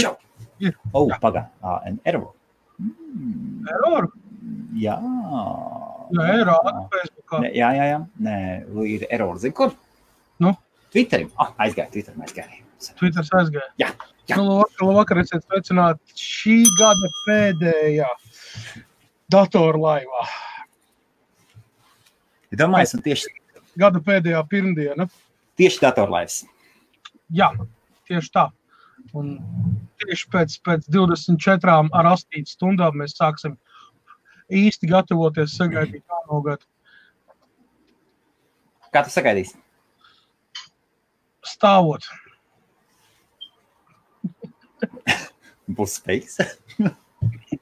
Čau. Ir. Oh, pagaidi. Ah, error. Mm, Error. jā. Jā, error. Facebookā. Nē, jā, jā, jā. Nē, ir error. Zini, kur? Nu? Twitterim. Ah, aizgāja, Twitterim aizgāja. Twitter aizgāja. Jā, jā. Nu, labvakar, labvakar, esiet sveicināti šī gada pēdējā datorlaivā. Ja domāju, un tieši, Gada pēdējā pirmdiena. tieši datorlaivs. Jā, tieši tā. Un tieši pēc, pēc 24 ar 8 stundām mēs sāksim īsti gatavoties sagaidīt jauno gadu. Kā tu sagaidīsi? Stāvot. Būs spējīgs.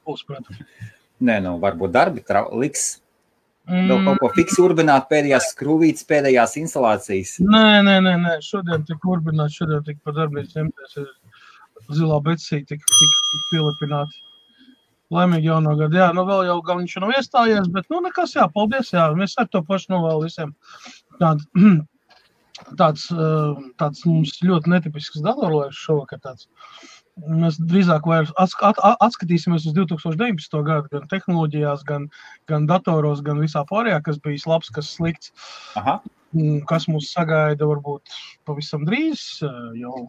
Būs, protams. Nē, nu, varbūt darbi liks vēl Mm, kaut ko fiksi urbināt pēdējās skrūvītes, pēdējās instalācijas. Nē, nē, nē, nē. šodien tik urbināts, šodien tik pa darbības ņemties. Zilā becī tik, tik, tik pielipināti. Laimīgi jauno gadu. Jā, nu vēl jau gan viņš nav iestājies, bet nu nekas, jā, paldies, jā. Mēs ar to pašu novēlu visiem. Tād, tāds, eh, tāds mums ļoti netipisks datorlaiks šovakar tāds. Mēs drīzāk atskatīsimies uz 2019. gadu, gan tehnoloģijās, gan, gan datoros, gan visā pārējā, kas bija labs, kas slikts. Aha. Kas mūs sagaida varbūt pavisam drīz, eh, jau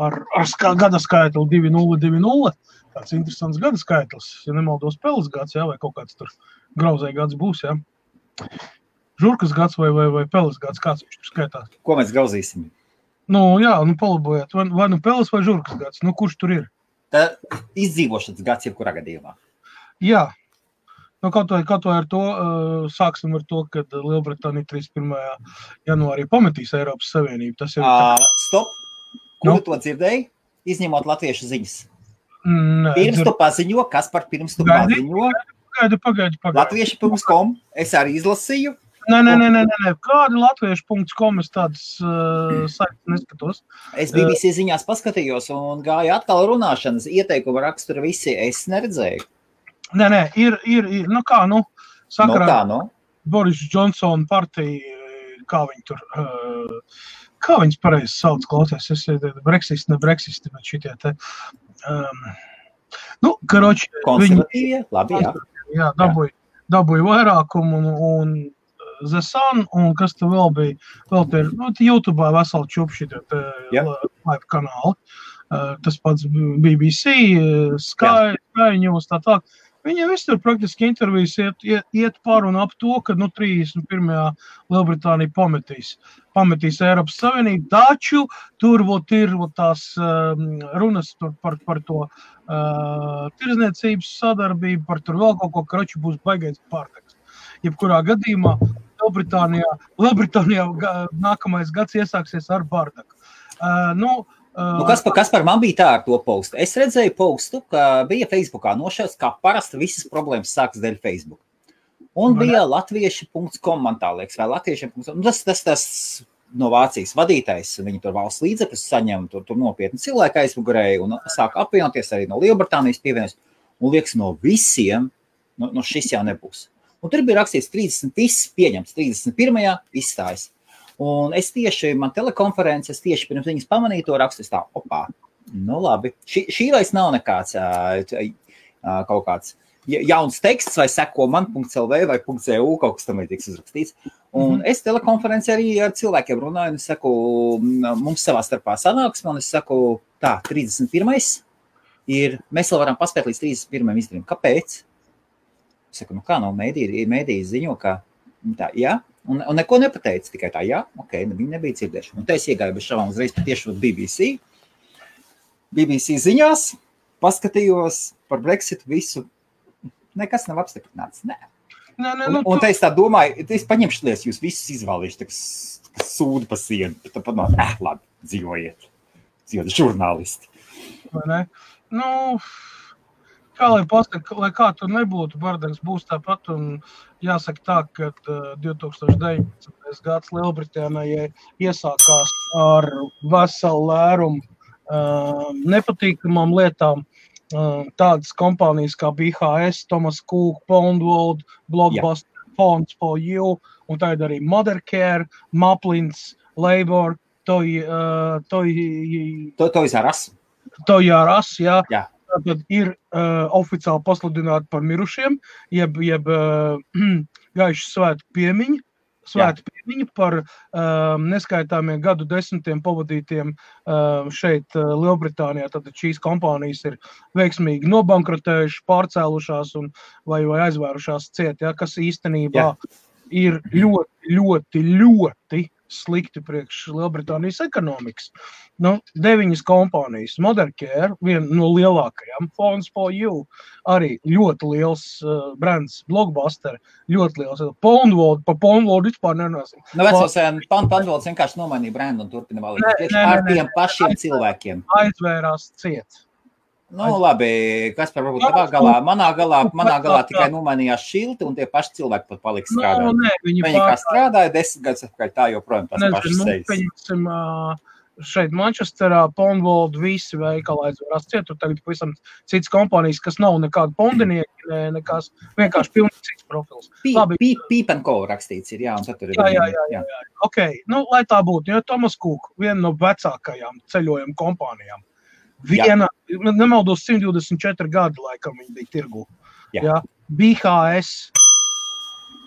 ar, ar ska, gada skaitli 2020. Tāds interesants gada skaitlis, ja nemaldos, peles gads, jā, vai kaut kāds tur grauzēji gads būs. Jā. Žurkas gads vai, vai, vai peles gads, kāds viņš tur skaitās. Ko mēs grauzīsim? Nu, jā, nu, palabojiet, vai, vai nu peles vai žurkas gads, nu, kurš tur ir? Tā izdzīvošanas gads, jebkurā gadījumā. Jā. Nu, kaut vai, kaut vai ar to uh, sāksim ar to, ka Lielbritānija 31. janvārī pametīs Eiropas Savienību. Tas ir Uh, stop! Kur Nu? to dzirdēji? Izņemot latviešu ziņas. Nē, Pirms dzir- tu paziņo, kas par pirms tu Gaidi. paziņo. Pagaidi, pagaidi, pagaidi. Latviešu.com es arī izlasīju. Nē, nē, nē, nē, nē, kāda latviešu.com es tādas uh, saites neskatos. Es BBC ziņās paskatījos un gāju atkal runāšanas ieteikumu raksturu visi. Es neredzēju. Nē, nē, ir, ir, ir. Nu kā, nu, No sakarā kā, ar nu? Boris Johnsona partiju, eh, kā viņi tur, uh, kā viņas pareizi sauc, klausies, es esmu Brexit, ne Brexit, bet šitie te. Um, nu, karoči, viņi? Labi, jā. jā, dabūja, dabūja vairākumu un, un The Sun, un kas tur vēl bija, vēl tie ir, nu, YouTube veseli čupši, tie Jā. live kanāli. Uh, tas pats BBC, uh, Sky, Sky News, tā tā. Viņiem viss tur praktiski intervijas iet, iet, iet par un ap to, ka nu, 31. Lielbritānija pametīs, pametīs Eiropas Savienību. Taču tur vot, ir vot, tās um, runas par, par to uh, tirzniecības sadarbību, par tur vēl kaut ko, kroči būs baigais pārteks. Jebkurā gadījumā Lielbritānijā, Lielbritānijā nākamais gads iesāksies ar bārdaku. Uh, nu, uh, Nu, kas, par, kas par man bija tā ar to postu? Es redzēju postu, ka bija Facebookā nošķirts, kā parasti visas problēmas sākas dēļ Facebook. Un Nu, bija latvieši.com, man tā liekas, vai latvieši.com. Nu, Tas, tas, tas no Vācijas vadītājs, viņi tur valsts līdzekļus saņem, tur, tur nopietni cilvēki aizmugurēji un sāk apvienoties arī no Lielbritānijas pievienoties. Un liekas, no visiem, no, no šis jau nebūs. Un tur bija rakstīts 30, viss pieņemts, 31. izstājas. Un es tieši, man telekonferences, tieši pirms viņas pamanīju to rakstu, tā, opā, nu labi. Šī, šī vairs nav nekāds kaut kāds ja- jauns teksts, vai seko man.clv vai .eu, kaut kas tam līdzīgs uzrakstīts. Un Mhm. es telekonferencē arī ar cilvēkiem runāju, un es saku, mums savā starpā sanāksme, un es saku, tā, 31. ir, mēs vēl varam paspēt līdz 31. izdarīt. Kāpēc? Es saku, nu kā nav mēdī, mēdī ziņo, ka tā, jā, un, un neko nepateica, tikai tā, jā, ok, ne- viņi nebija dzirdējuši. Un te es iegāju bez šaubām uzreiz tieši BBC. BBC ziņās, paskatījos par Brexit visu. Nekas nav apstiprināts. Nē. nē, nē, Un, nu, un te es tā domāju, es paņemšu lietas, jūs visus izvēlēšu, kā sūdu pa sienu. Tad padomā, eh, labi, dzīvojiet. Dzīvojiet žurnālisti. Nu, kā lai pasaka, lai kā tur nebūtu, Bardaks būs tāpat. Un jāsaka tā, ka uh, 2019. gads Lielbritānijai iesākās ar veselu lērumu nepatīkamām lietām. Tādas kompānijas kā BHS, Thomas Cook, Poundwood, Blockbuster, Fonds for You, un tagad arī Mothercare, Maplins, Labor, Toy, uh, toy, To, to izārās. to jāras, jā. Jā. Tad ir uh, oficiāli pasludināti par mirušiem, jeb, jeb uh, gaišu svētku piemiņu. Svēta piemiņa par um, neskaitāmiem gadu desmitiem pavadītiem um, šeit, uh, Lielbritānijā. Tad šīs kompānijas ir veiksmīgi nobankrotējušas, pārcēlušās un, vai, vai aizvērušās ciet, ja, kas īstenībā Jā. ir ļoti, ļoti, ļoti slikti priekš Lielbritānijas ekonomikas. Nu, deviņas kompānijas, Modern Care, viena no lielākajām, Phones for You, arī ļoti liels uh, brands, Blockbuster, ļoti liels. Poundvold, par Poundvold vispār nerunāsim. Nu, vecos, Panvalds vienkārši nomainīja brendu un turpina valīt. Ar tiem pašiem cilvēkiem. Aizvērās ciet. Nu, labi, kas par varbūt tavā galā? Manā galā, manā galā tikai nomainījās šilti, un tie paši cilvēki pat palika Nu, strādāt. nē, viņi Viņi kā strādāja desmit gadus atpakaļ, tā joprojām Nezinu, pašs nu, sejas. pieņemsim, ā, šeit Manchesterā, Poundvold, visi veikali aizvērās ciet. Tur tagad pavisam cits kompānijas, kas nav nekāda pondinieki, ne, nekas, vienkārši pilnīgi cits profils. Labi. Pīpenko rakstīts ir, jā, un tad tur ir. Jā, jā, jā, jā, jā. Ok, nu, lai tā būtu, jo Tomas Kūka, viena no vecākajām ceļojuma kompānijām. Viena, ja nemaldos, 124 gadi, laikam, viņa bija tirgu. Jā. Jā. BHS.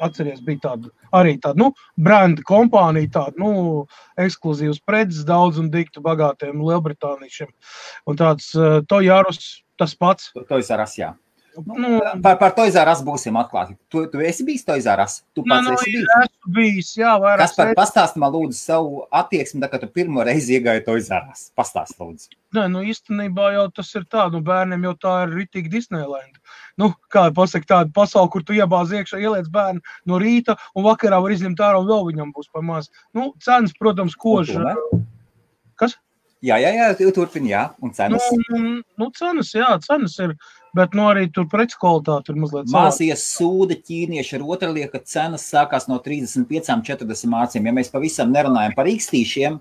Atceries, bija tāda arī tāda, nu, brenda kompānija, tāda, nu, ekskluzīvs preces daudz un diktu bagātiem Lielbritāniešiem. Un tāds uh, Tojarus, tas pats. To izsarās, jā. Nu, Par, par to izsarās būsim atklāti. Tu, tu esi bijis to izsarās? Tu Nē, pats nu, esi bijis? Esmu bijis, jā, vairāk. Kas par pastāstu man lūdzu savu attieksmi, tā kā tu pirmo reizi iegāji to izsarās? Pastāst lūdzu. Nē, nu īstenībā jau tas ir tā, nu bērniem jau tā ir ritīgi Disneyland. Nu, kā jau pasaka, tāda pasaule, kur tu iebāz iekšā, ieliec bērnu no rīta un vakarā var izņemt ārā un vēl viņam būs pa maz. Nu, cenas, protams, kož. Ne? Kas? Jā, jā, jā, tu turpini, jā, un Nu, cenas. nu, nu, cenas, jā, cenas ir, bet nu arī tur preču kvalitāte ir mazliet savāda. Mācīja sūda ķīnieši ar otru lieku, ka cenas sākās no 35-40 mārciņām. Ja mēs pavisam nerunājam par īkstīšiem,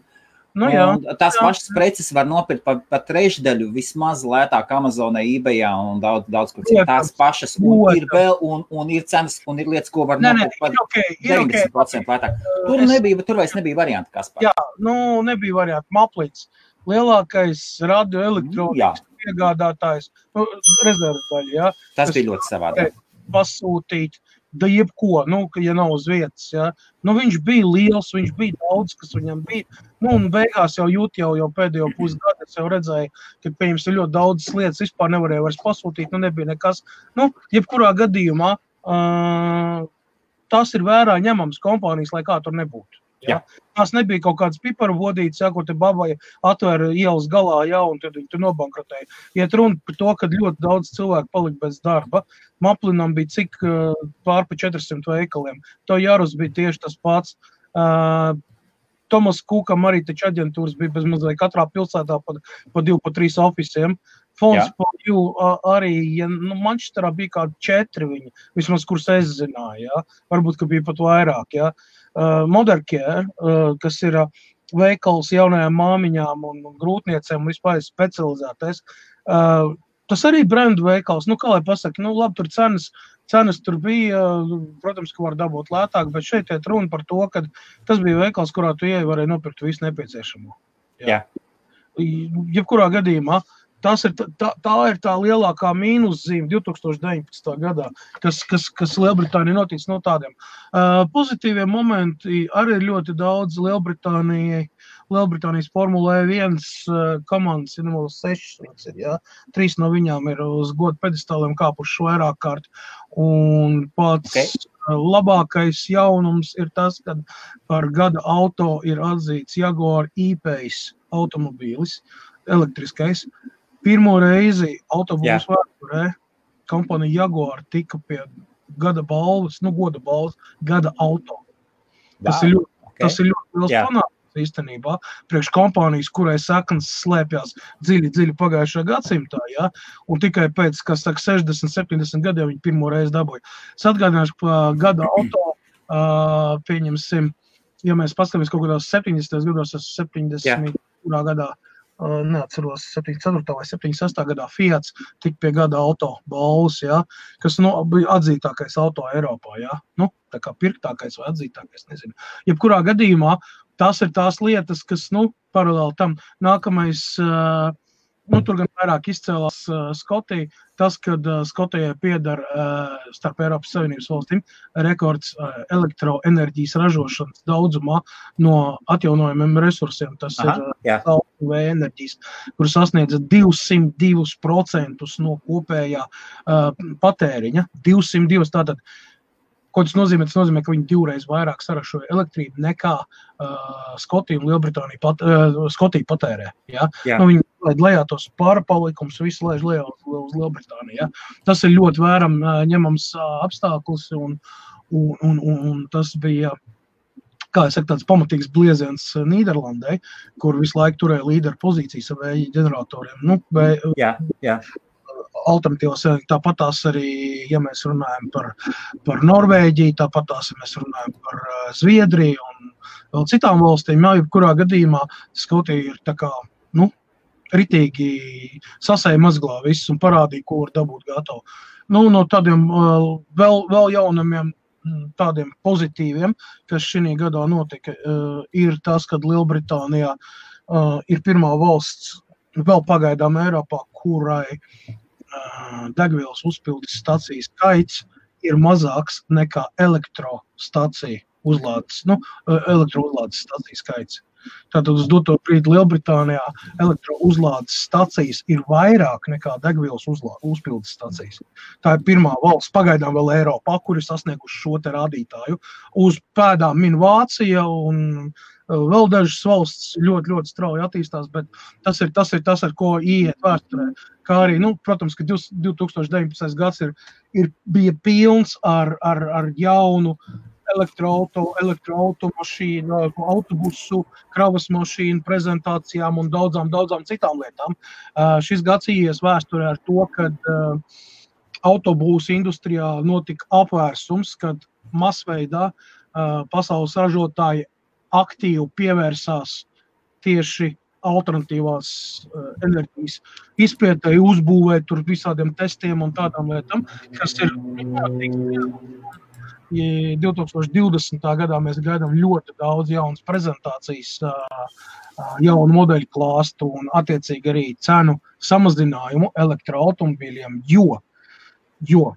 Nu, jā, tās jā. pašas preces var nopirkt par pa trešdaļu vismaz lētāk Amazonē, eBay un daudz, daudz kur citur. Tās pašas, un ir vēl, un, un ir cenas, un ir lietas, ko var nopirkt par ir ok, ir ok. 90% lētāk. Tur Es- nebija, tur vairs nebija variantu, kas par. Jā, nu, nebija variantu. Maplīts, lielākais radioelektronikas piegādātājs, nu, rezerves daļa, jā. Tas bija ļoti savādāk. pasūtīt, da jebko, nu, ka, ja nav uz vietas. Ja. Nu, viņš bija liels, viņš bija daudz, kas viņam bija. Nu, un beigās jau jūt, jau, jau pēdējo pusgadu es redzēju, ka, piemēram, ļoti daudzas lietas vispār nevarēja vairs pasūtīt, nu, nebija nekas. Nu, jebkurā gadījumā uh, tas ir vērā ņemams kompānijas, lai kā tur nebūtu. Ja? Tās nebija kaut kādas piparu vodītas, ja, ko te babai atvēra ielas galā, ja, un tad viņi nobankrotēja. Iet runa par to, ka ļoti daudz cilvēku palika bez darba. Maplinam bija cik uh, pār pa 400 veikaliem. To Jārus bija tieši tas pats. Uh, Tomas Kūkam arī taču aģentūras bija bez mazliet katrā pilsētā pa, pa divu, pa trīs oficiem. Fonds Jā. par jū arī, ja, nu, Manchesterā bija kādi četri viņi, vismaz, kurus es zināju, ja? varbūt, ka bija pat vairāk, ja? Uh, Modern Care, uh, kas ir uh, veikals jaunajām māmiņām un grūtniecēm vispār specializētais. Uh, tas arī brendu veikals, nu, kā lai pasaka, nu, labi, tur cenas, cenas tur bija, uh, protams, ka var dabūt lētāk, bet šeit iet runa par to, ka tas bija veikals, kurā tu ieeji varēja nopirkt visu nepieciešamo. Jā. Jebkurā gadījumā tas ir, tā, tā- ir tā lielākā mīnuszīme 2019. gadā, kas, kas, kas Lielbritānijā notiks no tādiem. Uh, pozitīvie momenti arī ir ļoti daudz Lielbritānijai. Lielbritānijas Formule 1 uh, komandas ir no 6. Ir, ja? Trīs no viņām ir uz godu pedestāliem kāpušas vairāk kārt. Un pats Ok. okay. labākais jaunums ir tas, ka par gada auto ir atzīts Jaguar e-Pace automobīlis, elektriskais. Pirmo reizi autobūvas vēsturē kompānija Jaguar tika pie gada balvas, nu, goda balvas, gada auto. Tas ir ļoti, Okay. tas ir ļoti liels Jā. panākums īstenībā. Priekš kompānijas, kurai saknes slēpjas dziļi, dziļi pagājušā gadsimtā, ja? un tikai pēc saka, 60, 70 gadiem viņi pirmo reizi dabūja. Es atgādināšu, ka gada auto, uh, pieņemsim, ja mēs paskatāmies kaut kādās 70. gados, tas 70. kurā gadā. Neatceros, 74. vai 76. gadā Fiat tika pie gada auto balvas, ja, kas nu, bija atzītākais auto Eiropā. Ja. Nu, tā kā pirktākais vai atzītākais, nezinu. Jebkurā gadījumā tās ir tās lietas, kas nu, paralēli tam nākamais. Uh, nu, tur gan vairāk izcēlās uh, Skotija. Tas, kad uh, Skotijai pieder uh, starp Eiropas Savienības valstīm rekords uh, elektroenerģijas ražošanas daudzumā no atjaunojumiem resursiem. Tas Aha, ir saules vēja enerģijas, kur sasniedz 202% no kopējā uh, patēriņa. 202. Tātad, Ko tas nozīmē? Tas nozīmē, ka viņi divreiz vairāk saražo elektrību nekā uh, Skotija un Lielbritānija pat, uh, Skotija patērē. Ja? Jā. Nu, viņi laid lejā tos pārpalikumus, visu laiž lejā uz, uz Lielbritāniju. Ja? Tas ir ļoti vēram ņemams apstākļus, un, un, un, un, un tas bija kā jau tāds pamatīgs blieziens Nīderlandē, kur visu laiku turēja līderu pozīcijas ar vēja ģeneratoriem. Nu, vē, jā, jā. Alternatīvas, tāpat tās arī, ja mēs runājam par, par Norvēģiju, tāpat tās, ja mēs runājam par Zviedriju un vēl citām valstīm, jā, jebkurā gadījumā Skotija ir tā kā, ritīgi sasēja mazglā viss un parādīja, ko var dabūt gatavu. Nu, no tādiem uh, vēl, vēl jaunumiem, mm, tādiem pozitīviem, kas šī gadā notika, uh, ir tas, ka Lielbritānijā uh, ir pirmā valsts vēl pagaidām Eiropā, kurai degvielas uzpildes stācijas skaits ir mazāks nekā elektrostaciju uzlādes, nu, elektrouzlādes stāciju skaits. Tātad uz doto brīdi Lielbritānijā elektrouzlādes stacijas ir vairāk nekā degvielas uzpildes stacijas. Tā ir pirmā valsts, pagaidām vēl Eiropā, kur ir sasnieguši šo rādītāju. Uz pēdām min Vācija un uh, vēl dažas valsts ļoti, ļoti strauji attīstās, bet tas ir tas, ir tas ar ko iet vēsturē. Kā arī, nu, protams, ka 2019. gads ir, ir, bija pilns ar, ar, ar jaunu elektroautomašīnu, elektroautomašīnu, autobusu, kravas mašīnu prezentācijām un daudzām, daudzām citām lietām. Šis gads ies vēsturē ar to, ka autobūsu industrijā notika apvērsums, kad masveidā pasaules ražotāji aktīvi pievērsās tieši alternatīvās uh, enerģijas izpētēji, uzbūvēja tur visādiem testiem un tādām lietām, kas ir ļoti 2020. gadā mēs gaidām ļoti daudz jaunas prezentācijas, jaunu modeļu klāstu un, attiecīgi, arī cenu samazinājumu elektroautomobīļiem, jo, jo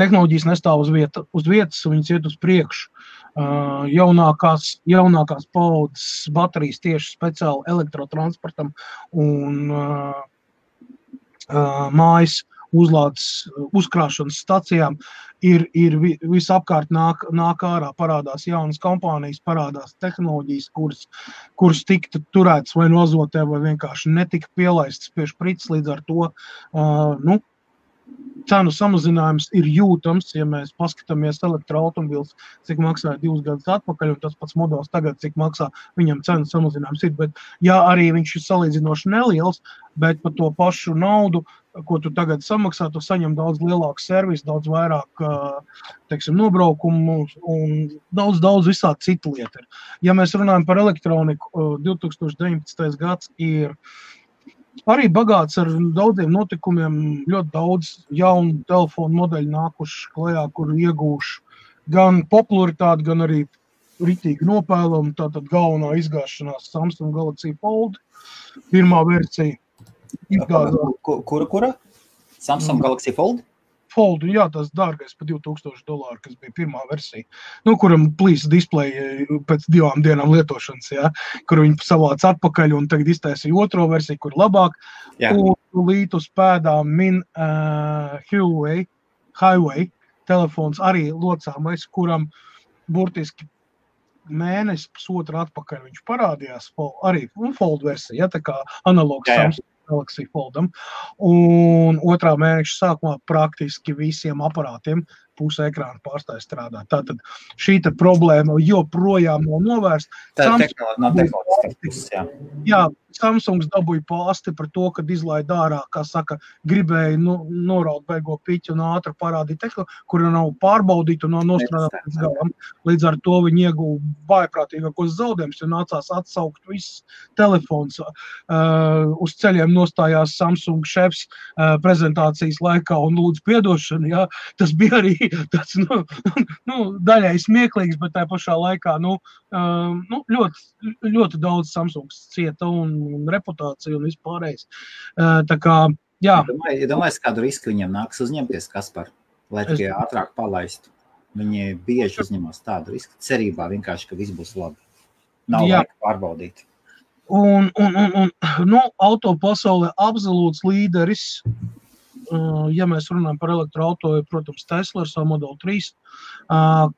tehnoloģijas nestāv uz, vieta, uz vietas, viņas iet uz priekšu. Uh, jaunākās, jaunākās paudzes baterijas tieši speciāli elektrotransportam un uh, uh, mājas uzlādes, uzkrāšanas stacijām ir, ir visapkārt nāk, nāk ārā, parādās jaunas kompānijas, parādās tehnoloģijas, kuras, kuras tika turētas vai no azotē, vai vienkārši netika pielaistas pie šprits. Līdz ar to uh, nu, cenu samazinājums ir jūtams, ja mēs paskatāmies elektroautobīls, cik maksāja divus gadus atpakaļ, un tas pats modelis tagad, cik maksā viņam cenu samazinājums ir. Bet, ja arī viņš ir salīdzinoši neliels, bet par to pašu naudu ko tu tagad samaksā, tu saņem daudz lielāku servisu, daudz vairāk teiksim, nobraukumu un daudz, daudz visādi citu lietu. Ja mēs runājam par elektroniku, 2019. gads ir arī bagāts ar daudziem notikumiem, ļoti daudz jaunu telefonu modeļu nākuši klajā, kur iegūšu gan popularitāti, gan arī ritīgi nopēlumu. Tātad galvenā izgāšanās Samsung Galaxy Fold pirmā versija. Kura, kura? Samsung mm. Galaxy Fold? Fold, jā, tas dārgais par 2000 dolāru, kas bija pirmā versija, nu, kuram plīs displeja eh, pēc divām dienām lietošanas, jā, kur viņi savāca atpakaļ un tagad iztaisīja otro versiju, kur labāk. Jā. Un līdz uz pēdām min uh, Huawei, Highway telefons arī locāmais, kuram burtiski mēnesi, pusotru atpakaļ viņš parādījās, arī Fold versija, ja, tā kā analogs Samsung Galaxy Foldam. Un otrā mēneša sākumā praktiski visiem aparātiem puse ekrāna pārstāja strādāt. Tātad šī problēma joprojām nav novērsta. Tā ir tehnoloģiska puses, jā. Samsungs dabūja pāsti par to, ka izlaida ārā, kā saka, gribēja nu, noraut beigo piķu un ātri parādīt tehnoloģiju, kura nav pārbaudīta un nav nostrādāta līdz galam. Līdz ar to viņi ieguva vājprātīgākos zaudējumus, jo nācās atsaukt visus telefons. Uh, uz ceļiem nostājās Samsung šefs uh, prezentācijas laikā un lūdzu piedošanu. Jā. Tas bija arī tāds nu, nu, daļai smieklīgs, bet tā pašā laikā nu, uh, nu, ļoti, ļoti daudz Samsungs cieta un, un reputācija un vispārējais. Uh, tā kā, jā. Ja domāju, kādu risku viņam nāks uzņemties, Kaspar, lai tikai es... ātrāk palaistu. Viņi bieži uzņemas tādu risku, cerībā vienkārši, ka viss būs labi. Nav jā. laika pārbaudīt. Un, un, un, un nu, auto pasaulē absolūts līderis ja mēs runājam par elektroautorātu, protams, Tesla ar savu modeli 3,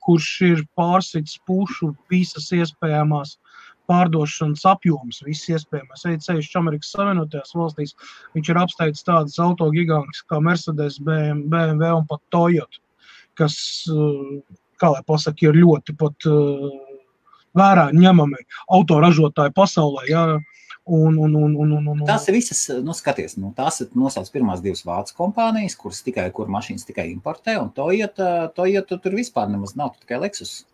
kurš ir pārsits pušu visas iespējamās pārdošanas apjoms, visas iespējamās. Ej ceļš Amerikas Savienotajās valstīs, viņš ir apsteidzis tādas auto gigantus kā Mercedes, BMW un pat Toyota, kas, kā lai pasaka, ir ļoti pat vērā ņemami autoražotāji pasaulē. Ja, Un, un, un, un, un, un, tās visas, nu, skaties, nu, tās ir nosauctas pirmās divas vācu kompānijas, kuras tikai, kur mašīnas tikai importē, un Toyota, Toyota tur vispār nemaz nav, tikai Lexus.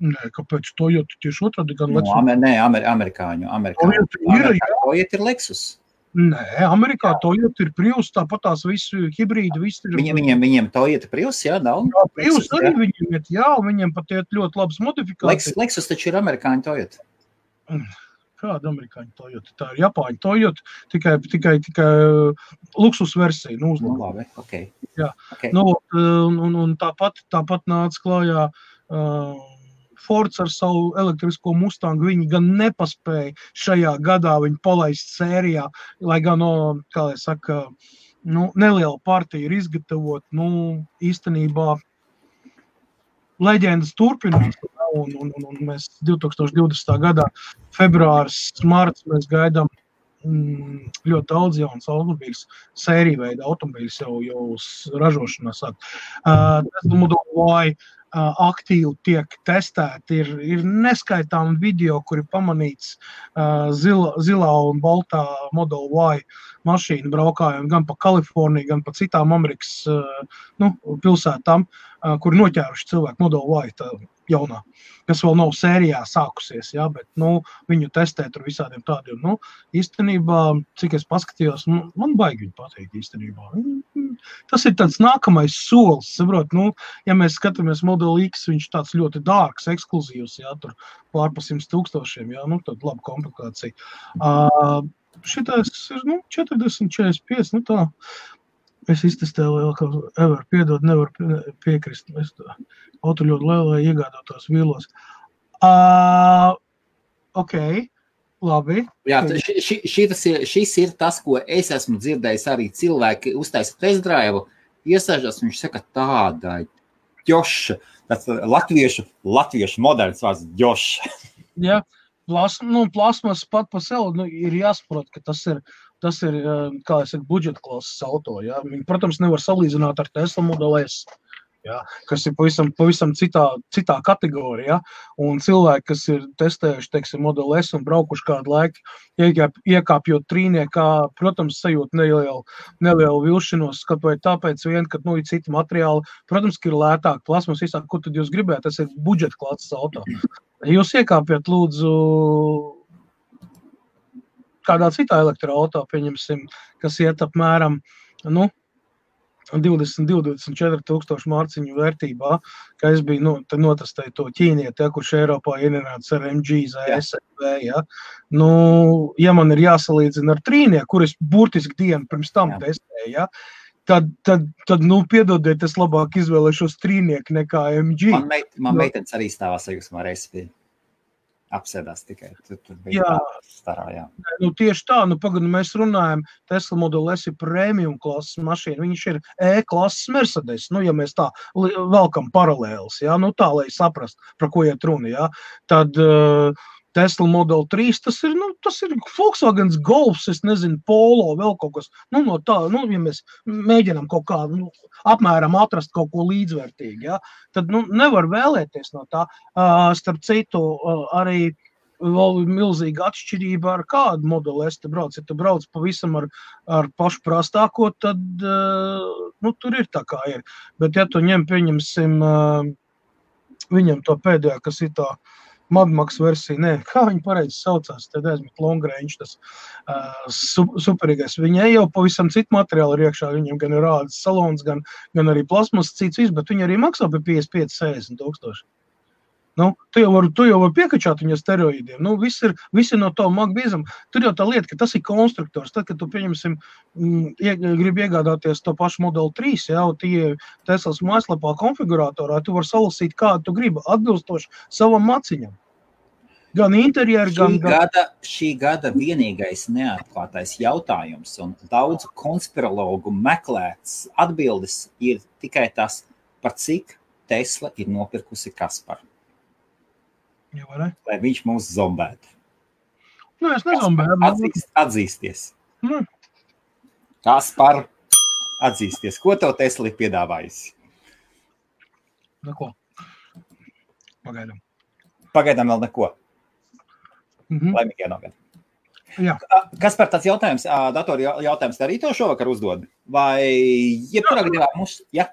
Nē, kāpēc Toyota tieši otrādi gan nu, Lexus? Amer, nē, amer, amerikāņu, amerikāņu. Toyota ir, Amerikā, Toyota ir Lexus. Nē, Amerikā Toyota ir Prius, tāpat tās visu hibrīdu, viss ir. Viņiem, viņiem, viņiem Toyota Prius, jā, nav. Jā, Lexus, arī jā. viņiem ir, jā, viņiem pat ir ļoti labas modifikācijas. Lexus, Lexus taču ir amerikāņu Toyota. Mm. Kāda amerikāņu Toyota? Tā ir Japāņu Toyota, tikai, tikai, tikai uh, luksus versija. Nu, nu, labi, okay. Jā, okay. Nu, un, un, un tāpat, tāpat nāca klājā. Uh, Fords ar savu elektrisko mustangu. Viņi gan nepaspēja šajā gadā viņu palaist sērijā, lai gan, no, kā jau saka, nu, neliela partija ir izgatavota. Nu, īstenībā leģendas turpinās. Un, un, un, un mēs 2020. gada februāris, marts mēs gaidām mm, ļoti daudz jaunas automobīļus, sēriju veida automobīļus jau, jau ražošanā sāk. Uh, Tesla Model Y uh, aktīvi tiek testēti. Ir, ir neskaitāmi video, kur ir pamanīts uh, zila, zilā un baltā Model Y mašīnu braukājumi gan pa Kaliforniju, gan pa citām Amerikas uh, nu, pilsētām, uh, kur noķēruši cilvēku Model Y. Tā, jaunā, kas vēl nav sērijā sākusies, ja, bet nu, viņu testē tur visādiem tādiem. Nu, īstenībā, cik es paskatījos, nu, man baigi viņu pateikt īstenībā. Tas ir tāds nākamais solis, saprot, nu, ja mēs skatāmies modeli X, viņš tāds ļoti dārgs, ekskluzīvs, ja, tur pārpa simt tūkstošiem, ja, nu, tad laba komplikācija. Uh, šitais ir, nu, 40, 45, nu tā, Es iztestēju, kā Ever, piedod, nevar piekrist. Es auto ļoti lielai iegādātos vīlos. Uh, ok, labi. Jā, ši, ši, šitas ir, šis ir tas, ko es esmu dzirdējis arī cilvēki uztaisa test drive, iesēžas, viņš saka tāda ģoša, tāds latviešu, latviešu moderns vārds ģoša. Jā, plas, nu, plasmas pat pa sev nu, ir jāsaprot, ka tas ir tas ir, kā jau teicu, budžeta klases auto. Ja? Viņi, protams, nevar salīdzināt ar Tesla Model S. Ja, kas ir pavisam, pavisam citā, citā kategorijā. Un cilvēki, kas ir testējuši, teiksim, modeli S un braukuši kādu laiku, iekāp, iekāpjot trīniekā, protams, sajūt nelielu, nelielu vilšanos, kaut vai tāpēc, vien, ka nu, ir citi materiāli. Protams, ka ir lētāk, plasmas visā, ko tad jūs gribētu, tas ir budžeta klases auto. Jūs iekāpjat, lūdzu, kādā citā elektroautā, pieņemsim, kas iet apmēram nu, 20, 24 tūkstoši mārciņu vērtībā, ka es biju nu, notestējis to ķīnieti, ja, kurš Eiropā ienāca ar MG, ZSV. Ja. Nu, ja man ir jāsalīdzina ar trīnieku, kur es burtiski dienu pirms tam Jā. testēju, ja, tad, tad, tad nu, piedodiet, es labāk izvēlēšos trīnieku nekā MG. Man, meit, man meitenes arī stāvā sajūsmā reizē apsēdās tikai tur, tur bija jā. starā. Jā. Nu, tieši tā, nu, pagad, mēs runājam, Tesla Model S ir premium klases mašīna, viņš ir E-klases Mercedes, nu, ja mēs tā velkam paralēlus, jā, nu, tā, lai saprastu, par ko iet runa, jā, tad uh, Tesla Model 3, tas ir, nu, tas ir Volkswagen Golfs, es nezinu, Polo, vēl kaut kas. Nu, no tā, nu, ja mēs mēģinām kaut kā, nu, apmēram atrast kaut ko līdzvērtīgu, ja, tad, nu, nevar vēlēties no tā. Uh, starp citu, uh, arī vēl milzīga atšķirība ar kādu modeli es te braucu. Ja tu brauc pavisam ar, ar pašu prastāko, tad, uh, nu, tur ir tā kā ir. Bet, ja tu ņem, pieņemsim, uh, viņam to pēdējā, kas ir tā, uh, Madmaks versija, nē, kā viņi pareizi saucās, tad aizmet long range, tas uh, superīgais. Viņi jau pavisam citu materiālu ir iekšā, viņiem gan ir rādas salons, gan, gan arī plasmas cits viss, bet viņi arī maksā pie 55, 60 tūkstoši. Nu, tu jau vari, vari piekačāt viņa steroīdiem. Nu, viss ir, viss ir no tā magnētiskā. Tur jau tā lieta, ka tas ir konstruktors. Tad, kad tu pieņemsim, mm, gribi iegādāties to pašu modeli 3, jau tie Teslas mājaslapā konfiguratorā, tu vari salasīt, kādu tu gribi, atbilstoši savam maciņam. Gan interjeru, gan šī gada, šī gada vienīgais neatklātais jautājums, un daudzu konspirologu meklēts atbildes ir tikai tas, par cik Tesla ir nopirkusi Kasparu. Lai viņš mūs zombētu. Nu, es nezombēju. Atzīst, atzīsties. Mm. Kas par atzīsties? Ko tev Tesla ir piedāvājusi? Neko. Pagaidām. Pagaidām vēl neko. -hmm. Laimīgajā nogadā. Jā. Kas par tāds jautājums, datoru jautājums, arī to šovakar uzdod? Vai jebkurā gadījumā mums, ja?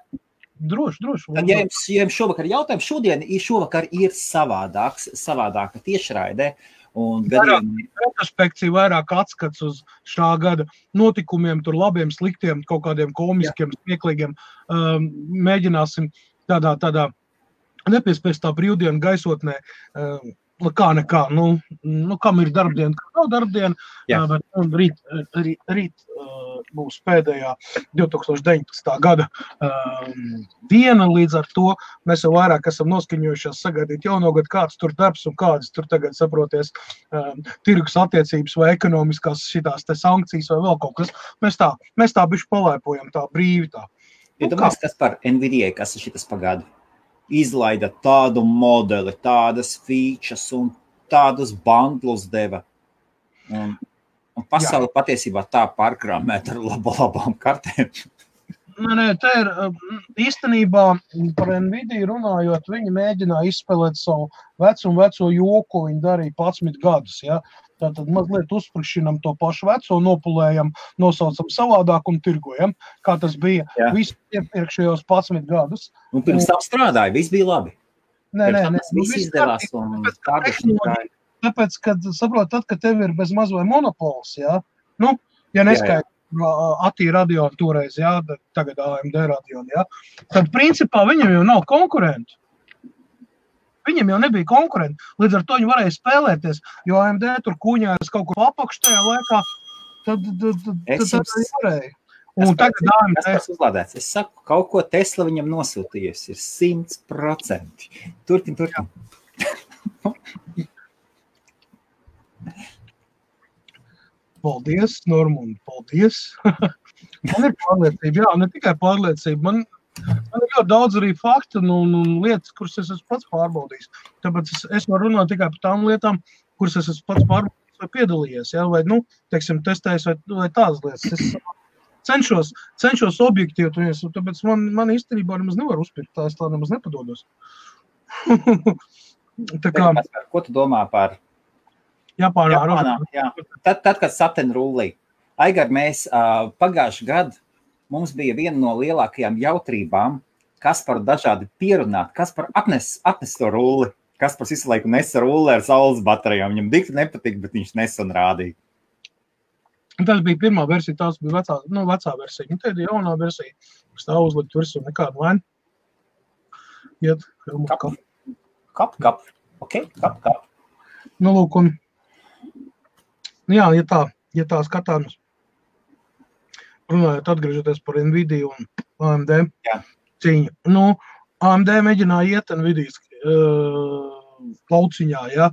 Droši, droši. Tad, ja jums, ja jums šovakar ir jautājums, šodien šovakar ir savādāks, savādāka tiešraide. Retrospekcija vairāk atskats uz šā gada notikumiem, tur labiem, sliktiem, kaut kādiem komiskiem, smieklīgiem. Um, mēģināsim tādā, tādā nepiespiestā brīvdienu gaisotnē um, kā nekā. Nu, nu, kam ir darbdiena, kam nav darbdiena. Jā. Bet nu, rīt, rīt, rīt būs pēdējā 2019. gada um, diena. Līdz ar to mēs jau vairāk esam noskaņojušies sagaidīt jauno gadu, kāds tur darbs un kādas tur tagad saproties um, tirgus attiecības vai ekonomiskās šitās sankcijas vai vēl kaut kas. Mēs tā, mēs tā bišķi palēpojam tā brīvi tā. Nu, Iedomājieties, kas par NVIDIA, kas ir šitas pagādu? Izlaida tādu modeli, tādas features un tādus bundlus deva. Un, un pasaule Jā. patiesībā tā pārkrāmēta ar labo, labām kartēm. Nē, nē, tā ir īstenībā par Nvidia runājot. Viņi mēģināja izspēlēt savu vecumu, veco joku. Viņi darīja 11 gadus. Ja? Tātad mazliet uzsprāstinām to pašu veco, nopulējam, nosaucam savādāk un tirgojam, kā tas bija visus iepriekšējos 11 gadus. Un pirms tam strādāja, viss bija labi. Nē, nē, nē, tas viss izdevās. Tāpēc, tāpēc, kad saprot, tad, kad tev ir bez maz vai monopols, jā, nu, ja neskaidrs. Attīra radio toreiz, jā, tagad AMD radio, jā. Tad, principā, viņam jau nav konkurentu. Viņam jau nebija konkurenti. Līdz ar to viņi varēja spēlēties. Jo AMD tur kuņājās kaut kur apakšā tajā laikā. Tad, tad, tad, tad jums... tā varēja. Un tagad AMD ir uzlādēts. Es saku, kaut ko Tesla viņam nosūtījusi. Ir simts procenti. Turpin, turpin. Paldies, Normund, paldies. man ir pārliecība, jā, ne tikai pārliecība. Man, Man ir ļoti daudz arī faktu un, un, un lietas, kuras es esmu pats pārbaudījis. Tāpēc es, es varu runāt tikai par tām lietām, kuras es esmu pats pārbaudījis vai piedalījies. Ja? Vai, nu, teiksim, testējis vai, vai tādas lietas. Es cenšos, cenšos objektīvi, turies, tāpēc man, man īstenībā nemaz nevar uzpirkt. Tā es tā nemaz nepadodos. tā kā, ko tu domā par Japānā? Japānā jā. Tad, tad, kad saten rullī. Aigar, mēs uh, pagājuši gadu mums bija viena no lielākajām jautrībām, kas par dažādi pierunāt, kas par atnes, atnes to rulli. Kas par visu laiku nesa rulli ar saules baterijām. Viņam dikti nepatika, bet viņš nesen rādīja. Tas bija pirmā versija, tās bija vecā, nu, vecā versija. Un tad ir jaunā versija, kas tā uzlikt virsū nekādu vainu. Iet, kap, kap, kap. Ok, kap, kap. Nu, lūk, un, jā, ja tā, ja tā skatāmies runājot, atgriežoties par Nvidia un AMD Jā. cīņu. Nu, AMD mēģināja iet Nvidia uh, lauciņā, ja,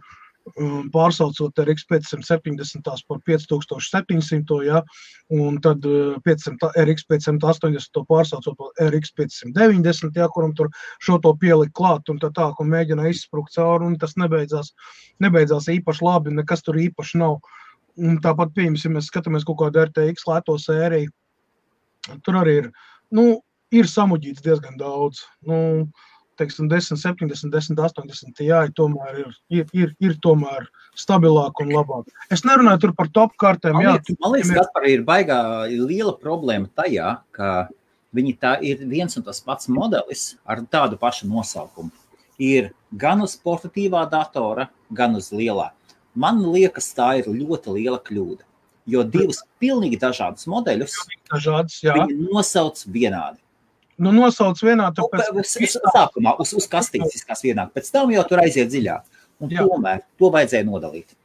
pārsaucot RX 570 par 5700, ja, un tad 500, RX 580 to pārsaucot par RX 590, ja, kuram tur šo to pielikt klāt, un tā tā, un mēģināja izsprukt cauri, un tas nebeidzās, nebeidzās īpaši labi, nekas tur īpaši nav. Un tāpat, piemēram, ja mēs skatāmies kaut kādu RTX lēto sēriju, Tur arī ir, nu, ir samuģīts diezgan daudz. Nu, teiksim, 10, 70, 10, 80. Jā, tomēr ir, ir, ir, ir tomēr stabilāk un labāk. Es nerunāju par top kartēm. Man liekas, jā, man liekas ir... ka ir baigā liela problēma tajā, ka viņi tā ir viens un tas pats modelis ar tādu pašu nosaukumu. ir gan uz portatīvā datora, gan uz lielā. Man liekas, tā ir ļoti liela kļūda. Jo divus pilnīgi dažādus modeļus Dažādas, jā. viņi nosauc vienādi. Nu, nosauc vienā, Nu, tāpēc, uz, uz, sākumā uz, uz kastītes izskatās vienāk, pēc tam jau tur aiziet dziļāk. Un Jā. tomēr to vajadzēja nodalīt.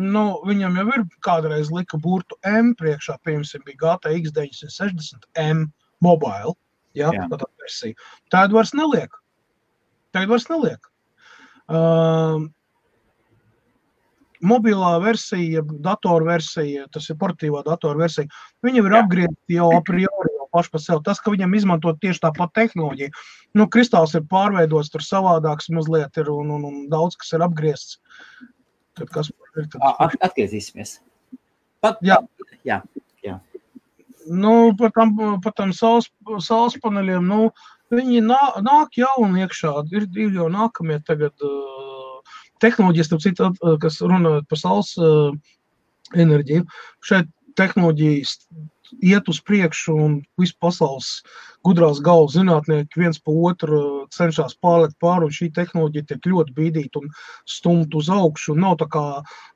nu, viņam jau ir kādreiz lika burtu M priekšā, piemēram, bija GTX 960 M mobile, jā, Jā. tā versija. Tādu vairs neliek. Tādu vairs neliek. Um, mobilā versija, datorversija, tas ir portīvā datorversija, viņa ir Jā. apgriezta jau a priori, jau paši par sevi. Tas, ka viņam izmanto tieši tāpat tehnoloģiju, nu, kristāls ir pārveidots, tur savādāks mazliet ir un, un, un daudz kas ir apgriezts. Tad kas ir? Tad, at- Atgriezīsimies. Pat, Jā. jā. nu, par tam, par tam saules, saules paneļiem, nu, viņi nā, nāk jauni iekšā. Ir, ir jau nākamie tagad uh, tehnoloģijas, starp citu, at- kas runājot par saules uh, enerģiju. Šeit tehnoloģijas iet uz priekšu un visu pasaules gudrās galvas zinātnieki viens pa otru uh, cenšas pārlikt pāri, un šī tehnoloģija tiek ļoti bīdīta un stumta uz augšu. Nav tā kā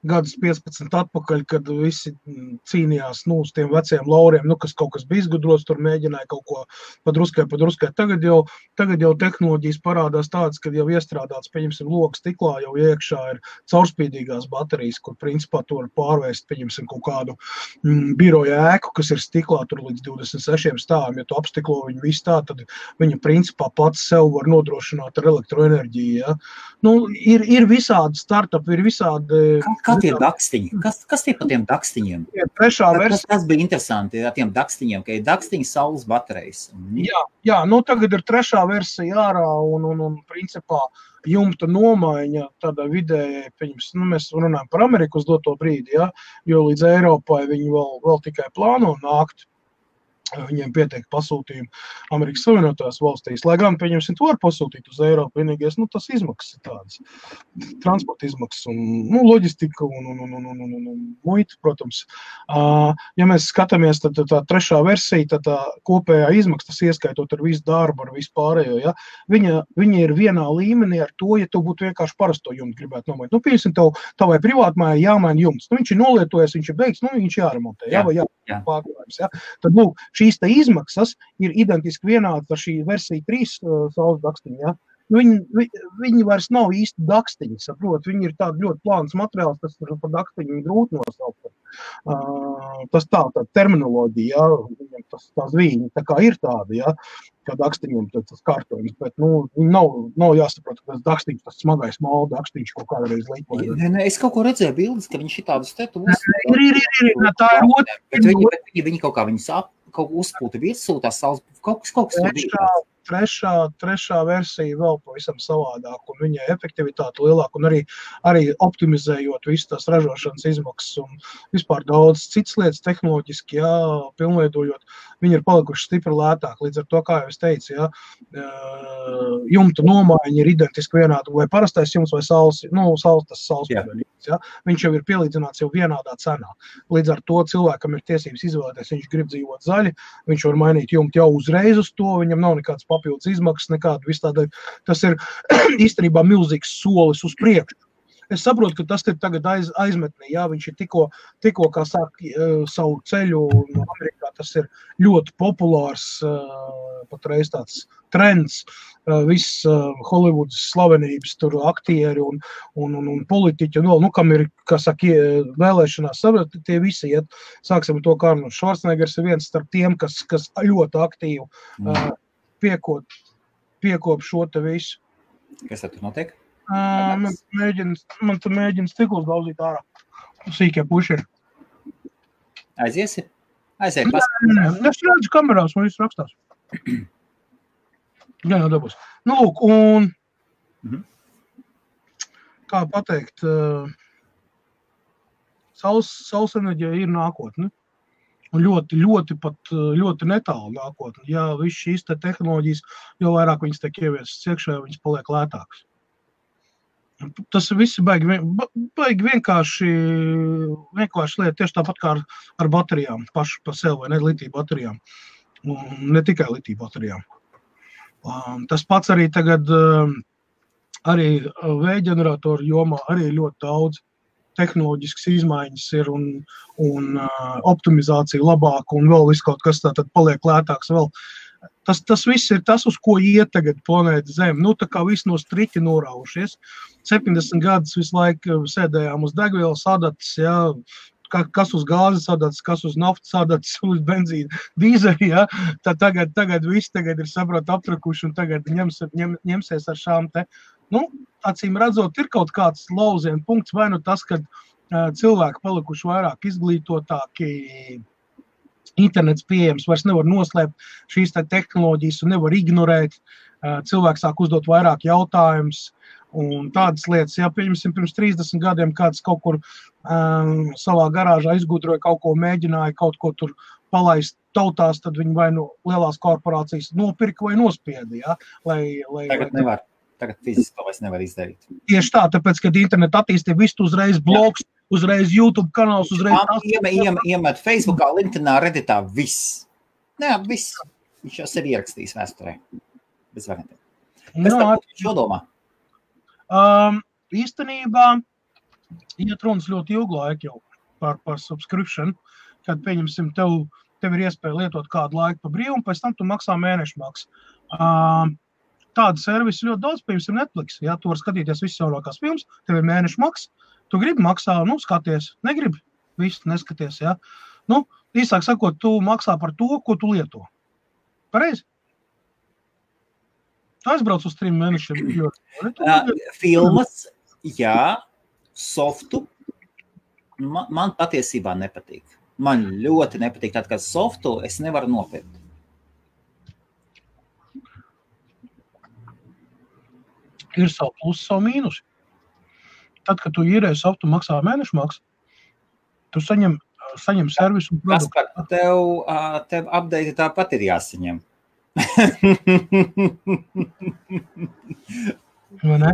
gadus 15 atpakaļ, kad visi mm, cīnījās nu, uz tiem veciem lauriem, nu, kas kaut kas bija izgudrots, tur mēģināja kaut ko padruskai, padruskai. Tagad jau, tagad jau tehnoloģijas parādās tādas, ka jau iestrādāts, pieņemsim, lokas stiklā, jau iekšā ir caurspīdīgās baterijas, kur principā to var pārvērst, pieņemsim, kaut kādu mm, biroja ēku, kas ir stiklā tur līdz 26 stāviem. Ja tu apstiklo viņu visu tā, tad viņa principā pats sev var nodrošināt ar elektroenerģiju. Ja? Nu, ir, ir visādi startupi, ir visādi. Kā, kā tie dakstiņi? Kas, kas tie pa tiem dakstiņiem? ir trešā Tas, versija. tas bija interesanti ar tiem dakstiņiem, ka ir dakstiņi saules baterijas. Mhm. Jā, jā, nu tagad ir trešā versija ārā un, un, un principā jumta nomaiņa tādā vidējai, pieņems, nu, mēs runājam par Ameriku uz doto brīdi, ja, jo līdz Eiropai viņi vēl, vēl tikai plāno nākt. Viņiem pietiek pasūtījumi Amerikas Savienotās valstīs. Lai gan, pieņemsim, to var pasūtīt uz Eiropu. Vienīgais, nu, tas izmaksas ir tādas. Transporta izmaksas un nu, loģistika un, un, un, un, un, un, un muita, protams. Uh, ja mēs skatāmies, tad tā, trešā versija, tad tā kopējā izmaksa, tas ieskaitot ar visu darbu, ar visu pārējo, ja, viņa, viņa ir vienā līmenī ar to, ja tu būtu vienkārši parasto jumtu gribētu nomainīt. Nu, piemēram, tev, tavai privātmājai jāmaina jumts. Nu, viņš ir nolietojies, viņš ir beigts, nu, viņš jāremontē. Jā, Jā, jā, jā. pārklājums. Ja? Tad, lūk, šīs izmaksas ir identiski vienādas ar šī versija 3 uh, saules dakstiņa. Ja? Nu, viņi, vi- viņi vairs nav īsti dakstiņi, saprot, viņi ir tāds ļoti plāns materiāls, tas ir par dakstiņu grūti nosaukt. Uh, tas tā, tā terminoloģija, ja? viņam tas tā zvīņa, tā kā ir tāda, ja? kā dakstiņiem tas kārtojums, bet, nu, viņi nav, nav jāsaprot, ka tas dakstiņš, tas smagais malda dakstiņš kaut kādreiz līpoja. Nē, nē, es kaut ko redzēju, bildes, ka viņš ir tādus te tuvus. Ir, ir, ir, ir, ir, tā ir otra. Bet viņi, bet viņi, viņi kaut kā viņus ap, kaut ko uzpūta virsū, tās saules, kaut kas, kaut kas tur Trešā, trešā, versija vēl pavisam savādāk, un viņai efektivitāte lielāka, un arī, arī optimizējot visas tās ražošanas izmaksas un vispār daudz citas lietas, tehnoloģiski, jā, pilnveidojot, viņi ir palikuši stipri lētāki. Līdz ar to, kā jau es teicu, jā, jumta nomaiņa ir identiski vienāda, vai parastais jumts vai saules, nu, saules, tas saules paneļs, jā, viņš jau ir pielīdzināts jau vienādā cenā. Līdz ar to cilvēkam ir tiesības izvēlēties, viņš grib dzīvot zaļi, viņš var mainīt jumtu jau uzreiz uz to, viņam nav nekādas papildus izmaksas, nekāda vis tāda. Tas ir īstenībā milzīgs solis uz priekšu. Es saprotu, ka tas ir tagad aiz, aizmetnē. Jā, viņš ir tikko, tikko kā sāk uh, savu ceļu, un Amerikā tas ir ļoti populārs, uh, patreiz tāds trends. Uh, Viss uh, Holivudas slavenības, tur aktieri un, un, un, un politiķi, un nu, kam ir, kā saka, vēlēšanās, saprot, tie visi iet. Sāksim to, kā Arnolds Švarcnegers ir viens starp tiem, kas, kas ļoti aktīvi Mm. uh, piekop, piekop šo te visu. Kas tad notiek? Uh, man mēģina, man tur mēģina stiklus daudzīt ārā. Sīkie puši ir. Aiziesi? Aiziet, pas. Nē, Es redzu kamerās, man viss rakstās. Jā, jau dabūs. Nu, lūk, un Mhm. kā pateikt, uh, saules enerģija ir nākotne. Ļoti, ļoti, pat, uh, ļoti netālu nākotne. Ja viss šīs te tehnoloģijas, jo vairāk viņas tiek ieviestas iekšā, jo viņas paliek lētākas. Tas viss ir baigi, baigi vienkārši, vienkārši lieta, tieši tāpat kā ar, ar baterijām, pašu par sevi, vai ne litiju baterijām. Un ne tikai litiju baterijām. Um, tas pats arī tagad um, arī vēja ģeneratoru jomā arī ļoti daudz tehnoloģiskas izmaiņas ir un, un uh, optimizācija labāka un vēl kaut kas tāds paliek lētāks. Vēl. Tas, tas viss ir tas, uz ko iet tagad planēta Zeme. Nu, tā kā viss no striķa noraušies. 70 gadus visu laiku sēdējām uz degvielas adatas, ja, kas uz gāzes sadatas, kas uz naftas sadatas, uz benzīna, dīzeļa. Ja? Tad tagad, tagad viss tagad ir saprot aptrakuši un tagad ņems, ņem, ņemsies ar šām te nu, acīm redzot, ir kaut kāds lauciena punkts, vai nu tas, ka uh, cilvēki palikuši vairāk izglītotāki. Internets pieejams, vairs nevar noslēpt šīs te tehnoloģijas un nevar ignorēt. Uh, cilvēks sāk uzdot vairāk jautājumus un tādas lietas. Ja, pieņemsim, pirms 30 gadiem kāds kaut kur um, savā garāžā izgudroja kaut ko, mēģināja kaut ko tur palaist tautās, tad viņi vai nu lielās korporācijas nopirka vai nospieda. Ja, lai, lai, Tagad lai, nevar. Tagad fiziski to vairs nevar izdarīt. Tieši tā, tāpēc, kad interneta attīstība visu uzreiz bloks, Jā. uzreiz YouTube kanāls, uzreiz tas iemet, iemet, iemet Facebookā, LinkedInā, Redditā, viss. Nē, viss. Viņš jau ir ierakstījis vēsturē. Bez variantiem. Kas no, par šo domā? Um, īstenībā, iet runas ļoti ilgu laiku jau par, par subscription, kad, pieņemsim, tev, tev ir iespēja lietot kādu laiku pa brīvu, un pēc tam tu maksā mēnešu maksu. Um, tādu servisu ļoti daudz, piemēram, Netflix. Ja tu vari skatīties visas jaunākās filmas, tev ir mēneša maksa, tu gribi maksā, nu, skaties, negribi, visu neskaties. Ja? Nu, īsāk sakot, tu maksā par to, ko tu lieto. Pareizi? Aizbrauc uz trim mēnešiem. Jo, uh, filmas, jā, softu. Man, man patiesībā nepatīk. Man ļoti nepatīk. Tad, kad softu es nevaru nopirkt. Ir savu plusu, savu mīnusu. Tad, kad tu īrēji softu, maksā mēnešu maksu, tu saņem, saņem servisu un produktu. Kaspar, tev, tev update tāpat ir jāsaņem. Vai ne?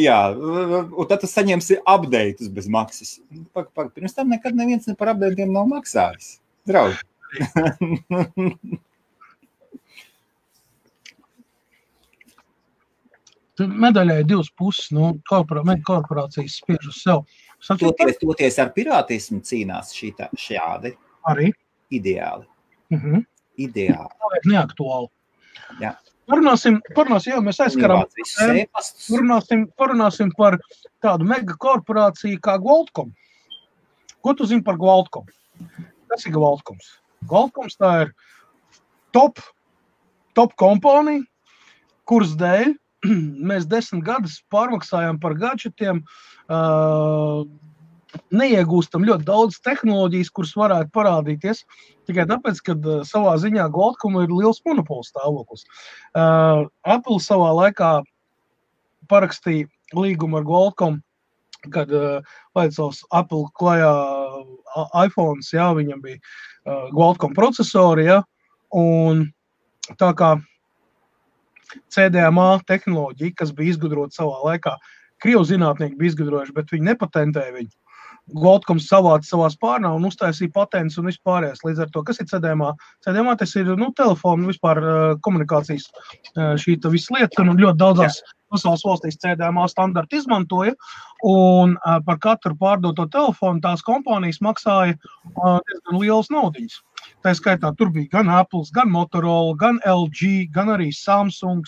Jā, un tad tu saņemsi updates bez maksas. Pak, pak, pirms tam nekad neviens ne par updatiem nav maksājis. Draugi. medaļai divas puses. Nu, korporā, korporācijas spiež uz sevi. Toties, toties ar pirātismu cīnās šī tā, šādi. Arī. Ideāli. Mhm. -huh. Ideāli. Tā ir neaktuāli. Jā. Parunāsim, parunāsim, jā, mēs aizskarām. Parunāsim, parunāsim par tādu megakorporāciju kā Goldcom. Ko tu zini par Goldcom? Kas ir Goldcoms? Goldcoms tā ir top, top kompānija, kuras dēļ mēs desmit gadus pārmaksājām par gadgetiem, uh, neiegūstam ļoti daudz tehnoloģijas, kuras varētu parādīties tikai tāpēc, ka uh, savā ziņā Goldcom ir liels monopols stāvoklis. Uh, Apple savā laikā parakstīja līgumu ar Goldcom, kad uh, laicās Apple klajā iPhone, jā, viņam bija uh, Goldcom procesori, jā, un tā kā CDMA tehnoloģija, kas bija izgudrota savā laikā. Krievu zinātnieki bija izgudrojuši, bet viņi nepatentēja viņu. Goldkoms savāca savā spārnā un uztaisīja patents un vispārējais. Līdz ar to, kas ir CDMA? CDMA tas ir nu, telefona vispār komunikācijas šī visa lieta, un ļoti daudzās Jā. pasaules valstīs CDMA standarti izmantoja. Un par katru pārdoto telefonu tās kompānijas maksāja diezgan liels naudiņas. Tā skaitā tur bija gan Apple, gan Motorola, gan LG, gan arī Samsung.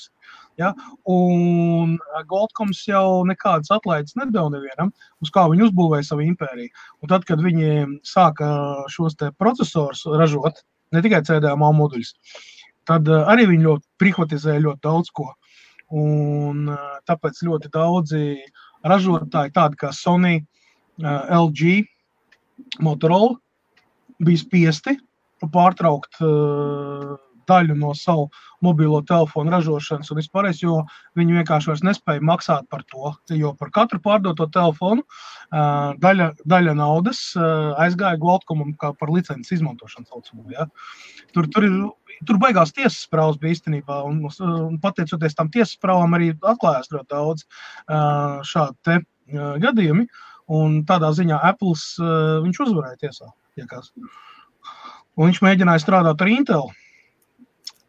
Ja? Un Goldcoms jau nekādas atlaides nedēļa nevienam, uz kā viņi uzbūvēja savu impēriju. Un tad, kad viņi sāka šos procesorus ražot, ne tikai CDMA moduļus, tad arī viņi ļoti privatizēja ļoti daudz ko. Un tāpēc ļoti daudzi ražotāji, tādi kā Sony, LG, Motorola, bija spiesti pārtraukt uh, daļu no savu mobilo telefonu ražošanas un vispār, jo viņi vienkārši nespēja maksāt par to. Jo par katru pārdoto telefonu daļa, daļa naudas aizgāja Goldkomam kā par licences izmantošanu. Saucamo, ja? tur, tur, ir, tur beigās tiesas prāvas bija īstenībā, un, un pateicoties tam tiesas prāvām arī atklājās ļoti daudz šādu te, gadījumi. Un tādā ziņā Apple uh, viņš uzvarēja tiesā. Iekās. Un viņš mēģināja strādāt ar Intel.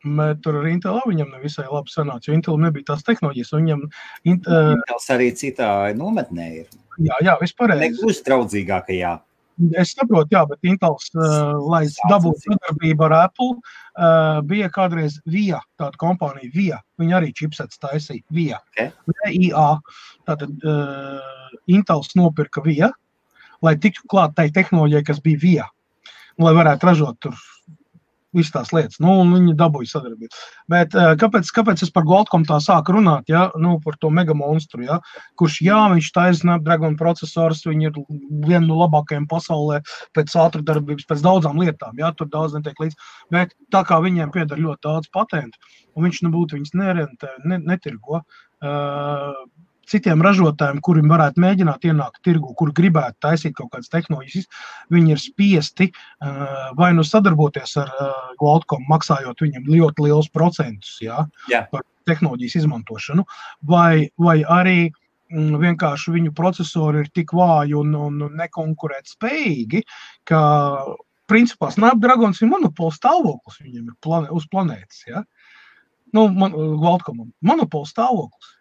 Bet tur ar Intel viņam nevisai labi sanāca, jo Intel nebija tās tehnoloģijas. Viņam, int, uh, Intels arī citā nometnē ir. Jā, jā vispār. Negluži draudzīgākajā. Es saprotu, jā, bet Intels, uh, lai dabūtu sadarbību ar Apple, uh, bija kādreiz VIA, tāda kompānija VIA. Viņa arī čipsets taisīja VIA. Okay. VIA. Tātad uh, Intels nopirka VIA, lai tiktu klāt tai tehnoloģijai, kas bija VIA. Lai varētu ražot tur visas tās lietas. Nu, viņi dabūja sadarbību. Bet uh, kāpēc, kāpēc es par Goldkom tā sāku runāt? Ja? Nu, par to mega monstru, ja? kurš, jā, viņš taisa Snapdragon procesors, viņi ir viena no labākajiem pasaulē pēc ātras darbības, pēc daudzām lietām. Ja? Tur daudz netiek līdz. Bet tā kā viņiem pieder ļoti daudz patentu, un viņš nebūtu viņas nerentē, ne, netirgo. Uh, citiem ražotājiem, kuriem varētu mēģināt ienākt tirgu, kur gribētu taisīt kaut kādas tehnoloģijas, viņi ir spiesti uh, vai nu sadarboties ar uh, Goldcom, maksājot viņam ļoti liels procentus ja, yeah. par tehnoloģijas izmantošanu, vai, vai arī mm, vienkārši viņu procesori ir tik vāji un, un nekonkurēt spējīgi, ka principā Snapdragons ir monopols stāvoklis viņam ir plane, uz planētas. Ja? Nu, man, Goldcomam monopols stāvoklis.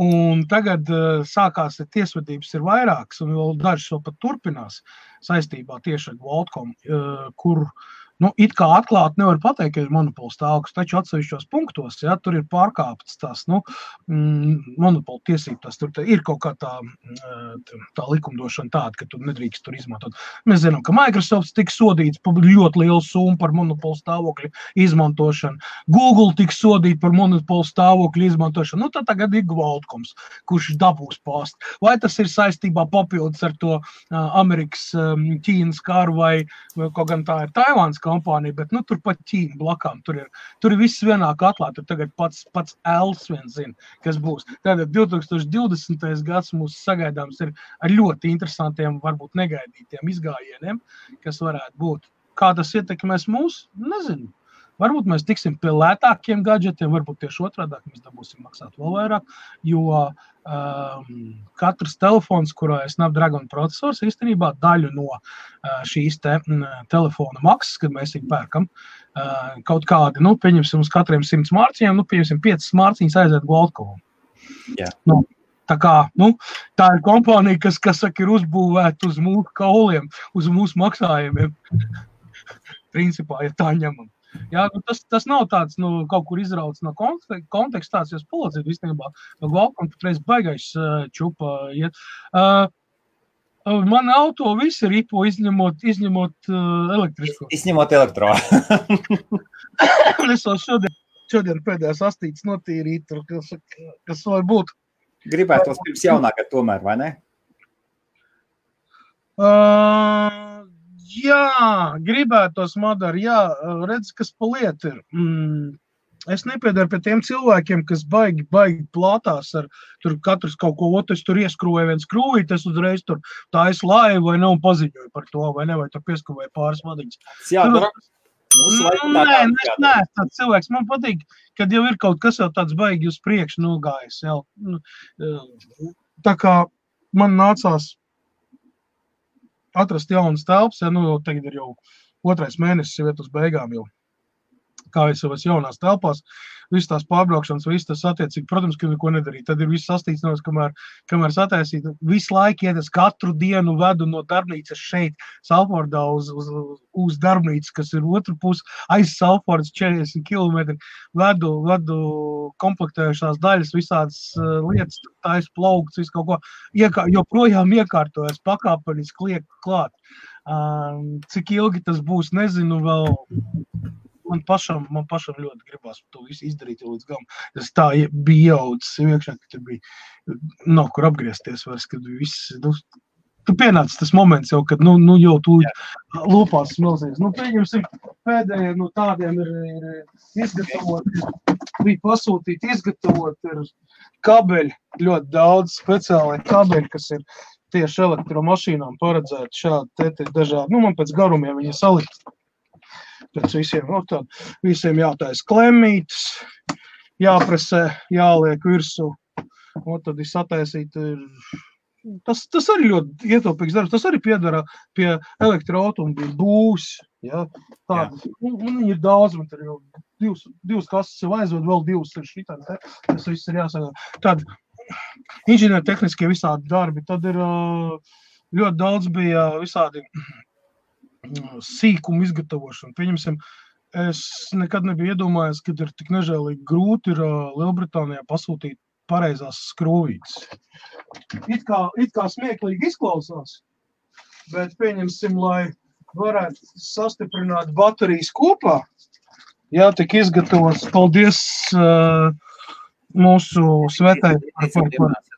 Un tagad uh, sākās tiesvedības, ir vairākas, un vēl dažas vēl pat turpinās saistībā tieši ar Voltkom, uh, kur Nu, it kā atklāti nevar pateikt, ka ir monopola stāvoklis, taču atsevišķos punktos ja, tur ir pārkāptas tās nu, mm, monopola tiesības. Tur ir kaut kā tā, mm, tā likumdošana tāda, ka tu nedrīkst tur izmantot. Mēs zinām, ka Microsoft tika sodīts par ļoti lielu summu par monopola stāvokļu izmantošanu. Google tika sodīts par monopola stāvokļu izmantošanu. Nu, tad tagad ir Gvaltkoms, kurš dabūs pāst. Vai tas ir saistībā papildus ar to Amerikas, Ķīnas karu vai, vai kaut gan tā ir Taivāns? Kompānija, bet nu, tur pat Ķīna blakām. Tur ir, tur ir viss vienā katlā. Tur tagad pats, patsEls viens zina, kas būs. Tātad 2020. gads mūs sagaidāms ir ar ļoti interesantiem, varbūt negaidītiem izgājieniem, kas varētu būt. Kā tas ietekmēs mūs? Nezinu. Varbūt mēs tiksim pie lētākiem gadgetiem, varbūt tieši otrādi mēs dabūsim maksāt vēl vairāk. Jo um, katrs telefons, kurā ir Snapdragon processors, īstenībā daļu no uh, šīs te, mm, telefona maksas, kad mēs viņu pērkam, uh, kaut kādi, nu, pieņemsim, uz katriem simts mārciņiem, nu, pieņemsim, piecas mārciņas aiziet Goldcovam. Yeah. Nu, Tā, kā, nu, tā ir kompānija, kas, kas saka, ir uzbūvēta uz mūsu kauliem, uz mūsu maksājumiem. Principā, ja tā ņemam. Jā, nu tas, tas nav tāds nu, kaut kur izrauts no konteksta. Tāds, jūs policija īstenībā no Valkam patreiz baigais uh, čupa iet. Uh, Man auto visi ripo, izņemot, izņemot uh, elektrisko. Izņemot elektro. es vēl šodien, šodien pēdējās astītes notīrīt, kas, kas var būt. Gribētu tos pirms jaunākā tomēr, vai ne? Uh, Jā, gribētos, Madara, jā, redz, kas pa lietu ir. Mm. Es nepiedaru pie tiem cilvēkiem, kas baigi, baigi plātās ar tur katrs kaut ko otru. Es tur ieskrūvēju viens krūvīt, es uzreiz tur taisu laivu vai nav paziņoju par to, vai ne, vai tur pieskrūvēju pāris vadiņas. Jā, tur, Mūsu laikā nē, tā, nē, nē, tāds cilvēks man patīk, kad jau ir kaut kas tāds baigi uz priekšu nogājis. Jau. Nu, tā kā man nācās atrast jaunas telpas. Ja, nu, tagad ir jau otrais mēnesis, jau iet uz beigām. Jau. Kā jau savās jaunās telpās, visas tās pārbraukšanas, visas tas attiecīgi, protams, ka neko nedarīt. Tad ir viss sastīts, kamēr, kamēr sataisīt. Visu laiku iet, es katru dienu vedu no darbnīcas šeit, Salfordā uz, uz, uz darbnīcu, kas ir otru pusi aiz Salfordas 40 km. Vedu, vedu komplektējušās daļas, visādas uh, lietas, taisa plaukts, visu kaut ko. Iekār, joprojām iekārtojas pakāpeniski liek klāt. Cik ilgi tas būs, nezinu vēl man pašam, man pašam ļoti gribās to visu izdarīt līdz galam. Es tā biju ieaudzis iekšā, ka tur bija nav kur apgriezties vairs, kad viss, nu, tu pienācis tas moments jau, kad, nu, nu jau tu lūpās milzīgs. Nu, pieņemsim, pēdējie no nu, tādiem ir, ir izgatavoti, bija pasūtīti, izgatavot ir kabeļi, ļoti daudz speciālai kabeļi, kas ir tieši elektromašīnām paredzēti šādi te, te dažādi, nu, man pēc garumiem viņi salikt pēc visiem, no, tad, visiem jātaisa klemītes, jāpresē, jāliek virsū. Un tad ir sataisīt. Tas, tas arī ļoti ietilpīgs darbs. Tas arī piedara pie elektroautomobīļa būs. Ja? Tādas, un, un ir daudz, jau divas, divas kases jau aizved, vēl divas ir šitā. Tas viss ir jāsaka. Tad inženiertehniskie visādi darbi, tad ir ļoti daudz bija visādi sīkumu izgatavošana. Pieņemsim, es nekad nebiju iedomājies, ka ir tik nežēlīgi grūti ir Lielbritānijā pasūtīt pareizās skrūvītes. It kā, it kā smieklīgi izklausās, bet pieņemsim, lai varētu sastiprināt baterijas kopā, jā, tik izgatavots. Paldies uh, mūsu svetai.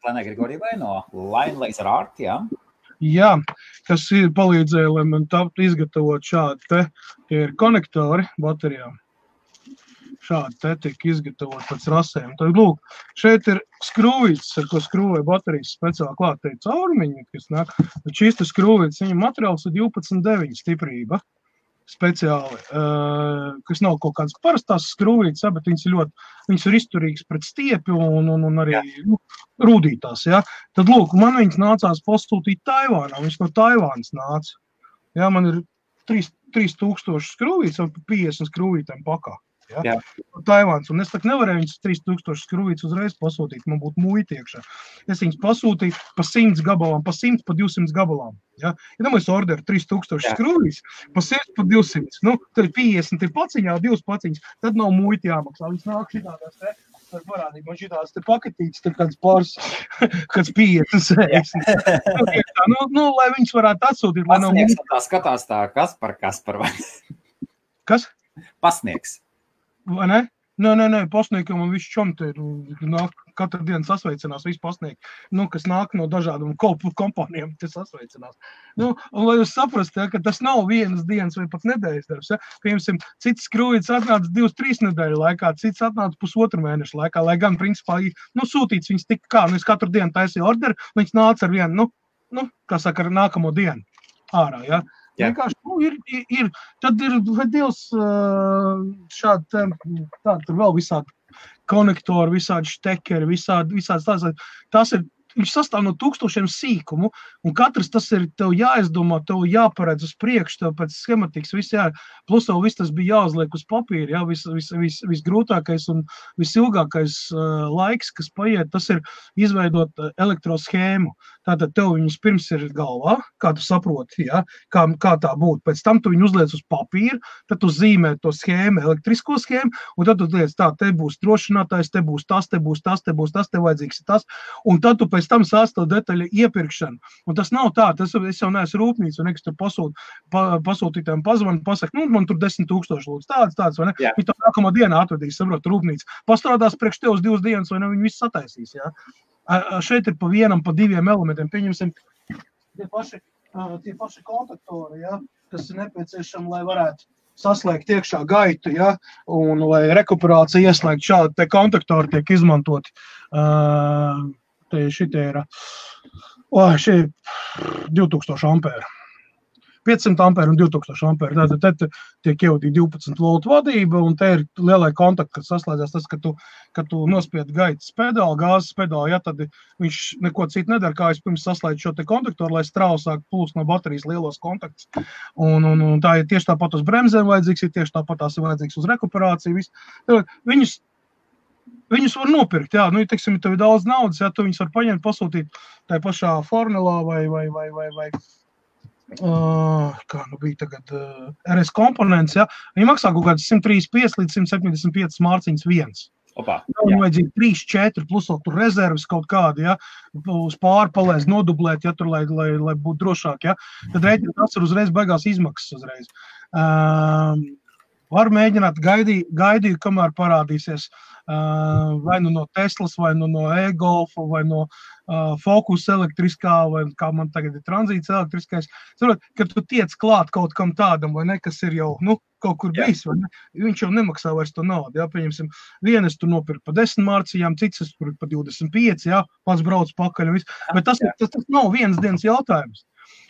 Lenē Grigorīvai no Line Laser Art, jā. Jā, kas ir palīdzēja, lai man taptu izgatavot šādi te, tie ir konektori baterijām šādi te tika izgatavot pēc rasēm. Tad, lūk, šeit ir skrūvītes, ar ko skrūvē baterijas speciāli klāt tie caurumiņi, kas nāk. Bet šīs te skrūvītes, viņa materiāls ir 12,9 stiprība speciāli, kas nav kaut kādas parastās skrūvītes, bet viņas ir ļoti, viņas ir izturīgas pret stiepi un, un, un arī nu, rūdītās, ja. Tad, lūk, man viņas nācās pasūtīt Taivānā, viņas no Taivānas nāca. Jā, man ir 3000 skrūvītes un 50 skrūvītēm pakā. Ja? Jā. Taivāns. Un es tā nevarēju viņus 3000 skrūvītes uzreiz pasūtīt. Man būtu muita iekšā. Es viņus pasūtīju pa 100 gabalām, pa 100, pa 200 gabalām. Ja, ja domāju, orderu 3000 skrūvīs, pa 100, pa 200. Nu, tad 50 ir paciņā, 2 paciņas. Tad nav muita jāmaksā. Viņas nāk šitādās te. Var parādīt, man šitās te paketītes, tur kāds pāris, kāds 50, 60. nu, nu, nu, lai viņas varētu atsūtīt, lai nav. Tā skatās tā, kas par kas par vai. Kas? Pasniegs. Vai ne? Nē, nē, nē pasniegam un viss čom te nāk, katru dienu sasveicinās, visi pasniegt, nu, kas nāk no dažādām kompānijām, te sasveicinās. Nu, un lai jūs saprastu, ja, ka tas nav vienas dienas vai pat nedēļas darbs, ja, piemēram, cits skrūvīts atnāca divas, trīs nedēļu laikā, cits atnāca pusotru mēnešu laikā, lai gan, principā, nu, sūtīts viņas tik kā, nu, es katru dienu taisīju orderu, viņas nāca ar vienu, nu, nu, kā saka, ar nākamo dienu ārā, ja. Jā. Vienkārši nu, ir, ir, ir. Tad ir Dievs šādi, tādi vēl visādi konektori, visādi štekeri, visādi, visādi tās. Tas ir Viņš sastāv no tūkstošiem sīkumu, un katrs tas ir tev jāizdomā, tev jāparedz uz priekšu, tev pēc schematikas viss jā, plus tev viss tas bija jāuzliek uz papīra, jā, vis, vis, vis, visgrūtākais un visilgākais uh, laiks, kas paiet, tas ir izveidot elektroshēmu. Tātad tev viņus pirms ir galvā, kā tu saproti, jā, kā, kā tā būtu. Pēc tam tu viņu uzliec uz papīra, tad tu zīmē to schēmu, elektrisko schēmu, un tad tu liec tā, te būs drošinātājs, te būs tas, te būs tas, te būs tas, te vajadzīgs tas, un tad tu pēc pēc tam sastāv detaļa iepirkšana. Un tas nav tā, tas es jau neesmu rūpnīca, un es tur pasūt, pa, pasūtītājiem pazvanu, pasaka, nu, man tur desmit tūkstoši lūdzu, tāds, tāds, vai ne? Jā. Viņi to nākamā dienā atvedīs, saprot, rūpnīca. Pastrādās priekš tev uz divas dienas, vai ne, viņi viss sataisīs, jā. Šeit ir pa vienam, pa diviem elementiem, pieņemsim, tie paši, tie paši kontaktori, jā, kas ir nepieciešami, lai varētu saslēgt iekšā gaitu, ja, un lai rekuperācija ieslēgt šādi kontaktori tiek izmantoti. Uh, te šitie ir oh, šie 2000 ampēri. 500 ampēri un 2000 ampēri. Tātad te tiek ievadīta 12 voltu vadība, un te ir lielai kontakti, kas saslēdzas tas, ka tu, ka tu nospied gaitas pedāli, gāzes pedāli, ja tad viņš neko citu nedara, kā es pirms saslēdzu šo te kontaktoru, lai strāvas sāk plūst no baterijas lielos kontaktus. Un, un, un tā ir tieši tāpat uz bremzēm vajadzīgs, ir tieši tāpat tās ir vajadzīgs uz rekuperāciju. Visu. Viņus Viņus var nopirkt, jā, nu, ja, teiksim, tev ir daudz naudas, ja tu viņus var paņemt, pasūtīt tajā pašā formulā vai, vai, vai, vai, vai uh, kā nu bija tagad uh, RS komponents, ja, viņi maksā kaut kāds 135 līdz 175 mārciņas viens. Opa, Viņam vajadzīgi 3, 4, plus vēl tur rezerves kaut kādi, ja, uz pārpalēs nodublēt, ja tur, lai, lai, lai būtu drošāk, ja. Tad rēķina tas ir uzreiz beigās izmaksas uzreiz. Um, var mēģināt gaidīt, gaidīt kamēr parādīsies uh, vai nu no Teslas, vai nu no e-golfa, vai no uh, Focus elektriskā, vai kā man tagad ir tranzīts elektriskais. Saprot, kad tu tiec klāt kaut kam tādam, vai ne, kas ir jau, nu, kaut kur jā. bijis, vai ne? Viņš jau nemaksā vairs to naudu, jā, pieņemsim, vienas tu nopirki pa 10 mārciņām, cits tur pa 25, jā, pats brauc pakaļ un viss. Bet tas, tas, tas nav vienas dienas jautājums.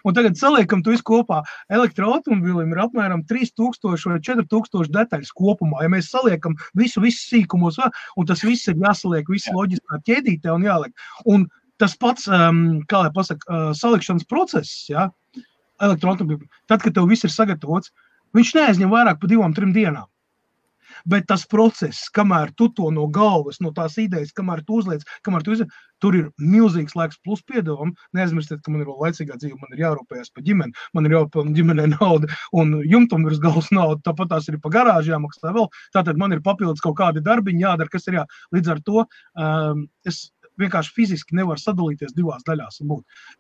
Un tagad saliekam to visu kopā. Elektroautomobilim ir apmēram 3000 vai 4000 detaļas kopumā. Ja mēs saliekam visu, visu sīkumos, un tas viss ir jāsaliek, viss loģiskā ķēdītē un jāliek. Un tas pats, um, kā lai pasaka, uh, salikšanas process, ja, elektroautomobilim, tad, kad tev viss ir sagatavots, viņš neaizņem vairāk par divām, trim dienām. Bet tas process, kamēr tu to no galvas, no tās idejas, kamēr tu uzliec, kamēr tu uzliec, tur ir milzīgs laiks, plus piedomu. Neaizmirstiet, ka man ir vēl laicīgā dzīve, man ir jārūpējas par ģimeni, man ir jāpelnā ģimenē nauda un jumtam virs galvas nauda. Tāpat tās ir pa garāžu jāmaksā vēl. Tātad man ir papildus kaut kādi darbiņi jādara, kas ir jā. Līdz ar to um, es vienkārši fiziski nevar sadalīties divās daļās.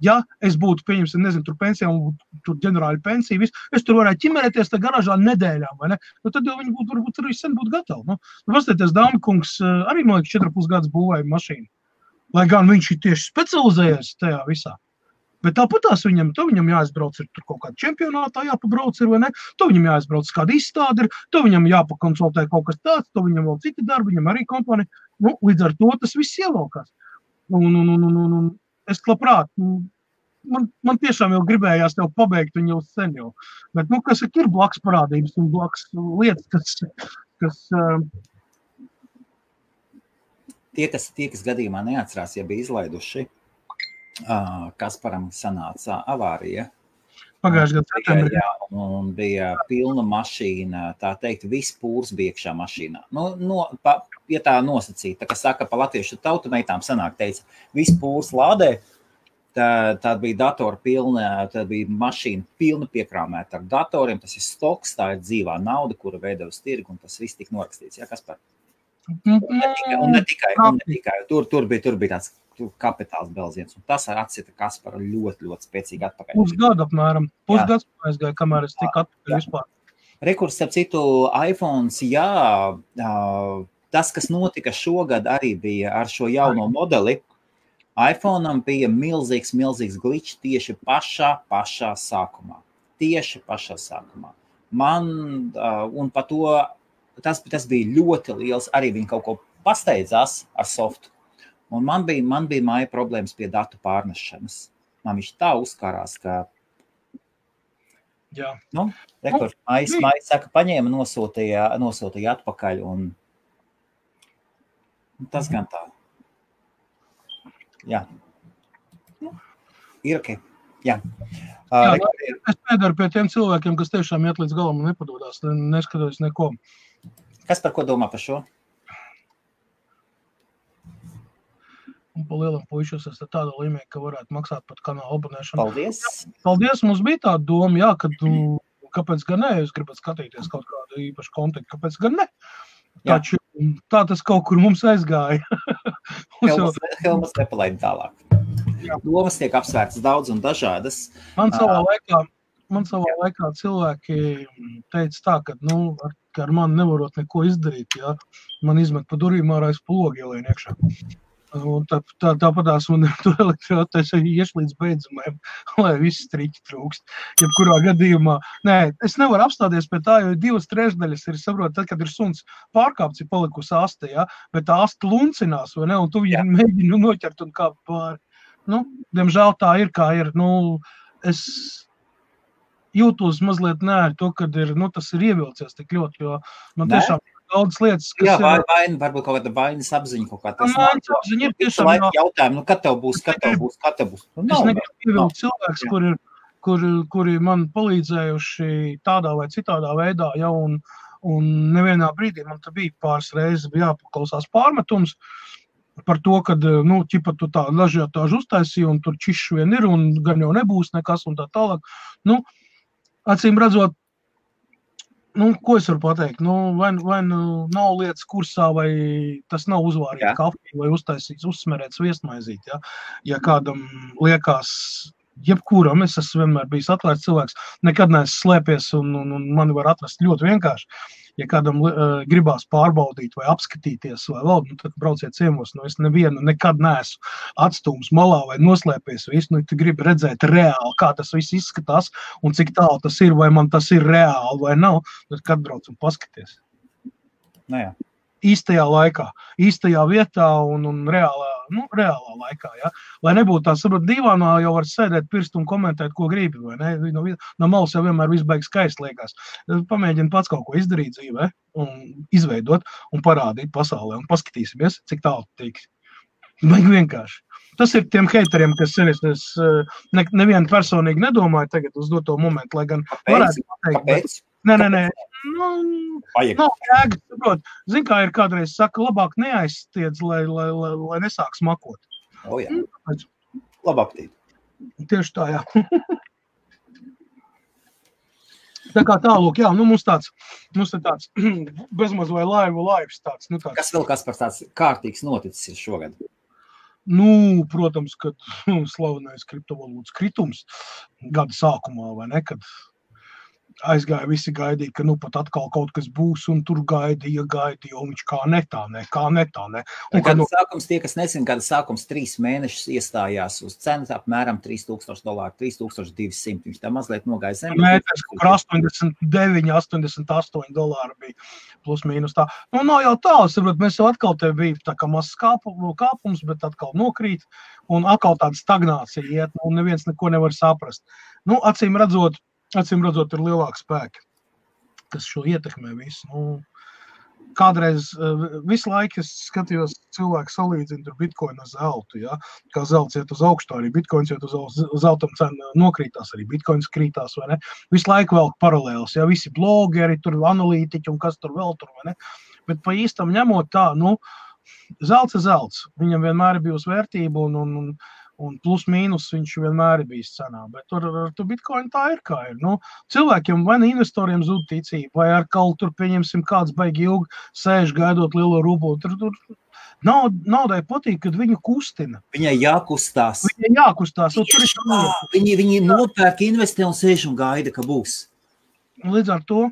Ja es būtu, pieņemsim, nezinu, tur pensijā, un tur ģenerāla pensija, visu, es tur varētu ķimerēties tajā garāžā nedēļām, vai ne? Nu, tad jau viņi būtu, varbūt, arī sen būtu gatavi. Nu, nu Pastāties, Dāma kungs, arī, man liekas, 4,5 gadus būvēja mašīnu. Lai gan viņš ir tieši specializējies tajā visā. Bet tāpat tās viņam, viņam jāizbrauc ar kaut kādu čempionātā, jāpabrauc ar, vai ne? To viņam jāizbrauc uz kādu izstādi, to viņam jāpakonsultē kaut kas tāds, to viņam vēl citi darbi, viņam arī kompānija. Nu, līdz ar to tas viss ievalkās. Un, un, un, un, un, un es labprāt, man, man tiešām jau gribējās tev pabeigt viņu jau sen jau. Bet, nu, kas ir blakus parādības un blakus lietas, kas, kas uh, tie, kas, tie, kas gadījumā neatcerās, ja bija izlaiduši, uh, Kasparam sanāca avārija. Pagājušajā gadā bija, jā, un bija pilna mašīna, tā teikt, viss pūrs bija iekšā mašīnā. Nu, no, pa, ja tā nosacīta, tā kā saka pa latviešu tautu meitām sanāk, teica, viss pūrs lādē, tā, tā bija datora pilna, tā bija mašīna pilna piekrāmēta ar datoriem, tas ir stoks, tā ir dzīvā nauda, kura veido uz tirgu, un tas viss tika norakstīts, jā, kas par? Un ne tikai, un ne tikai, un ne tikai tur, tur, bija, tur bija tāds kapitāls belziens. Un tas atsita Kasparu ļoti, ļoti spēcīgi atpakaļ. Pusgadu apmēram. Pusgads aizgāja, kamēr es tiku atpakaļ vispār. Rekurs, ap citu, iPhone, jā, tas, kas notika šogad, arī bija ar šo jauno modeli. iPhone bija milzīgs, milzīgs glitch tieši pašā, pašā sākumā. Tieši pašā sākumā. Man, un par to tas, tas bija ļoti liels. Arī viņi kaut ko pasteidzās ar softu. Un man bija, man bija māja problēmas pie datu pārnešanas. Man viņš tā uzkārās, ka. Jā, nu, rekord, mājas, mājas saka, paņēma, nosūtīja, nosūtīja atpakaļ. Un, tas gan tā. Jā. Ir ok. Jā. Jā, uh, es piedaru pie tiem cilvēkiem, kas tiešām iet līdz galam un nepadodas, neskatoties neko. Kas par ko domā par šo? Un pa lielam puišos esat tādā līmenī, ka varētu maksāt par kanāla abonēšanu. Paldies! Paldies! Mums bija tā doma, jā, ka tu, kāpēc gan ne, jūs gribat skatīties kaut kādu īpašu kontekstu, kāpēc gan ne? Taču jā. tā tas kaut kur mums aizgāja. Helmas, Helmas nepalaida tālāk. Jā. Domas tiek apsvērtas daudz un dažādas. Man savā laikā, man savā jā. laikā cilvēki teica tā, ka, nu, ar, ka ar mani nevarot neko izdarīt, ja man izmet pa durvīm ārā aiz plogi ielien iekšā. Un tā, tā, tāpatās man ir elektroautorāts, ir iešu līdz beidzamajam, lai viss striķi trūkst. Jebkurā gadījumā, nē, es nevaru apstāties pie tā, jo divas trešdaļas ir, saprot, tad, kad ir suns pārkāpts, ir palikusi aste, ja, bet tā aste luncinās, vai ne, un tu viņu mēģini noķert un kāpt pāri. Nu, diemžēl tā ir, kā ir. Nu, es jūtos mazliet nē, to, kad ir, nu, tas ir ievilcies tik ļoti, jo man tiešām. Nē? Daudz lietas, kas jā, vai, vai, varbūt kaut kāda vainas apziņa, kaut kā ir. Vainas apziņa ir tiešām jā. jautājumu, nu, kad tev būs, kad tev būs, kad tev būs. Nu, es negribu pievilkt cilvēks, kur ir, kur, kuri man palīdzējuši tādā vai citādā veidā, ja, un, un nevienā brīdī man te bija pāris reizes jāpaklausās pārmetums par to, ka, nu, ķipa tu tā dažādi uztaisīji, un tur čišs vien ir, un gan jau nebūs nekas, un tā tālāk. Nu, acīm redzot, Nu, ko es varu pateikt? Nu, vai, vai nu nav lietas kursā, vai tas nav uzvārīts kafija, vai uztaisīts, uzsmerēts viesmaizīt. Ja, ja kādam liekas, jebkuram es esmu vienmēr bijis atvērts cilvēks, nekad neesmu slēpies, un, un, un mani var atrast ļoti vienkārši ja kādam uh, gribās pārbaudīt vai apskatīties, vai vēl, nu, tad brauciet ciemos. Nu, es nevienu nekad neesmu atstūmis malā vai noslēpies. Visu, nu, tu gribi redzēt reāli, kā tas viss izskatās un cik tālu tas ir, vai man tas ir reāli vai nav. Tad kad brauc un paskaties. Nu, jā īstajā laikā, īstajā vietā un, un reālā, nu, reālā laikā. Ja? Lai nebūtu tā, saprot, divānā jau var sēdēt pirkstu un komentēt, ko gribi. No, no malas jau vienmēr viss beigas skaisti liekas. Pamēģini pats kaut ko izdarīt dzīvē, un izveidot un parādīt pasaulē, un paskatīsimies, cik tālu tiks. Vajag vienkārši. Tas ir tiem haiteriem, kas sevis es ne, nevienu personīgi nedomāju tagad uz doto momentu, lai gan varētu pateikt. Nē, nē, nē. Nu, nav jēga. saprot. Zini, kā ir kādreiz saka, labāk neaizstiedz, lai, lai, lai, lai nesāk smakot. O, jā. Tāpēc Labi aptīt. Tieši tā, jā. Tā kā tālāk, jā, nu mums tāds, mums tāds bezmaz vai laivu laivs tāds, nu tāds. Kas vēl kas par tāds kārtīgs noticis šogad? Nu, protams, ka slavenais kriptovalūtas kritums gada sākumā, vai ne, kad aizgāja, visi gaidīja, ka nu pat atkal kaut kas būs, un tur gaidīja, gaidīja, un viņš kā ne tā, ne, kā ne tā, ne. Un, kad, Gada nu, sākums, tie, kas nezina, gada sākums trīs mēnešus iestājās uz cenas apmēram 3000 dolāru, 3200. Viņš tā mazliet nogāja zem. Mēters, kur 89, 88 dolāri bija plus mīnus tā. Nu, nav jau tā, saprot, mēs jau atkal te bija tā kā mazs kāpu- kāpums, bet atkal nokrīt, un atkal tāda stagnācija iet, nu, un neviens neko nevar saprast. Nu, acīm redzot, acīm redzot, ir lielāki spēki, kas šo ietekmē visu. Nu, Kādreiz eh, visu laiku es skatījos, cilvēki salīdzina bitkoinu ar zeltu. Ja? Kā zelts iet uz augšu, arī bitkoins iet uz augšu. Zeltam cena nokrītās, arī bitkoins krītās. Visu laiku vēl paralēlis. Ja? Visi blogeri, tur analītiķi un kas tur vēl tur. Bet pa īstam ņemot tā, nu, zelts ir zelts. Viņam vienmēr ir bijusi vērtība un, un, un, un plus mīnus viņš vienmēr ir bijis cenā. Bet tur ar to bitkoinu tā ir kā ir. Nu, cilvēkiem vai nu investoriem zūd ticība, vai ar kaut tur pieņemsim kāds baigi ilgi sēž gaidot lielo rublu. Tur, tur naud, naudai patīk, kad viņu kustina. Viņai jākustās. Viņai jākustās. un Tur ir tā Ah, Viņi, viņi nopērk, investē un sēž un gaida, ka būs. Līdz ar to,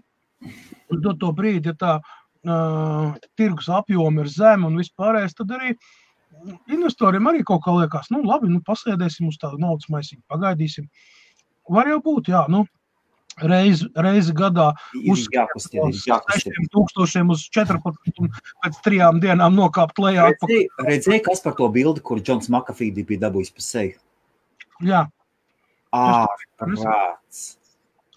uz to brīdi, ja tā uh, tirgus apjoma ir zema un vispārējais, tad arī investoriem arī kaut kā liekas, nu, labi, nu, pasēdēsim uz tādu naudas maisiņu, pagaidīsim. Var jau būt, jā, nu, reizi, reizi gadā Ir Uz- jākustina, no ir jākustina. 6000 uz 14 un pēc trijām dienām nokāpt lejā. Redzēji, redzēji, kas par to bildi, kur Džons Makafīdi bija dabūjis pa seju? Jā, Ārprāts.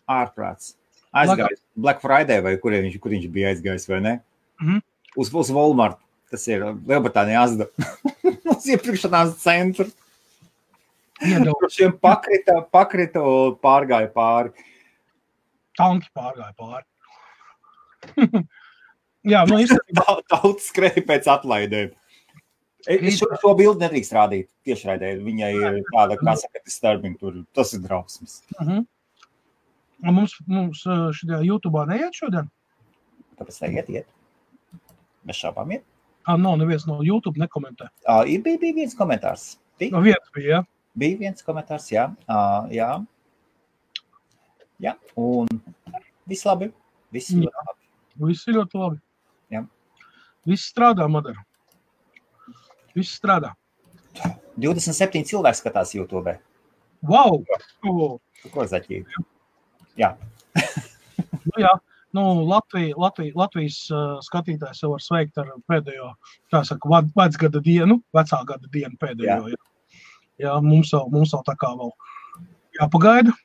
Ārprāts. Aizgājis Black Friday vai kur viņš, kur viņš bija aizgājis, vai ne? Mhm. Uz, uz Walmart. Tas ir Lielbritānija Azda. uz iepirkšanās centru. iedod Kur šiem pakrita, pakrita un pārgāja pāri. tanki pārgāja pāri. jā, nu, īstenībā, Tauts skrēja pēc atlaidēm. Es šo, šo bildi nedrīkst rādīt tiešraidē. Viņai ir tāda, kā saka, disturbing tur. Tas ir drausmas. mhm. Un mums, mums uh, šajā YouTube neiet šodien. Tāpēc tā iet. Bez šābām iet. Ah, nav neviens no YouTube nekomentē. Uh, ir bija, bija viens komentārs. Bija, No vietas bija, ja? bija viens komentārs, jā. Uh, jā. jā. Un viss labi. Viss Jā. labi. Viss ir ļoti labi. Jā. Viss strādā, Madara. Viss strādā. 27 cilvēki skatās YouTube. Wow! Ko zaķīgi? Jā. nu, jā. Nu, Latvija, Latvija, Latvijas uh, skatītājs jau var sveikt ar pēdējo, tā saka, vecgada dienu, vecā gada dienu pēdējo. Jā, jā mums, jau, mums jau tā kā vēl jāpagaida.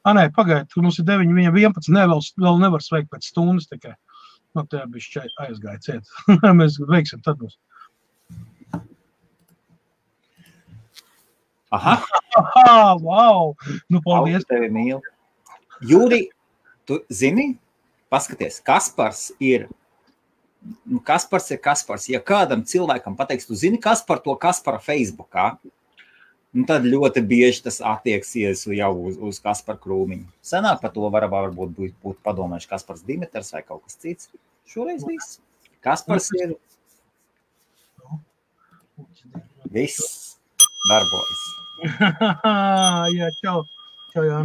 Ah, nē, pagaidiet, mums ir 9, viņa 11. Nē, vēl, vēl nevar sveikt pēc stundas tikai. Nu, tā bija šķiet aizgāja ciet. Mēs veiksim tad mums. Aha, Aha, wow! Nu, paldies! paldies tevi mīl. Jūri, tu zini, paskaties, Kaspars ir. Nu, Kaspars ir Kaspars. Ja kādam cilvēkam pateiks, tu zini, kas par to Kaspara Facebookā, nu, tad ļoti bieži tas attieksies jau uz, uz Kaspara krūmiņu. Senāk par to var, varbūt būt, būt padomājuši Kaspars Dimitrs vai kaut kas cits. Šoreiz viss. Kaspars ir viss darbojas. Jā, čau. čau jā.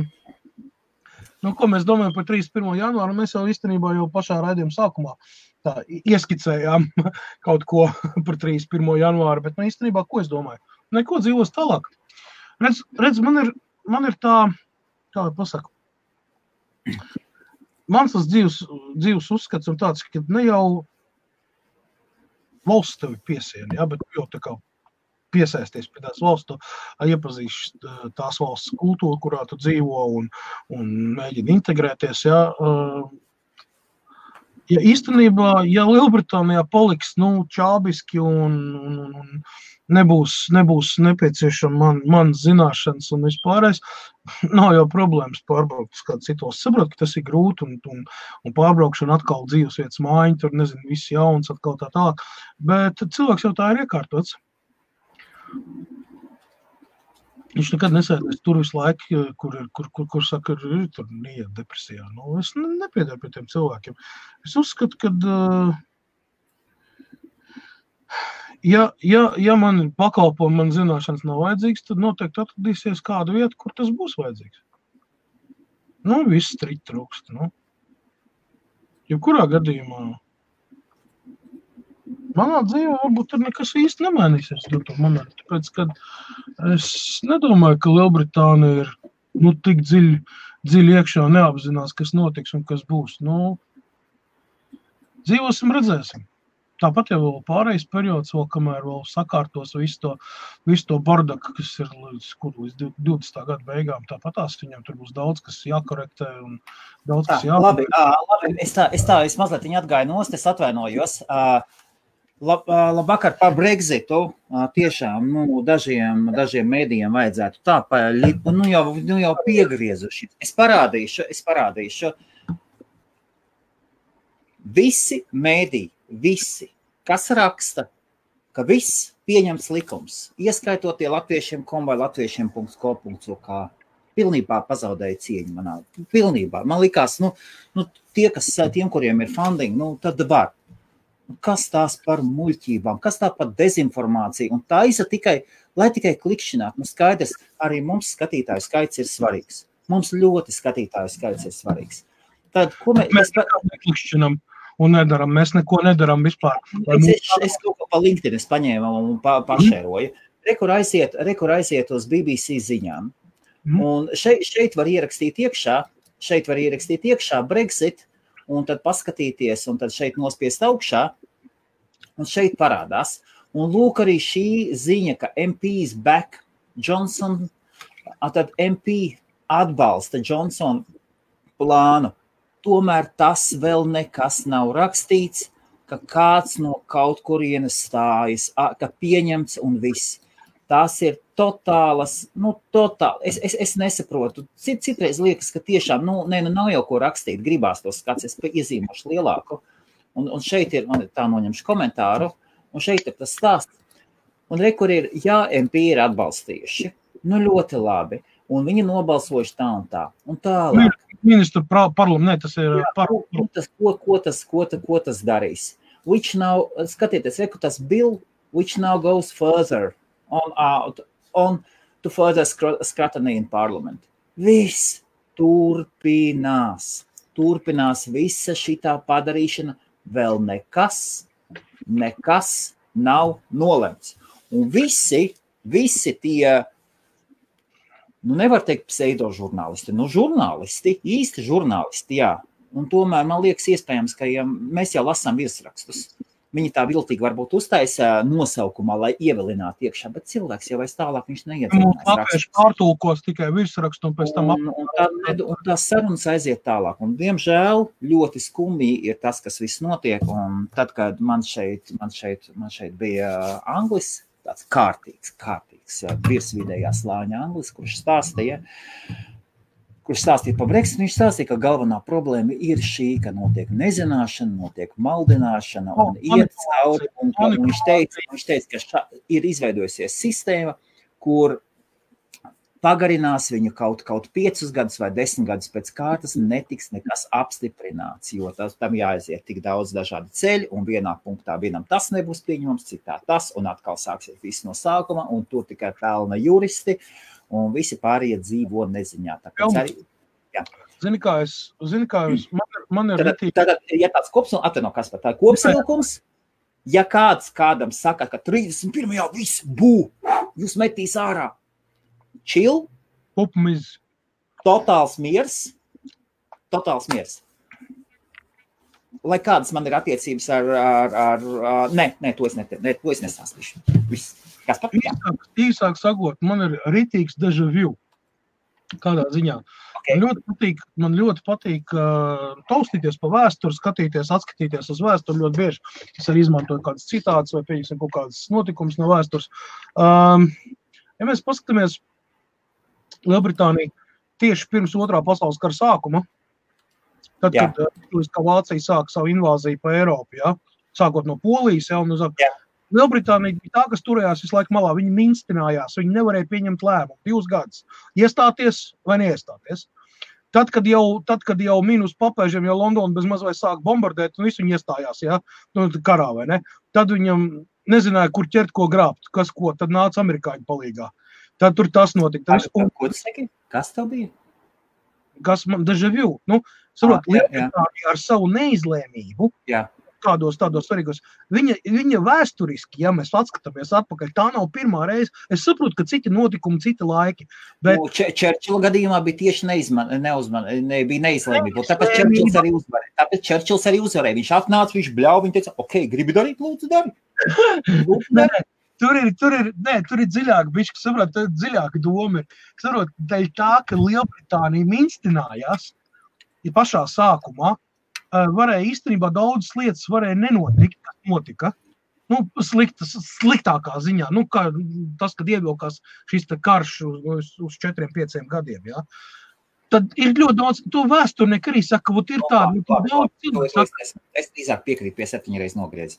Nu, ko mēs domājam par 31. janvāru? Mēs jau īstenībā jau pašā raidījuma sākumā tā, ieskicējām kaut ko par 31. janvāru, bet nu, īstenībā ko es domāju? Neko dzīvos tālāk. Redz, redz man, ir, man ir tā, kā lai pasaku, mans tas dzīves, dzīves uzskats ir tāds, ka ne jau valsts tevi piesiena, ja, bet jau tā kā piesaisties pie tās valsts, tu iepazīsti tās valsts kultūru, kurā tu dzīvo un, un mēģini integrēties. Uh, ja īstenībā, ja Lielbritānijā paliks nu, čābiski un, un, un nebūs, nebūs nepieciešama man, man zināšanas un vispārējais, nav jau problēmas pārbraukt uz kādu citu. Es saprotu, ka tas ir grūti un, un, un pārbraukšana atkal dzīves vietas mājiņa, tur nezinu, viss jauns, atkal tā tālāk. Bet cilvēks jau tā ir iekārtots. Viņš nekad nesēdēs tur visu laiku, kur, ir, kur, kur, kur saka, ir, ir tur neiet depresijā. Nu, es nepiedaru pie tiem cilvēkiem. Es uzskatu, ka, ja, ja, ja man pakalpojumi, man zināšanas nav vajadzīgas, tad noteikti atradīsies kādu vietu, kur tas būs vajadzīgs. Nu, viss strīt trūkst. Nu. Jebkurā gadījumā manā dzīvē varbūt tur nekas īsti nemainīsies. Momentu, tāpēc, kad es nedomāju, ka Lielbritānija ir nu, tik dziļi, dziļi iekšā un neapzinās, kas notiks un kas būs. Nu, dzīvosim, redzēsim. Tāpat jau ir pārējais periods, vēl, kamēr vēl sakārtos visu to, visu to bardaku, kas ir līdz, kur, līdz 20. gada beigām. Tāpat tās viņam tur būs daudz, kas jākorektē un daudz, kas jākorektē. Labi, labi. Es tā, es tā, es mazliet atgāju nost, es atvainojos. Uh, Lab, labvakar par Brexitu. Tiešām nu, dažiem, dažiem mēdījiem vajadzētu tā paļīt, nu jau, nu jau piegriezuši. Es parādīšu, es parādīšu. Visi mēdī, visi, kas raksta, ka viss pieņems likums, ieskaitot tie latviešiem kom vai latviešiem.co.uk, pilnībā pazaudēja cieņu manā. Pilnībā. Man likās, nu, nu tie, kas, tiem, kuriem ir funding, nu, tad var. Kas tās par muļķībām, kas tā par dezinformāciju. Un tā ir tikai, lai tikai klikšķinātu. Nu, skaidrs, arī mums skatītāju skaits ir svarīgs. Mums ļoti skatītāju skaits ir svarīgs. Tad, ko mē, mēs klikšķinām? Un nedaram, mēs neko nedarām vispār. Es, es, es kaut ko pa LinkedIn paņēmu un pa, pašēroju. Rekur aiziet, rekur aiziet uz BBC ziņām. Mm. Un šeit, šeit var ierakstīt iekšā, šeit var ierakstīt iekšā Brexit, un tad paskatīties, un tad šeit nospiest augšā, un šeit parādās. Un lūk, arī šī ziņa, ka MP is back, Johnson, tad MP atbalsta Johnsona plānu. Tomēr tas vēl nekas nav rakstīts, ka kāds no kaut kurienes stājas, ka pieņemts un viss. Tās ir totālas, nu, totāli. Es, es, es nesaprotu. Cit, citreiz liekas, ka tiešām, nu, ne, nu, nav jau ko rakstīt. Gribās to skats, es iezīmošu lielāku. Un, un šeit ir, man tā noņemšu komentāru, un šeit ir tas stāsts. Un re, kur ir, jā, MP ir atbalstījuši. Nu, ļoti labi. Un viņi nobalsojuši tā un tā. Un tālāk. Ministru parlamentu, tas ir par. Tas, ko, ko, tas, ko, ko tas darīs? Which now, skatieties, reku tas bill, which now goes further on, uh, on to further scrutiny in parliament. Viss turpinās. Turpinās visa šī padarīšana. Vēl nekas, nekas nav nolemts. Un visi, visi tie, nu nevar teikt pseido žurnālisti, nu žurnālisti, īsti žurnālisti, jā. Un tomēr man liekas iespējams, ka ja mēs jau lasām virsrakstus, Viņi tā viltīgi varbūt uztaisa nosaukumā, lai ievilinātu iekšā, bet cilvēks jau aiz tālāk viņš neiedzīvās. Viņš pārtulkos tikai virsrakstu un pēc tam un, un, tā, un tās sarunas aiziet tālāk. Un, diemžēl ļoti skumji ir tas, kas viss notiek. Un tad, kad man šeit, man šeit, man šeit bija anglis, tāds kārtīgs, kārtīgs virsvidējā slāņa anglis, kurš stāstīja, ja, kurš stāstīja par Brexit, viņš stāstīja, ka galvenā problēma ir šī, ka notiek nezināšana, notiek maldināšana un oh, iet cauri. Un, un viņš, teica, viņš teica, ka šā, ir izveidojusies sistēma, kur pagarinās viņu kaut, kaut piecus gadus vai desmit gadus pēc kārtas, netiks nekas apstiprināts, jo tas, tam jāaiziet tik daudz dažādu ceļu, un vienā punktā vienam tas nebūs pieņemams, citā tas, un atkal sāksies viss no sākuma, un tur tikai pelna juristi. Uh, un visi pārējie dzīvo neziņā. Tāpēc arī, jā. Zini, kā es, zini, kā es, man, man ir tad, tad, ja tāds kopsvilkums, atvaino, kas par tā kopsvilkums, ja kāds kādam saka, ka 31. viss bū, jūs metīs ārā, chill, Pupmiz. totāls miers, totāls miers. Lai kādas man ir attiecības ar, ar, ar, ar nē, nē, to es, net, ne, to es nesāstīšu. Viss. Kas par īsāk, īsāk sakot, man ir rītīgs deja vu. Kādā ziņā? Okay. Man ļoti patīk, man ļoti patīk uh, taustīties pa vēsturi, skatīties, atskatīties uz vēsturi. Ļoti bieži es arī izmantoju kādas citātas vai pieņemsim kaut kādas notikumus no vēstures. Um, ja mēs paskatāmies Lielbritāniju tieši pirms otrā pasaules kara sākuma, tad, Jā. kad uh, Vācija sāka savu invāziju pa Eiropu, ja, sākot no Polijas, ja, un uz Lielbritānija bija tā, kas turējās visu laiku malā. Viņi minstinājās, viņi nevarēja pieņemt lēmumu divus gadus. Iestāties vai neiestāties. Tad, kad jau, tad, kad jau minus papēžiem, jau Londona bez mazliet sāk bombardēt, un viss viņi iestājās, ja, nu, karā vai ne, tad viņam nezināja, kur ķert, ko grābt, kas ko, tad nāca amerikāņu palīgā. Tad tur tas notika. Tas, un, ko tu saki? Kas tev bija? Kas man deja vu? Nu, saprot, ah, jā, jā. ar savu neizlēmību. Jā kādos tādos svarīgos. Viņa, viņa vēsturiski, ja mēs atskatāmies atpakaļ, tā nav pirmā reize. Es saprotu, ka citi notikumi, citi laiki. Bet... Nu, Čērčila gadījumā bija tieši neizman, neuzman, ne, bija neizlēmība. Tāpēc Čērčils arī uzvarēja. Tāpēc Čērčils arī uzvarēja. Viņš atnāca, viņš bļauj, viņš teica, ok, gribi darīt, lūdzu, dari. Lūdzu, dari. Tur ir, tur ir, nē, tur ir dziļāk, bišķi, saprot, dziļāka doma ir. Saprot, dēļ tā, ka Lielbritānija minstinājās ja pašā sākumā, varēja īstenībā daudzas lietas varēja nenotikt, kas notika. Nu, sliktas, sliktākā ziņā, nu, kā tas, kad ievilkās šis karš uz, uz četriem, pieciem gadiem. Ja. Tad ir ļoti daudz, to vēsture nekad arī saka, ka ir tāda, nu, daudz cilvēku. Es, es drīzāk piekrītu pie septiņreiz nogriezes.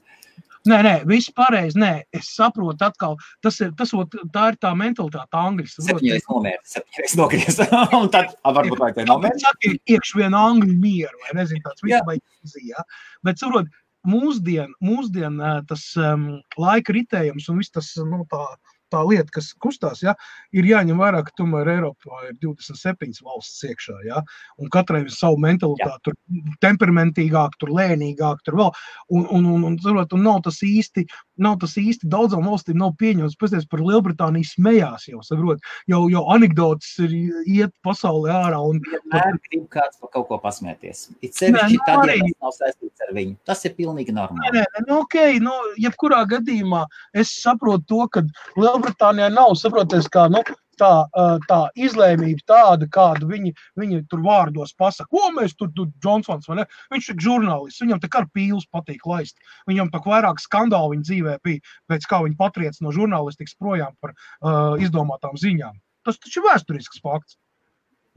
Nē, nē, viss pareizi. Nē, es saprotu, atkal, tas ir, tas, tā ir tā mentalitāte, angļu valoda. Septiņreiz septiņreiz nogriez. un tad, varbūt vai te nomērs. Saka, iekš vienu angļu mieru, vai nezinu, tāds viss vai izījā. Bet, saprot, mūsdien, mūsdien tas um, laika ritējums un viss tas, nu, tā, tā lieta, kas kustās, ja, ir jāņem vērā, ka tomēr Eiropā ir 27 valsts iekšā. Ja, un katrai ir savu mentalitāti, tur temperamentīgāk, tur lēnīgāk, tur vēl. Un, un, un, un, un, nav tas īsti, nav tas īsti daudzām valstīm nav pieņemts. Pēc par Lielbritāniju smējās jau, saprot, jau, jau anekdotas ir iet pasaulē ārā. Un, vienmēr grib kāds par kaut ko pasmēties. It sevišķi nu tad, ja tas nav saistīts ar viņu. Tas ir pilnīgi normāli. Nē, nē, nu, ok, nu, jebkurā gadījumā es saprotu to, ka Lielbritānija Lielbritānijā nav saprotiet, kā nu, tā, tā izlēmība tāda, kādu viņi, viņi tur vārdos pasaka. Ko mēs tur, tur Johnsons, vai ne? Viņš ir žurnālists, viņam tā kā pīls patīk laist. Viņam tā vairāk skandālu viņa dzīvē bija, pēc kā viņa patriec no žurnālistikas projām par uh, izdomātām ziņām. Tas taču ir vēsturisks fakts.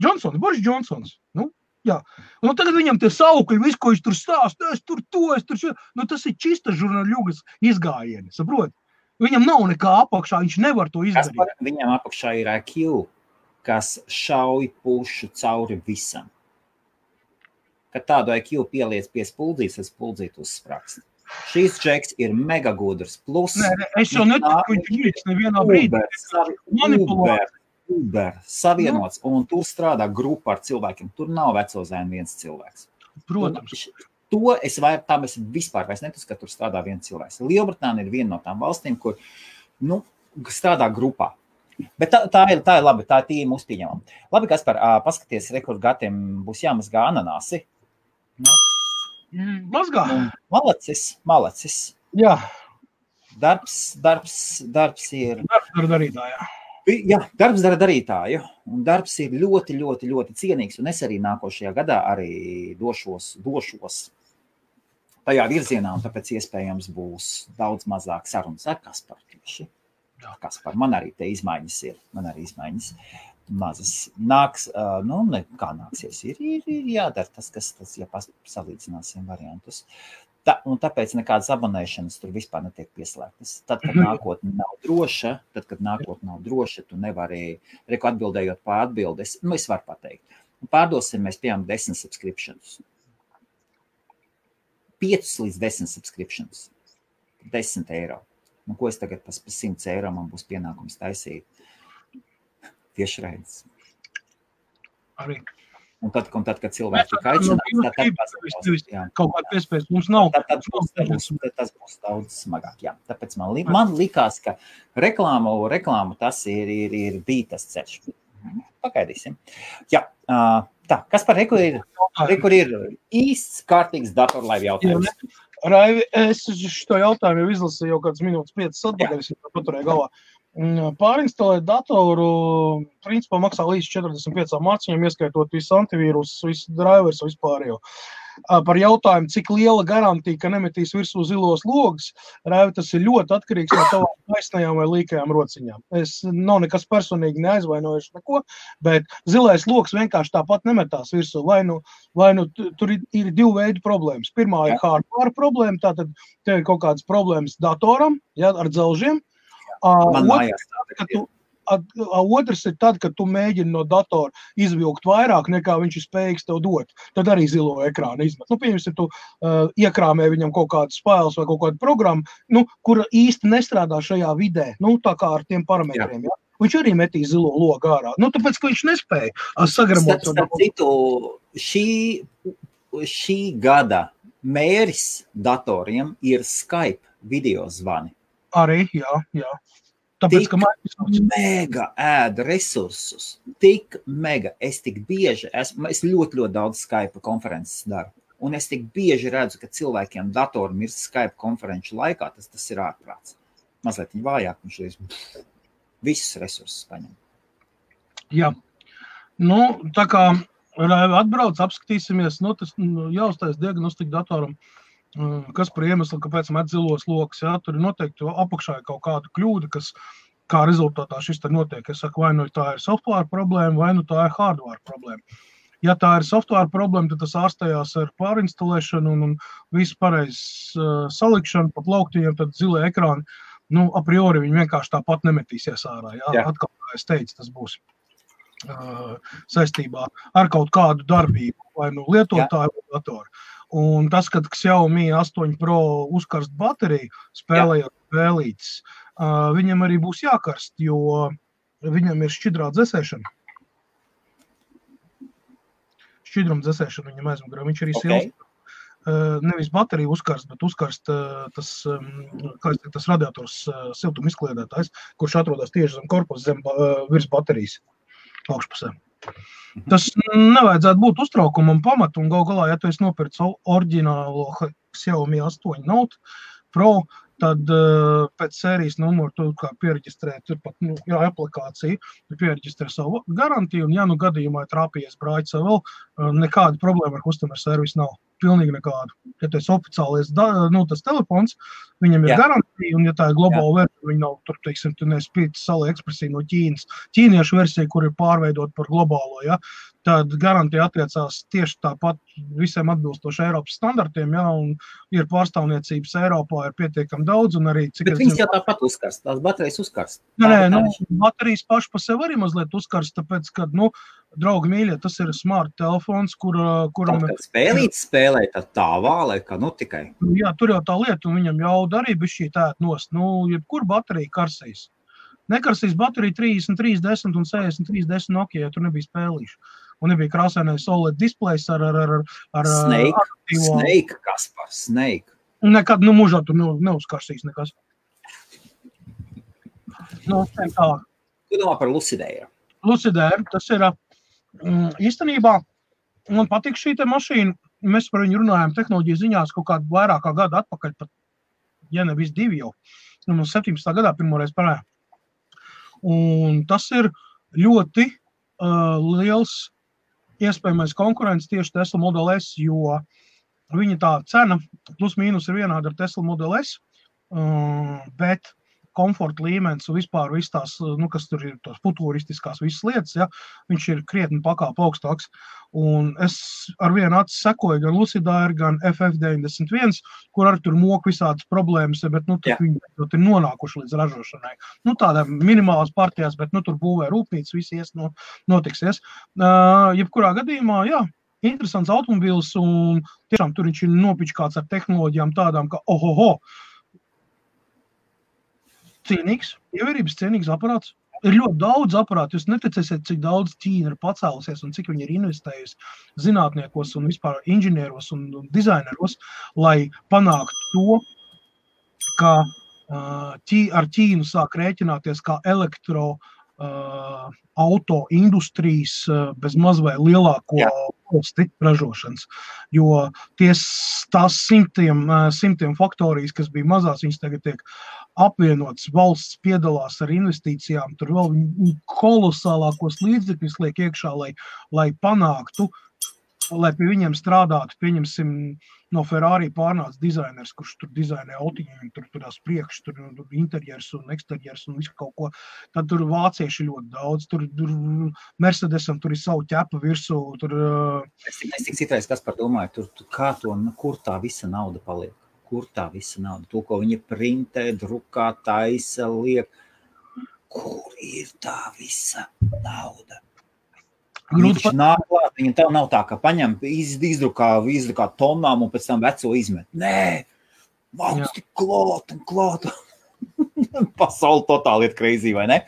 Johnsons, Boris Johnsons. Nu, Jā. Un tagad viņam tie saukļi, visu, ko viņš tur stāsta, es tur to, es tur šo. Nu, tas ir čista žurnāļugas izgājieni, saproti? Viņam nav nekā apakšā, viņš nevar to izdarīt. Par, viņam apakšā ir IQ, kas šauj pušu cauri visam. Kad tādu IQ pieliec pie spuldzītes, tas spuldzīte uzsprāgst. Šīs džeks ir mega gudrs. Plus, nē, nē, es jau neticu, ka viņš ir nevienā brīdī. Manipulēt. Uber savienots, nu. un tur strādā grupa ar cilvēkiem. Tur nav veco zēnu viens cilvēks. Protams. Un to es vairāk, tam es vispār neticu, ka tur strādā viens cilvēks. Lielbritānija ir viena no tām valstīm, kur nu, strādā grupā. Bet tā, tā, ir, tā ir labi, tā ir tīma uzpieņemama. Labi, kas par paskaties, rekordu gatiem būs jāmazgā ananāsi. Nu. Mm, mazgā. Malacis, malacis. Jā. Darbs, darbs, darbs ir. Darbs ir darītājā. Jā, darbs dara darītāju, un darbs ir ļoti, ļoti, ļoti cienīgs. Un es arī nākošajā gadā arī došos, došos tajā virzienā, un tāpēc iespējams būs daudz mazāk sarunas ar Kasparu tieši. Kaspar, man arī te izmaiņas ir, man arī izmaiņas mazas. Nāks, nu, ne, kā nāksies, ir, ir, ir jādara tas, kas tas, ja salīdzināsim variantus. Tā, tāpēc nekādas abonēšanas tur vispār netiek pieslēgtas. Tad, kad nākotne nav droša, tad, kad nākotne nav droša, tu nevari, reku atbildējot pār atbildes, nu, es varu pateikt. Pārdosim mēs, piemēram, 10 subscriptions. 5 līdz 10 subscriptions. 10 eiro. Nu, ko es tagad par 100 eiro man būs pienākums taisīt? Tieši redzes. Arī. Un tad, un tad kad cilvēki tika aicināti, tad, tad, tad kaut kāda piespējas mums nav. Tad, tad, tad, tad, būs, tad tas būs daudz smagāk. Jā. Tāpēc man, li, man likās, ka reklāmu, reklāmu tas ir, ir, ir bija tas ceļš. Pagaidīsim. Jā, tā, kas par rekur ir? Rekur ir īsts, kārtīgs datorlaivu jautājums. Raivi, es šo jautājumu jau izlasīju jau kādas minūtes, piecas atpakaļ, es jau paturēju galvā. mm, pārinstalēt datoru, principā maksā līdz 45 mārciņām, ieskaitot visu antivīrusu, visu drivers, vispārējo. Par jautājumu, cik liela garantija, ka nemetīs virsū zilos logus, Rēvi, tas ir ļoti atkarīgs no tavām taisnajām vai līkajām rociņām. Es nav nekas personīgi neaizvainojuši neko, bet zilais lokus vienkārši tāpat nemetās virsū. Vai nu, vai nu tur ir, ir divi veidi problēmas. Pirmā ir hardware problēma, tātad tev ir kaut kādas problēmas datoram, ja, ar dzelžiem. Man mājās tu, Otrs ir tad, kad tu mēģini no datora izvilkt vairāk, nekā viņš ir spējīgs tev dot. Tad arī zilo ekrānu izmet. Nu, Piemēram, tu uh, iekrāmē viņam kaut kādu spēles vai kaut kādu programmu, nu, kura īsti nestrādā šajā vidē, nu, tā kā ar tiem parametriem. Jā. Ja? Viņš arī metīs zilo logu ārā. Nu, tāpēc, ka viņš nespēja sagramot to citu. Šī, šī gada mērķis datoriem ir Skype video zvani. Arī, jā, jā. Tāpēc, tik Microsoft... mega ēda resursus, tik mega. Es tik bieži, esmu, es ļoti, ļoti daudz Skype konferences daru. Un es tik bieži redzu, ka cilvēkiem datori mirst Skype konferenču laikā. Tas, tas ir ārprāts. Mazliet vājāk viņš ir visus resursus paņem. Jā, nu, tā kā atbrauc, apskatīsimies, nu, tas nu, jāuztais diagnostika datoram. Kas par iemeslu, kāpēc met zilos lokus? Jā, tur ir noteikti apakšā kaut kāda kļūda, kas kā rezultātā šis notiek. Es saku, vai nu tā ir software problēma, vai nu tā ir hardware problēma. Ja tā ir software problēma, tad tas ārstējās ar pārinstalēšanu un, un visu pareizu uh, salikšanu pa plauktiem, tad zilie ekrāni, nu, a priori viņi vienkārši tāpat nemetīsies ārā. Jā? Jā. Atkal, kā es teicu, tas būs uh, saistībā ar kaut kādu darbību, vai nu lietotāju vai datoru. Un tas, kad Xiaomi 8 Pro uzkarst bateriju, spēlējot vēlītes, uh, viņam arī būs jākarst, jo viņam ir šķidrā dzēsēšana. Šķidruma dzēsēšana viņam aizmugurē. Viņš arī okay. silst. Uh, nevis baterija uzkarst, bet uzkarst uh, tas, um, teikt, tas radiators siltuma izkliedētājs, kurš atrodas tieši zem korpusa, zem virs baterijas augšpusē. Tas nevajadzētu būt uztraukumam pamatu, un gal galā, ja tu esi nopircis oriģinālo Xiaomi 8 Note Pro, tad uh, pēc sērijas numura tu kā pieregistrē, tur pat, nu, jā, aplikācija, tu pieregistrē savu garantiju, un ja nu gadījumā trāpījies brāļs vēl, uh, nekāda problēma ar customer service nav. Pilnīgi nekādu. Ja tas ir oficiālais nu, tas telefons, viņam ir Jā. garantija, un ja tā ir globāla versija, viņa nav tur, teiksim, tu nespīti sali ekspresija no Ķīnas. Ķīniešu versija, kur ir pārveidot par globālo, ja, tad garantija attiecās tieši tāpat visiem atbilstoši Eiropas standartiem, ja, ir pārstāvniecības Eiropā ir pietiekami daudz, un arī. Bet viņas jau tāpat uzkarst, tās baterijas uzkarst. Nē, nē, nu, baterijas paši pa sevi arī mazliet uzkarst, tāpēc, ka, nu, draugi mīļie, tas ir smart telefons, kur, kuram ir. Spēlīt spēlē tā tā vālē, ka nu tikai. Jā, tur jau tā lieta, un viņam jau arī bija šī tā nost. Nu, jebkur baterija karsīs. Nekarsīs baterija 33, 10 un 63, 10 Nokia, ja tur nebija spēlīšu. Un nebija krāsainais OLED displejs ar, ar, ar, ar Snake. Aktīvo... Snake, kas par Snake? Nekad, nu, mūžā tur neuzkarsīs nekas. Nu, tā. Ko domā par Lucidēru? Lucidēru, tas ir mm, īstenībā, man patīk šī mašīna. Mēs par viņu runājām tehnoloģiju ziņās kaut kādu vairāk kā gadu atpakaļ, pat, ja nevis divi jau. Nu, mums 17. gadā pirmoreiz parādījās. Un tas ir ļoti uh, liels iespējamais konkurents tieši Tesla Model S, jo viņa tā cena plus mīnus ir vienāda ar Tesla Model S, uh, bet komforta līmenis un vispār viss tās, nu, kas tur ir tos futūristiskās visas lietas, ja, viņš ir krietni pakāp augstāks. Un es ar vienu acu sekoju gan Lucidāru, gan FF91, kur arī tur mok visādas problēmas, bet, nu, viņi ir nonākuši līdz ražošanai. Nu, tādām minimālās partijās, bet, nu, tur būvē rūpnīcas, viss ies, nu, notiksies. Uh, jebkurā gadījumā, jā, interesants automobīls, un tiešām tur viņš ir nopičkāts ar tehnoloģijām tādām, ka, ohoho, oh, cienīgs, ievērības cienīgs aparāts. Ir ļoti daudz aparātu. Jūs neticēsiet, cik daudz Ķīna ir pacēlusies un cik viņi ir investējusi zinātniekos un vispār inženieros un dizaineros, lai panāktu to, ka uh, ķī, ar Ķīnu sāk rēķināties kā elektro uh, auto industrijas uh, bez mazliet lielāko Jā. valsti ražošanas. Jo ties, tās simtiem, simtiem faktorijas, kas bija mazās, viņas tagad tiek apvienots valsts piedalās ar investīcijām, tur vēl kolosālākos līdzekļus liek iekšā, lai, lai panāktu, lai pie viņiem strādātu, pieņemsim, no Ferrari pārnāca dizainers, kurš tur dizainē autiņiem, tur tur tās priekš, tur, tur interjers un eksterjers un visu kaut ko. Tad tur vācieši ļoti daudz, tur, tur Mercedesam tur ir savu ķepa virsū. Tur, es, es tik citreiz, kas par domāju, tur kā to, nu, kur tā visa nauda paliek kur tā visa nauda, to, ko viņi printē, drukā, taisa, liek. Kur ir tā visa nauda? Viņš nāk klāt, viņam tā nav tā, ka paņem, iz, izdrukā, izdrukā tonām un pēc tam veco izmet. Nē, valsts tik klāt un klāt. Pasauli totāli iet kreizī, vai ne?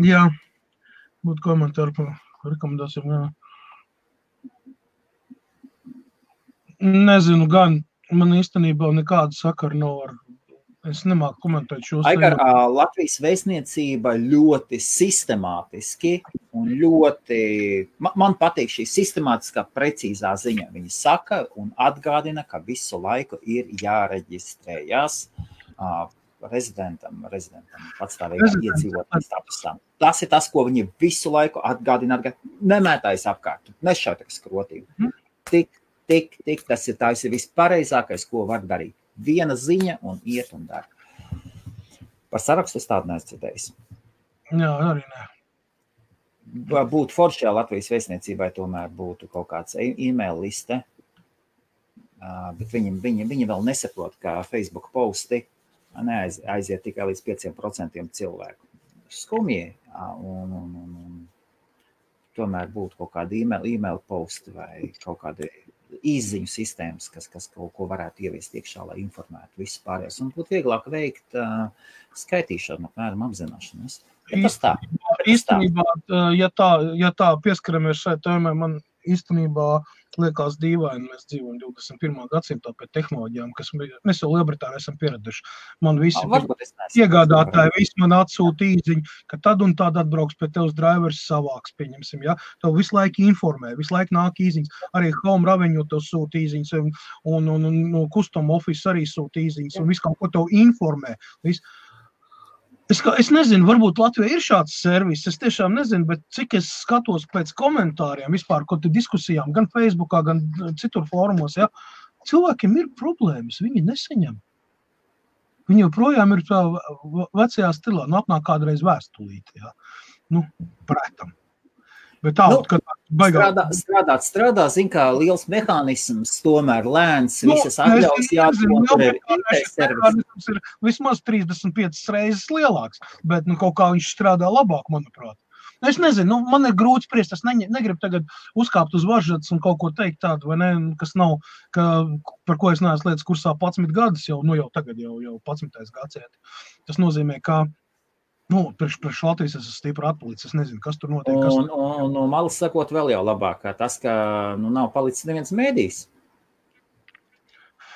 Jā, būtu komentāri par rekomendācijām, jā. Nezinu gan, man īstenībā nekāda sakara nav ar. Es nemāku komentēt šo Aigar, Latvijas vēstniecība ļoti sistemātiski un ļoti, man, man patīk šī sistemātiskā, precīzā ziņa. Viņi saka un atgādina, ka visu laiku ir jāreģistrējas uh, rezidentam, rezidentam patstāvīgam iedzīvotājiem statusam. Tas ir tas, ko viņi visu laiku atgādina, atgādina. nemētājas apkārt, nešauties skrotīm. Mm. Tik tik, tik tas ir, tas ir vispareizākais, ko var darīt. Viena ziņa un iet un dara. Par sarakstu es tādu neesmu dzirdējis. Jā, arī nē. Būtu forši, ja Latvijas vēstniecībai tomēr būtu kaut kāds e- e-mail liste, bet viņi, viņi, viņi vēl nesaprot, ka Facebook posti neaiz, aiziet tikai līdz 5% cilvēku. Skumji, un, un, un, un tomēr būtu kaut kādi e-mail, e-mail posti vai kaut kādi īziņu sistēmas, kas, kas kaut ko varētu ieviest iekšā, lai informētu visus pārējos. Un būtu vieglāk veikt uh, skaitīšanu, apmēram apzināšanos. Ja tas tā. Īstenībā, ja tā, ja tā pieskaramies šai tēmai, man īstenībā liekas dīvaini. Mēs dzīvojam 21. gadsimtā pēc tehnoloģijām, kas mēs jau Lielbritānijā esam pieraduši. Man visi iegādātāji visi man atsūta īziņu, ka tad un tad atbrauks pie tevis drivers savāks, pieņemsim, ja? Tev visu laiku informē, visu laiku nāk īziņas. Arī Home Revenue tev sūta īziņas un, un, un, un Custom Office arī sūta īziņas un visu kaut ko tev informē. Visu. Es, kā, es nezinu, varbūt Latvijā ir šāds servis. Es tiešām nezinu, bet cik es skatos pēc komentāriem, vispār kaut kādām diskusijām, gan Facebook, gan citur fórumos, ja, cilvēkiem ir problēmas. Viņi nesaņem. Viņi joprojām ir tādā vecajā stilā, nu, apnāk kādreiz vēstulīte. Ja. Nu, prātam. Bet tā, nu, kad baigā... strādā, strādāt, strādā, zin kā liels mehānisms, tomēr lēns, nu, visas IT servis. ir vismaz 35 reizes lielāks, bet nu, kaut kā viņš strādā labāk, manuprāt. Es nezinu, nu, man ir grūti spriest. Es ne, negribu tagad uzkāpt uz varžas un kaut ko teikt tādu, ne, kas nav, ka, par ko es neesmu lietas kursā 11 gadus, jau, nu, jau tagad, jau, jau 11. gadsimta. Tas nozīmē, ka Nu, priekš, priekš Latvijas es esmu stipri atpalicis. Es nezinu, kas tur notiek. Kas... Un, un, un no malas sakot, vēl jau labāk, tas, ka nu, nav palicis neviens mēdījis.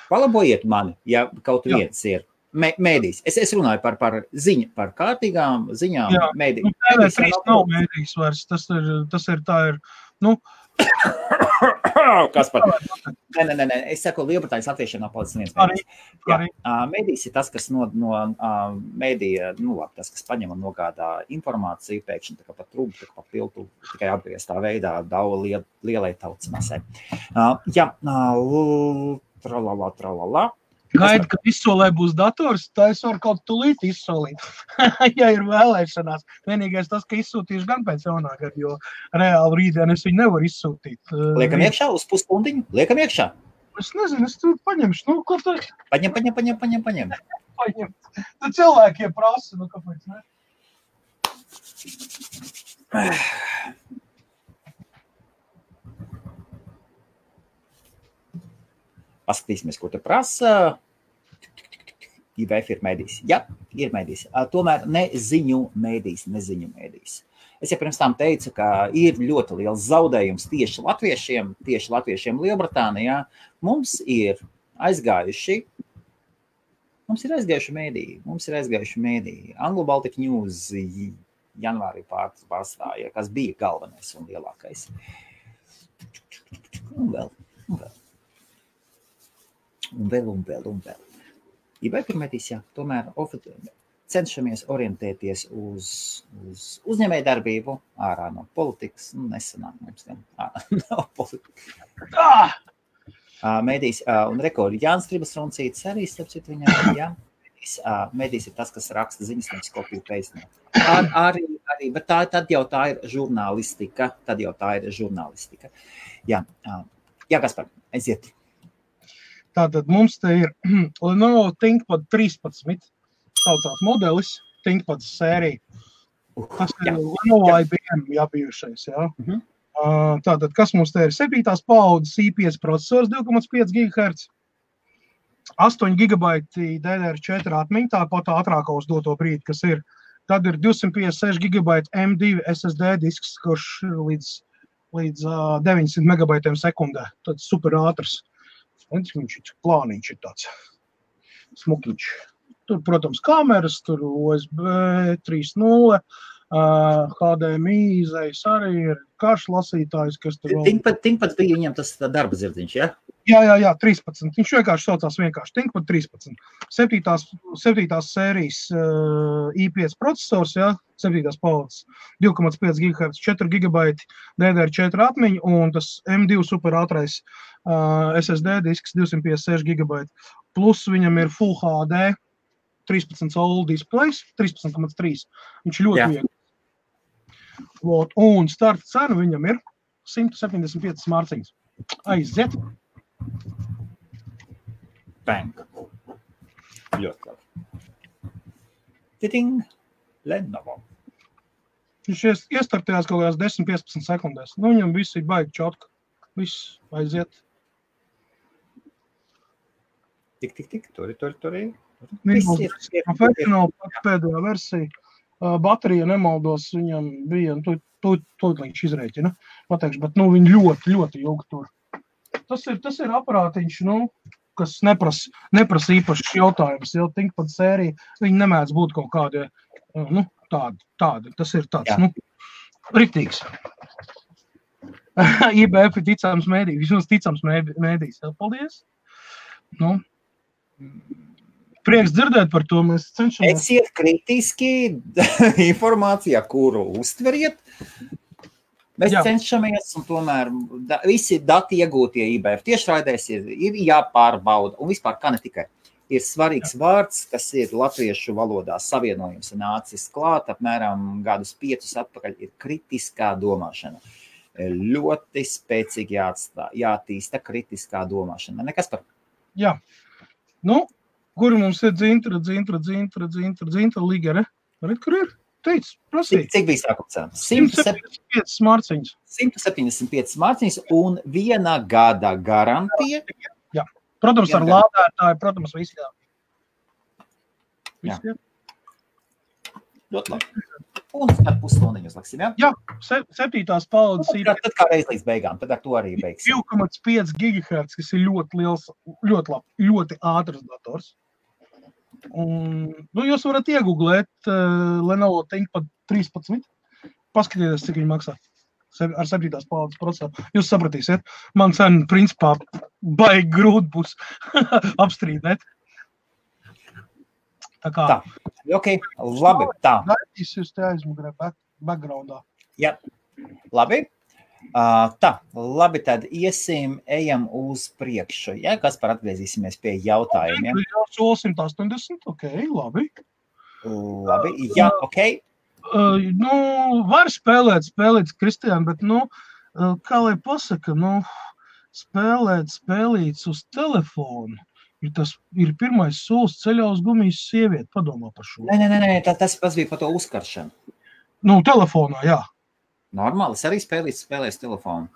Palabojiet mani, ja kaut viens ir. Mēdīs. Es, es runāju par, par ziņu, par kārtīgām ziņām. Jā, mēdī. nu, TV3 nav mēdījis vairs. Tas ir, tas ir tā ir, nu, Kas par to? Nē, nē, nē, es saku, Lielbritānijas palicis viens mēdījis. Jā, mēdījis ir tas, kas no, no mēdīja, nu, labi, tas, kas paņem un nogādā informāciju pēkšņi tā kā pa trūku, tā kā pa piltu, tikai apgrieztā veidā daudz liel, lielai tautas masē. Jā, tralala, tralala. Gaida, ka izsolē būs dators, tā es varu kaut tūlīt izsolīt. ja ir vēlēšanās, vienīgais tas, ka izsūtīšu gan pēc jaunā gada, jo reāli rītdien es viņu nevaru izsūtīt. Liekam iekšā uz puspundiņu, liekam iekšā. Es nezinu, es tur paņemšu, nu, ko tā. Paņem, paņem, paņem, paņem, paņem. paņem. Tad cilvēkiem prasa, nu, kāpēc ne? Paskatīsimies, ko te prasa. IBF ir mēdījis. Jā, ir mēdījis. Tomēr ne ziņu mēdījis, ne ziņu mēdījis. Es jau pirms tam teicu, ka ir ļoti liels zaudējums tieši latviešiem, tieši latviešiem Lielbritānijā. Mums ir aizgājuši, mums ir aizgājuši mēdīji, mums ir aizgājuši mēdīji. Anglo Baltic News janvārī pārstāja, kas bija galvenais un lielākais. Un vēl, un vēl. Un vēl, un vēl, un vēl. eBay pirmētīs, jā, tomēr cenšamies orientēties uz, uz uzņēmēju darbību ārā no politikas. Nu, nesanāk mums gan ārā no politikas. Ah! Uh, mēdīs, uh, un rekordi Jānis Tribas Roncītis arī, starp citu, viņam, jā. Mēdīs, uh, mēdīs ir tas, kas raksta ziņas, nevis kopiju pēcnē. Ar, arī, arī, bet tā, tad jau tā ir žurnālistika, tad jau tā ir žurnālistika. Jā, uh, jā Gaspar, aiziet. Tātad mums te ir Lenovo ThinkPad 13, saucās modelis, ThinkPad sērija. Tas ir Lenovo IBM jābijušais, jā. Uh -huh. uh, tātad, kas mums te ir? 7. paudzes i5 procesors 2,5 GHz. 8 gigabaiti DDR4 atmiņa, tāpat ātrākā uz doto brīdi, kas ir. Tad ir 256 gigabaiti M2 SSD disks, kurš ir līdz, līdz uh, 900 megabaitiem sekundē. Tad super ātrs. Viņš ir plāniņš, ir tāds smukiņš. Tur, protams, kameras, tur USB 3.0, uh, HDMI izējas arī ir karš lasītājs, kas tur vēl. Tinkpat bija viņam tas darba zirdziņš, ja? Jā, jā, jā, 13. Viņš vienkārši saucās vienkārši Tinkpat 13. Septītās, septītās sērijas uh, I5 procesors, jā, septītās paudzes, 2,5 GHz, 4 GB DDR4 atmiņa un tas M2 super ātrais SSD disks 256 GB. Plus viņam ir Full HD 13 soul displays, 13,3. Viņš ļoti viegli. Lot, un starta cena viņam ir 175 mārciņas. Aiziet! Bang! Ļoti labi. Titing! Lenovo. Viņš iestartējās kaut kādās 10-15 sekundēs. Nu, viņam viss ir baigi čotka. Viss aiziet. Tik, tik, tik, tur, tur, tur. Profesionāli pēdējā versija. Baterija, nemaldos, viņam bija, to, to, to viņš izreikina, pateikšu, bet, nu, viņi ļoti, ļoti ilgi tur. Tas ir, tas ir aparātiņš, nu, kas neprasa, neprasa īpašs jautājums, jo ThinkPad sērija, viņi nemēdz būt kaut kādi, nu, tādi, tādi, tas ir tāds, Jā. nu, riktīgs. IBF ir ticams mēdī, vismaz ticams mēdīs. Paldies! Nu, prieks dzirdēt par to. Mēs cenšamies. Esiet kritiski informācijā, kuru uztveriet. Mēs Jā. cenšamies, un tomēr da, visi dati iegūtie IBF tiešraidēs ir, ir jāpārbauda. Un vispār, kā ne tikai. Ir svarīgs Jā. vārds, kas ir latviešu valodā savienojums nācis klāt apmēram gadus piecus atpakaļ, ir kritiskā domāšana. Ļoti spēcīgi jāatstā, jātīsta kritiskā domāšana. Nekas par. Jā, nu, kur mums ir dzintra, dzintra, dzintra, dzintra, dzintra ligere. Redz, kur ir? Teic, prasīt. Cik, cik bija sākuma cena? 175 mārciņas. 175 mārciņas un viena gada garantija. Jā, protams, ar lādētāju, protams. Viss jā. Ļoti labi. Un tad pusstundiņu uzliksim, ja? Jā, se, septītās paudzes. Nu, tad, tad kā reiz līdz beigām, tad ar to arī beigsim. 2,5 GHz, kas ir ļoti liels, ļoti labi, ļoti ātrs dators. Un, nu, jūs varat iegūglēt uh, Lenovo ThinkPad 13. Paskatieties, cik viņi maksā. Ar 7. paudzes procesoru. Jūs sapratīsiet, man cena principā baigi grūti būs apstrīdēt. Tā kā. Tā. Okay. Labi, tā. Gaidīs jūs te aizmugurē backgroundā. Jā, labi. Uh, tā, labi, tad iesim, ejam uz priekšu. Jā, kas par atgriezīsimies pie jautājumiem. Jā, 180, ok, labi. Labi, jā, ok. Uh, nu, var spēlēt, spēlēt Kristiānu, bet, nu, kā lai pasaka, nu, spēlēt spēlīts uz telefonu. Ir tas ir pirmais solis ceļā uz gumijas sievieti. Padomā par šo. Nē, nē, nē, tā, tas, bija par to uzkaršanu. Nu, telefonā, jā. Normāli, es arī spēlēju, spēlēju telefonu.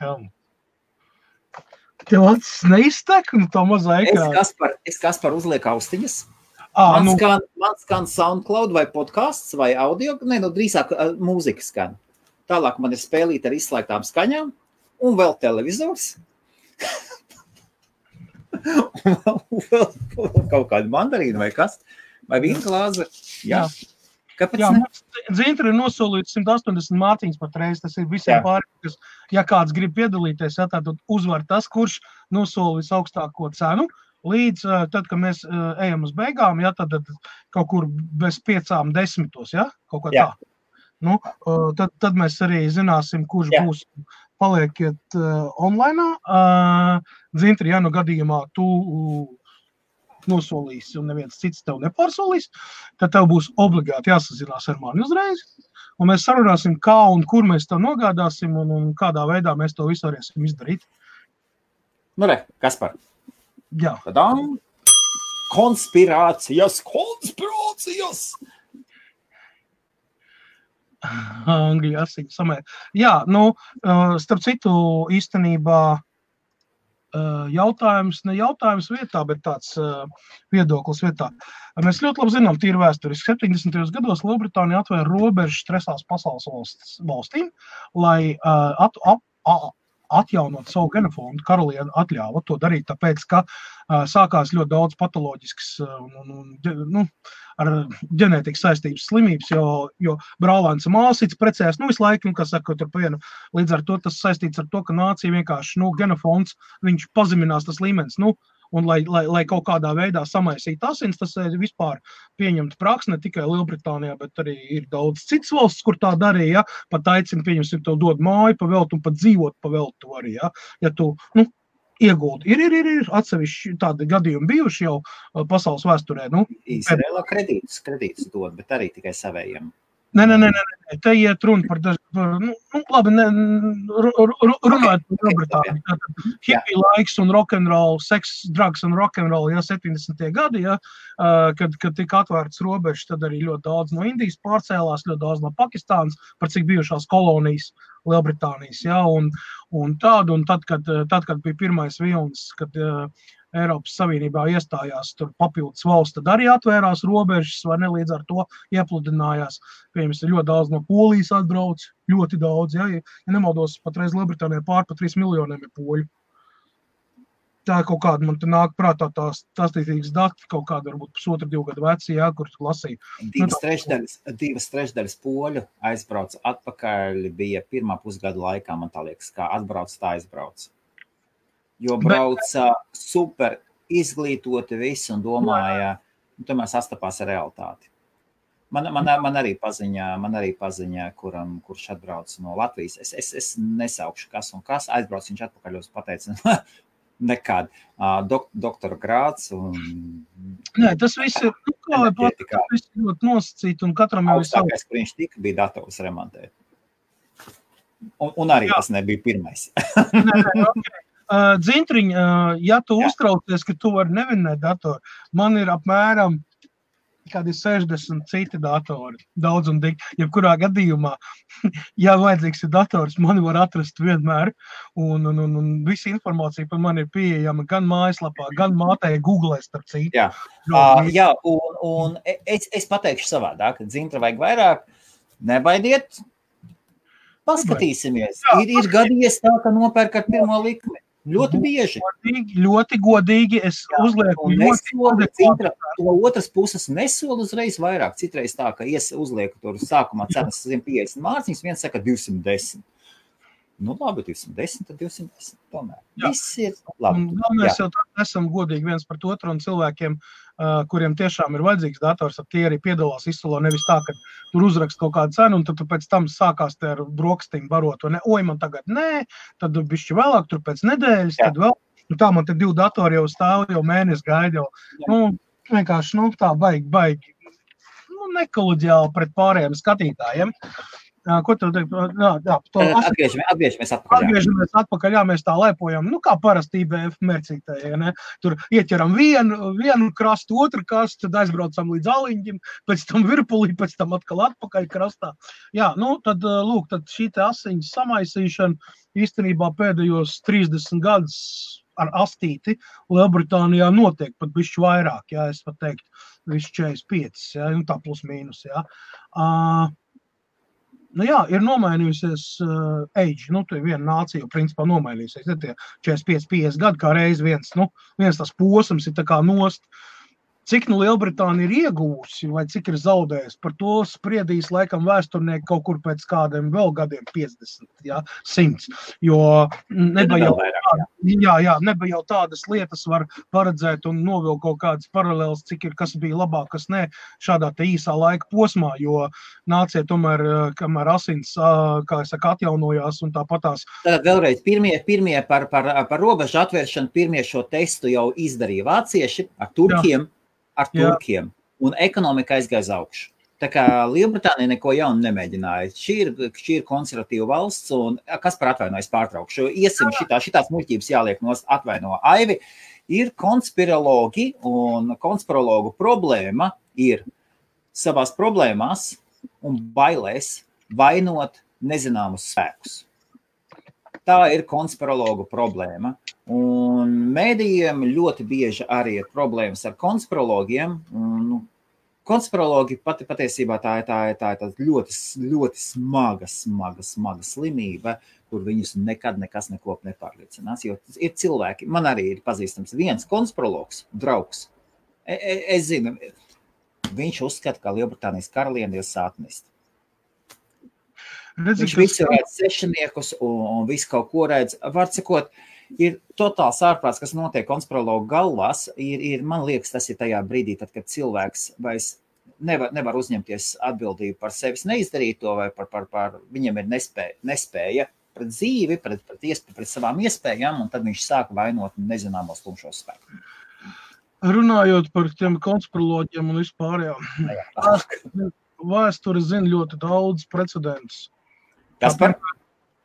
Jā. Tev acis neiztek, nu tā mazā ekrāna. Es kas par, es kas par uzliek austiņas. À, man, nu... skan, man skan SoundCloud vai podkāsts vai audio, ne, nu drīzāk mūzika skan. Tālāk man ir spēlīt ar izslēgtām skaņām un vēl televizors. un vēl, vēl, kaut kāda mandarīna vai kas, vai vīna glāze. Jā. Jā. Kāpēc? Jā, Zintra ir nosolīts 180 mārciņas pat reiz. Tas ir visiem pārējiem, ja kāds grib piedalīties, jā, tad uzvar tas, kurš nosola visaugstāko cenu. līdz uh, tad, kad mēs uh, ejam uz beigām, ja, tad, tad kaut kur bez piecām desmitos, ja, kaut kā Jā. tā. Nu, uh, tad, tad mēs arī zināsim, kurš Jā. būs paliekiet uh, online. Uh, Zintri, ja nu gadījumā tu nosolīsi un neviens cits tev nepārsolīs, tad tev būs obligāti jāsazinās ar mani uzreiz. Un mēs sarunāsim, kā un kur mēs to nogādāsim un, un kādā veidā mēs to visu varēsim izdarīt. Nu, re, kas par Jā, tādām konspirācijas, konspirācijas? Angļu asiņu samē. Jā, nu, uh, starp citu, īstenībā uh, jautājums, ne jautājums vietā, bet tāds uh, viedoklis vietā. Mēs ļoti labi zinām, tīri vēsturiski. 70. gados Lielbritānija atvēra robežas trešās pasaules valstīm, lai at, ap, a, atjaunot savu genofondu. Karaliene atļāva to darīt, tāpēc, ka uh, sākās ļoti daudz patoloģiskas uh, un, un, un, nu, ar ģenētikas saistības slimības, jo, jo brālēns un māsīts precēs nu, visu laiku, nu, kas saka, tur vienu. Līdz ar to tas saistīts ar to, ka nācija vienkārši, nu, genofons, viņš pazeminās tas līmenis. Nu, Un, lai, lai, lai kaut kādā veidā samaisītu asins, tas ir vispār pieņemta praksa ne tikai Lielbritānijā, bet arī ir daudz citas valsts, kur tā darīja. Ja? Pat aicina, pieņemsim, tev dod māju pavēlt un pat dzīvot pavēlt to arī. Ja, ja tu nu, iegūti, ir, ir, ir, ir atsevišķi tādi gadījumi bijuši jau uh, pasaules vēsturē. Nu, Izrēlā kredītus, kredītus dod, bet arī tikai savējiem. Nē, nē, nē, nē, te iet runa par par, nu, nu, labi, ne, ru- ru- ru- runājot par Lielbritāniju. Tātad Hippie laiks un rock'n'roll, seks, drugs un rock'n'roll, ja 70. gadi, ja, ā, kad, kad tika atvērts robežas, tad arī ļoti daudz no Indijas pārcēlās, ļoti daudz no Pakistānas, par cik bijušās kolonijas Lielbritānijas, ja, un, un tādu, un tad, kad, tad, kad bija pirmais vilnis, kad ā, Eiropas Savienībā iestājās tur papildus valsts, tad arī atvērās robežas, vai ne līdz ar to iepludinājās. Piemēram, ļoti daudz no Polijas atbrauc, ļoti daudz. Ja, ja nemaldos, patreiz Lielbritānijā pār pa 3 miljoniem ir poļu. Tā kaut kāda, man te nāk prātā tās statistīgas dati, kaut kāda varbūt pusotra, divu gadu veci, jā, kur tu lasīji. Divas tā- trešdaļas, divas trešdaļas poļu aizbrauca atpakaļ. Bija pirmā pusgada laikā, man liekas, kā atbrauc, tā aizbrauc. Jo brauca super izglītoti visi un domāja, nu, tomēr sastapās ar realitāti. Man, man, man arī paziņā, man arī paziņā kuram, kurš atbrauc no Latvijas. Es, es, es nesaukšu, kas un kas. Aizbrauc viņš atpakaļ uz pateicu. Nekad. Dok, doktora grāts un Nē, tas viss ir, nu, kā lai pat, ļoti nosacīts un katram jau ir savs. kur viņš tika, bija dators remontēt. Un, un arī. Jā. tas nebija pirmais. Nē, nē, okay. Uh, Dzintriņ, uh, ja tu Jā. uztraucies, ka tu vari nevinēt datoru, man ir apmēram kādi 60 citi datori, daudz un dikti. Jebkurā gadījumā, ja vajadzīgs ir dators, mani var atrast vienmēr. Un, un, un, un visa informācija par mani ir pieejama gan mājaslapā, gan mātē, Google, starp citu. Jā. Uh, jā, un, un es, es pateikšu savādāk, ka dzimta vajag vairāk. Nebaidiet! Paskatīsimies. Jā, ir, ir gadījies tā, ka nopērk ar pirmo likmi. Ļoti bieži. Godīgi, ļoti godīgi es Jā, uzlieku adekvātu citra, to otras puses nesola uzreiz vairāk. Citreiz tā, ka ies, uzliek tur sākumā cenas 150 mārciņas, viens saka 210. Nu labi, 210, tad 210 tomēr. Jā. Viss ir labi. Un mēs jau tādā esam godīgi viens pret otru, un cilvēkiem, uh, kuriem tiešām ir vajadzīgs dators, tad tie arī piedalās izsolā. Nevis tā, ka tur uzrakst kaut kādu cenu, un tad pēc tam sākās ar brokastīm barot. vai Ne, oi, man tagad nē, tad bišķi vēlāk, tur pēc nedēļas, Jā. tad vēl. Nu, tā man te divi datori jau stāv, jau mēnesi gaida. Jau, nu, vienkārši nu, tā baigi, baigi. Nu, nekoloģiāli pret pārējiem skatītājiem. Uh, ko tu teici? Jā, jā, to Atgriežamies, atgriežamies atpakaļ. Atgriežamies atpakaļ, jā, mēs tā lepojam. Nu, kā parasti IBF mērcītē, ja ne? Tur ieķeram vienu, vienu krastu, otru krastu, tad aizbraucam līdz aliņģim, pēc tam virpulī, pēc tam atkal atpakaļ krastā. Jā, nu, tad, lūk, tad šī te asiņas samaisīšana īstenībā pēdējos 30 gadus ar astīti Lielbritānijā notiek pat bišķi vairāk, jā, es pat teiktu, visu 45, jā, nu tā plus mīnus, jā. Uh, Nu jā, ir nomainījusies uh, age. Nu, tur ir viena nācija, jau principā nomainījusies. Ne, tie 45, 50 gadi kā reiz viens, nu, viens tas posms ir nost. Cik nu Lielbritānija ir ieguvusi vai cik ir zaudējusi, par to spriedīs laikam vēsturnieki kaut kur pēc kādiem vēl gadiem, 50, jā, 100. Jo nebija jau, jā, jā, nebija jau tādas lietas, var paredzēt un novilkt kaut kādas paralēlas, cik ir kas bija labāk, kas nē, šādā īsā laika posmā, jo nācija tomēr, kamēr asins, kā es saku, atjaunojās un tāpatās. Tad vēlreiz pirmie, pirmie par, par, par robežu atvēršanu, pirmie šo testu jau izdarīja vācieši ar turkiem. Jā ar turkiem, Jā. un ekonomika aizgāja uz augšu. Tā kā Lielbritānija neko jaunu nemēģināja. Šī ir, šī ir konservatīva valsts, un kas par atvainojas pārtraukšu? Iesim šitā, šitās muļķības jāliek no atvaino Aivi. Ir konspirologi, un konspirologu problēma ir savās problēmās un bailēs vainot nezināmus spēkus. Tā ir konspirologu problēma. Un mēdījiem ļoti bieži arī ir problēmas ar konspirologiem. Nu, konspirologi pati patiesībā tā ir, tā ir, tā ir ļoti, ļoti smaga, smaga, smaga slimība, kur viņus nekad nekas neko nepārliecinās. Jo ir cilvēki, man arī ir pazīstams viens konspirologs, draugs. E, e, es zinu, viņš uzskata, ka Lielbritānijas karaliene ir sātnista. Redzi, Viņš visu redz sešiniekus un, un visu kaut ko redz. Var sakot, ir totāls ārprāts, kas notiek konspirologu galvās. Ir, ir, man liekas, tas ir tajā brīdī, tad, kad cilvēks vairs nevar, nevar uzņemties atbildību par sevis neizdarīto, vai par, par, par viņam ir nespēja, nespēja pret dzīvi, pret, pret, iespēj, pret savām iespējām, un tad viņš sāk vainot nezināmos tumšos spēkus. Runājot par tiem konspiroloģiem un vispārējām, vēsture zina ļoti daudz precedentus Kas par?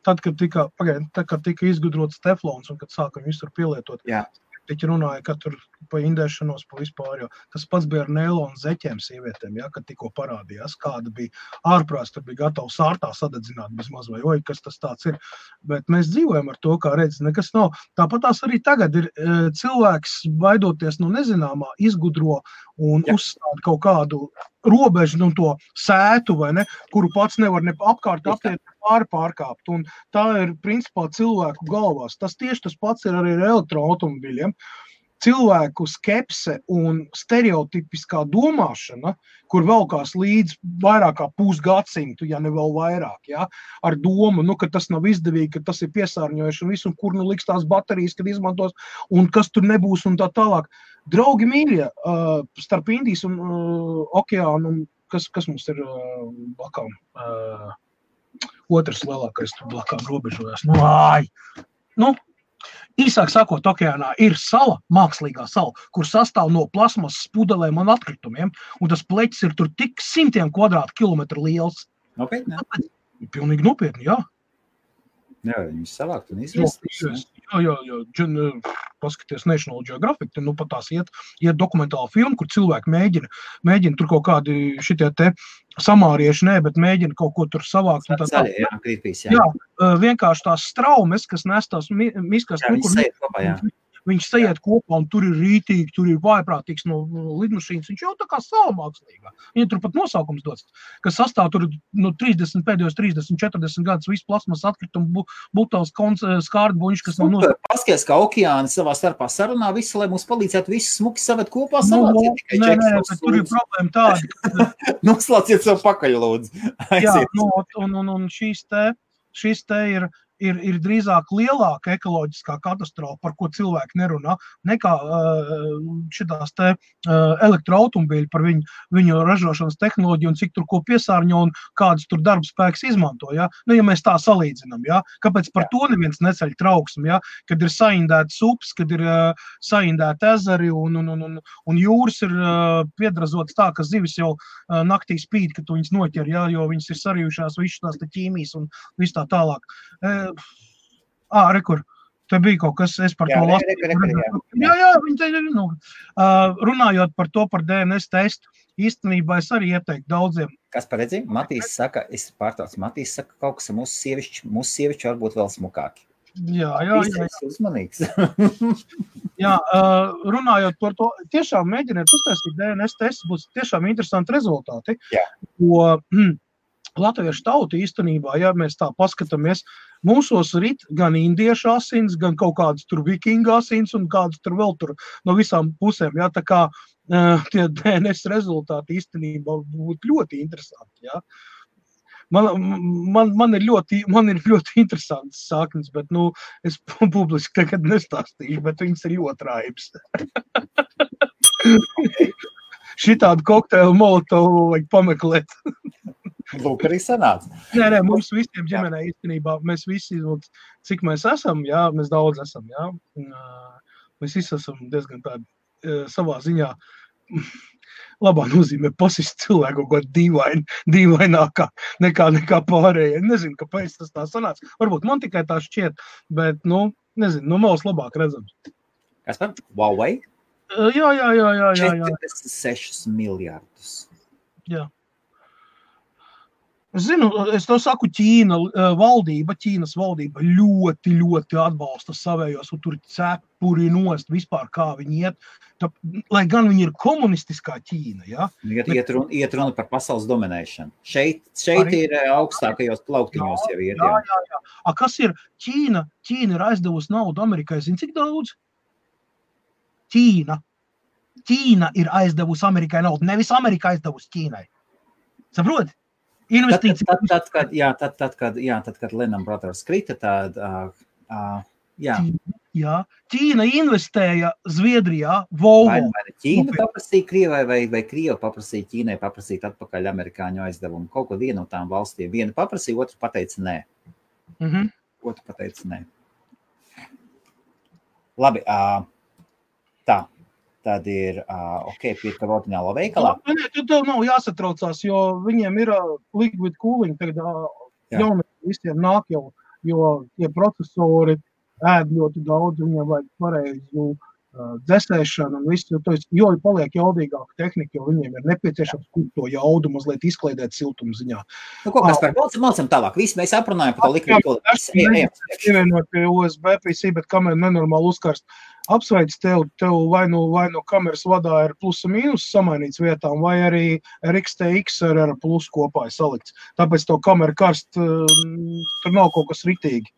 Tad, kad tika, pagaid, tad, kad tika izgudrots teflons un kad sāka viņu visur pielietot, Jā. Tikai runāja, ka tur pa indēšanos, pa vispār. Tas pats bija ar neilonu zeķiem sievietēm, ja, kad tikko parādījās, kāda bija ārprāts, tur bija gatava sārtā sadedzināt vismaz, vai oi, kas tas tāds ir. Bet mēs dzīvojam ar to, kā redz, nekas nav. Tāpat tās arī tagad ir e, cilvēks, baidoties no nezināmā, izgudro un ja. uzstāda kaut kādu robežu, nu, to sētu, ne, kuru pats nevar ne apkārt apiet, pāri pārkāpt. Un tā ir principā cilvēku galvās. Tas tieši tas pats ir arī ar elektroautomobiļiem. Cilvēku skepse un stereotipiskā domāšana, kur velkās līdz vairāk kā pusgadsimtu, ja ne vēl vairāk, ja, ar domu, nu, ka tas nav izdevīgi, ka tas ir piesārņojuši un visu, un kur nu liks tās baterijas, kad izmantos, un kas tur nebūs un tā tālāk. Draugi mīļie, uh, starp Indijas un uh, okeānu, kas, kas mums ir uh, blakām? Uh, otrs lielākais tur blakām robežojās. Nu, ai, nu, Īsāk sakot, okeānā ir sala, mākslīgā sala, kur sastāv no plasmasas pudelēm un atkritumiem, un tas pleķis ir tur tik simtiem kvadrātkilometru liels. Nopietni? Pilnīgi nopietni, jā. Jā, viņus savākt un izvest. Jā, jā, jā. Džin, paskaties National Geographic, tad nu pat tās iet, iet dokumentāla filma, kur cilvēki mēģina, mēģina tur kaut kādi šitie te samārieši, nē, bet mēģina kaut ko tur savākt. Tā, tā, jā, krīpīs, jā. jā, vienkārši tās straumes, kas nes tās miskas, jā, nu, kur, kopā, jā. Viņš sajiet kopā, un tur ir rītīgi, tur ir vājprātīgs no lidmašīnas. Viņš jau tā kā sava mākslīgā. Viņa tur pat nosaukums dots, kas sastāv tur no 30, pēdējos 30, 40 gadus visu plasmas atkritumu, butāls, skārdbuņš, kas nav nosaukums. Paskaties, kā okeāni savā starpā sarunā visu, lai mums palīdzētu visu smuki savet kopā. Nu, nē, nē, bet tur ir problēma tāda. Noslauciet savu pakaļ, lūdzu. Jā, nu, un, un, un šīs te, šīs te ir ir, ir drīzāk lielāka ekoloģiskā katastrofa, par ko cilvēki nerunā, nekā šīs elektroautobīļi par viņu, viņu ražošanas tehnoloģiju un cik tur ko piesārņo un kādus tur darba spēks izmanto. Ja? Nu, ja mēs tā salīdzinām, ja? kāpēc par to neviens neceļ trauksmi, ja? kad ir saindēts ups, kad ir uh, saindēti ezeri un, un, un, un, un jūras ir uh, piedrazotas tā, ka zivis jau uh, naktī spīd, kad viņas noķer, ja? jo viņas ir sarījušās visas tās ķīmijas un viss tā tālāk. Uh, ah, rekur. Te bija kaut kas, es par jā, to lasu. Jā, jā, viņi te ir. Nu, uh, runājot par to, par DNS testu, īstenībā es arī ieteiktu daudziem. Kas paredzi? Matīs saka, es pārtraucu, Matīs saka, kaut kas mūsu sievišķi, mūsu sievišķi varbūt vēl smukāki. Jā, jā, jā. jā. uzmanīgs. jā, uh, runājot par to, tiešām mēģiniet uztaisīt DNS testu, būs tiešām interesanti rezultāti. Jā. Jo, Latviešu tauta īstenībā, ja mēs tā paskatāmies, mūsos rit gan indiešu asins, gan kaut kādas tur vikingu asins un kādas tur vēl tur no visām pusēm. Ja, tā kā tie DNS rezultāti īstenībā būtu ļoti interesanti. Ja? Man, man, man, ir ļoti, man ir ļoti interesants saknes, bet nu, es publiski tagad nestāstīšu, bet viņas ir ļoti raibas. Šitādu kokteili molotovu vajag pameklēt. Lūk, arī sanāca. Nē, nē, mums visiem ģimenē īstenībā, mēs visi, cik mēs esam, jā, mēs daudz esam, jā. Mēs visi esam diezgan tādi savā ziņā labā nozīmē pasist cilvēku kaut ko dīvainu, dīvainākā nekā, nekā pārējie. Nezinu, kāpēc tas tā sanāca. Varbūt man tikai tā šķiet, bet, nu, nezinu, no malas labāk redzams. Kas par Huawei? Jā, jā, jā, jā, jā, jā. 46 miljardus. Jā. Es zinu, es to saku, Ķīna valdība, Ķīnas valdība ļoti, ļoti atbalsta savējos, un tur cepuri nost vispār, kā viņi iet. Tā, lai gan viņi ir komunistiskā Ķīna. Ja? Iet, iet, runa, iet runa par pasaules dominēšanu. Šeit, šeit Arī, ir augstākajos plauktiņos jau iet. Jā, jā, jā. A, kas ir Ķīna? Ķīna ir aizdevusi naudu Amerikai. Zini, cik daudz? Ķīna. Ķīna ir aizdevusi Amerikai naudu. Nevis Amerika aizdevusi Ķīnai. Saproti? Investīcijas. Tad, tad, tad, kad, jā, tad, tad, kad, jā, tad, kad Lenam Brothers krita, tad, uh, uh, jā. Jā, Ķīna investēja Zviedrijā, Volvo. Vai, vai Ķīna paprasīja Krievai, vai, vai Krieva paprasīja Ķīnai paprasīt atpakaļ amerikāņu aizdevumu. Kaut ko vienu no tām valstīm. Viena paprasīja, otru pateica nē. Mm -hmm. Otru pateica nē. Labi, uh, tā tad ir uh, ok, pirkt ordinālo veikalā. Nē, nu, tad tev nav jāsatraucās, jo viņiem ir uh, liquid cooling, tagad uh, jauniem visiem nāk jau, jo tie procesori ēd ļoti daudz, viņiem vajag pareizu uh, dzēsēšanu un visu, to, jo paliek jaudīgāka tehnika, jo viņiem ir nepieciešams to jaudu mazliet izkliedēt siltuma ziņā. Nu, ko mēs par balcam, mācam tālāk, visi mēs aprunājam par to liquid cooling. Pievienot pie USB PC, bet kamēr nenormāli uzkarst, apsveic tev, tev vai nu, vai nu kameras vadā ir plusa mīnus samainīts vietām, vai arī RXTX ar, ar plusu kopā ir salikts. Tāpēc to kameru karst, tur nav kaut kas ritīgi.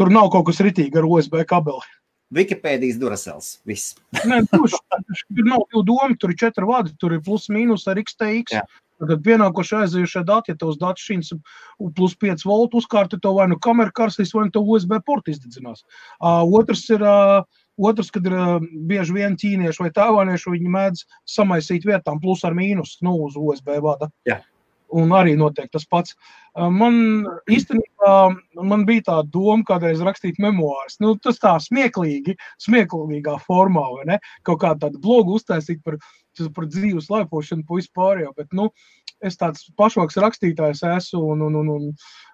Tur nav kaut kas ritīgi ar USB kabeli. Wikipēdijas durasels. Viss. Nē, tuš, tur nav divu domu, tur ir četri vadi, tur ir plus mīnus ar XTX. Jā. Tad pienākoši aizējušie dati, ja tavs datu šīs plus 5 voltu uzkārti, to vai nu kamera karsīs, vai nu to USB portu izdedzinās. Uh, otrs ir uh, Otrs, kad ir bieži vien ķīnieši vai tāvānieši, viņi mēdz samaisīt vietām plus ar mīnus nu, uz USB vada. Jā. Un arī notiek tas pats. Man īstenībā man bija tā doma, kādreiz rakstīt memoārus. Nu, tas tā smieklīgi, smieklīgā formā, vai ne? Kaut kā tādu blogu uztaisīt par, par dzīves laipošanu, pa vispārējo. Bet, nu, es tāds pašvāks rakstītājs esmu un, un, un, un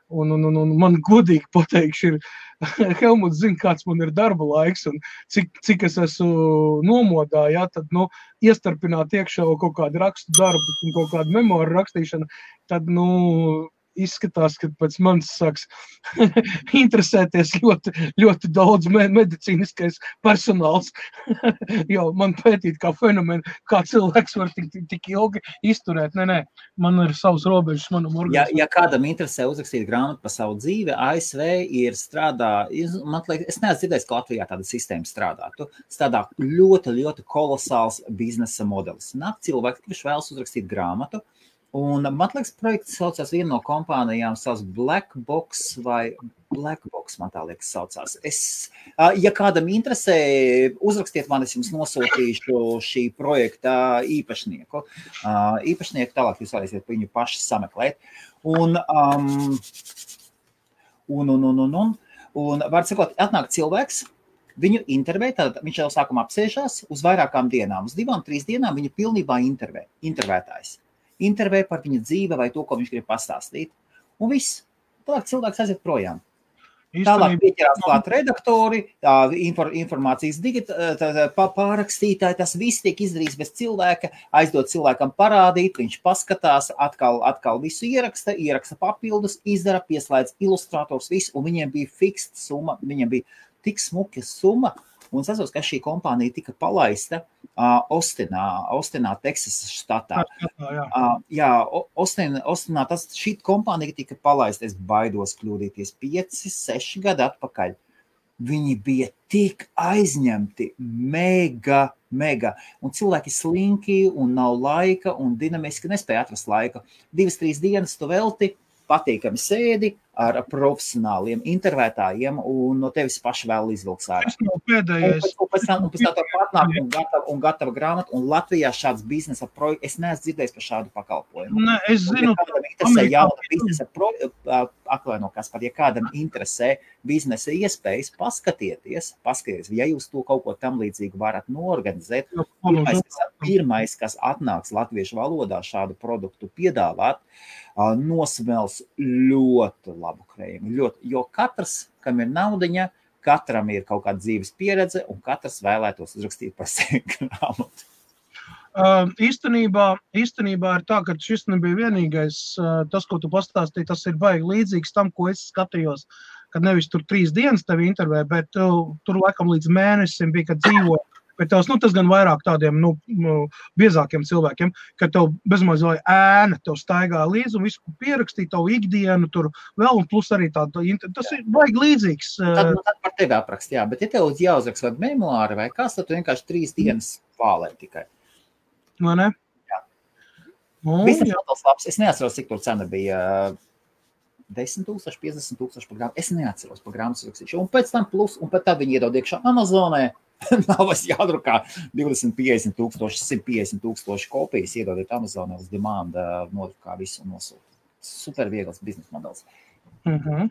Un, un, un, un man godīgi pateikšu, ir Helmuts zina, kāds man ir darba laiks un cik, cik es esmu nomodā, ja, tad, nu, iestarpināt iekšā kaut kādu rakstu darbu un kaut kādu memoāru rakstīšanu, tad, nu, izskatās, ka pēc manis sāks interesēties ļoti, ļoti daudz me medicīniskais personāls. jo man pētīt, kā fenomenu, kā cilvēks var tik, tik, tik ilgi izturēt. Nē, nē, man ir savs robežas, manam organismam. Ja, ja kādam interesē uzrakstīt grāmatu par savu dzīvi, ASV ir strādā, man liekas, es neesmu dzirdējis, ka Latvijā tāda sistēma strādā. Tu strādā ļoti, ļoti kolosāls biznesa modelis. Nāk cilvēki, kurš vēlas uzrakstīt grāmatu, Un man liekas, projekts saucās viena no kompānijām, sauc Blackbox vai Blackbox, man tā liekas, saucās. Es, ja kādam interesē, uzrakstiet man, es jums nosūtīšu šī projekta īpašnieku. Īpašnieku tālāk jūs varēsiet viņu paši sameklēt. Un, um, un, un, un, un, un, un var sakot, atnāk cilvēks, viņu intervē, tad viņš jau sākumā apsēžās uz vairākām dienām, uz divām, trīs dienām viņu pilnībā intervē, intervētājs intervē par viņa dzīvi vai to, ko viņš grib pastāstīt. Un viss. Tālāk cilvēks aiziet projām. Tālāk pieķerās klāt redaktori, infor, informācijas pārrakstītāji, tas viss tiek izdarīts bez cilvēka, aizdot cilvēkam parādīt, viņš paskatās, atkal, atkal visu ieraksta, ieraksta papildus, izdara, pieslēdz ilustrators, visu, un viņiem bija fiksta summa, viņiem bija tik smuka summa, Un es atceros, ka šī kompānija tika palaista uh, Ostinā, Ostinā, Teksasas štatā. Jā, uh, jā Ostin, Ostinā tas, šī kompānija tika palaista, es baidos kļūdīties, 5, 6 gadi atpakaļ. viņi bija tik aizņemti, mega, mega. Un cilvēki slinki, un nav laika, un dinamiski nespēja atrast laiku. Divas, trīs dienas tu velti, patīkami sēdi ar profesionāliem intervētājiem, un no tevis paša vēl izvilks ārā. Tas nav pēdējais. Un pēc tam, un pēc tam atnāk un gatava, un gatava grāmata, un Latvijā šāds biznesa projekts, es neesmu dzirdējis par šādu pakalpojumu. Ne, es zinu, ja kādam interesē jauna biznesa projekta, atvaino, kas par, ja kādam interesē biznesa iespējas, paskatieties, paskatieties, ja jūs to kaut ko tam līdzīgu varat norganizēt. Pirmais, kas, pirmais, kas atnāks latviešu valodā šādu produktu piedāvāt, nosmels ļoti labu krējumu. Ļoti, jo katrs, kam ir naudiņa, katram ir kaut kāda dzīves pieredze, un katrs vēlētos uzrakstīt par sevi grāmatu. Uh, īstenībā, īstenībā ir tā, ka šis nebija vienīgais. Uh, tas, ko tu pastāstīji, tas ir baigi līdzīgs tam, ko es skatījos. Kad nevis tur trīs dienas tevi intervē, bet uh, tur laikam līdz mēnesim bija, kad dzīvo. Bet tavs, nu, tas gan vairāk tādiem nu, biezākiem cilvēkiem, ka tev bezmazliet ēna, tev staigā līdzi un visu pierakstīja tavu ikdienu, tur vēl, un plus arī tāda, tas ir baigi līdzīgs. Tad, nu, tad par tevi aprakst, jā, bet ja tev jāuzraksta vai memoāri vai kas, tad tu vienkārši trīs dienas pālē tikai. vai ne? Jā. Nu, Biznesa jā. modelis labs. Es neatceros, cik tur cena bija. 10, 000, 50 tūkstoši par grāmatu. Es neatceros par grāmatu rakstīšanu. Un pēc tam, plus, un pēc tam viņi iedod iekšā Amazonē. Nav vairs jādrukā 20, 50 tūkstoši, 150 tūkstoši kopijas. Iedodiet Amazonē uz demanda, nodrukā visu un nosūtīt. Super viegls biznesa modelis. Uh -huh.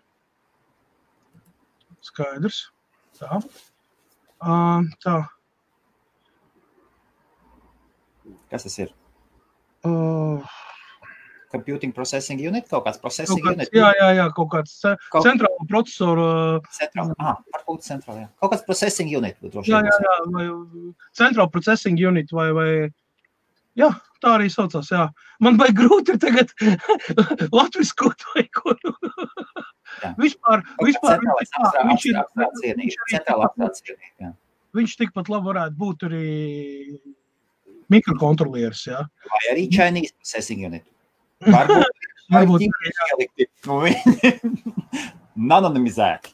Skaidrs. Tā. Uh, tā. Kas tas ir? Uh, Computing processing unit, kaut kāds kaut processing kāds, unit. jā, jā, jā, kaut kāds ce Kaut- centrāla procesora. Centrāla. Ah, varbūt centrāla. jā. Kaut kāds processing unit. droši Jā, jā, jā, vai centrāla processing unit vai, vai. Jā, tā arī saucās. Jā. Man vajag grūti ir tagad latvijas kaut vai ko. Jā. Vispār, Kaut vispār centrālais viņš, jā, viņš ir, viņš jā. viņš tikpat labi varētu būt arī mikrokontrolieris. Jā. Vai arī Chinese processing unit. Varbūt Varbūt, ielikti. Nu, viņi Nanonimizēti.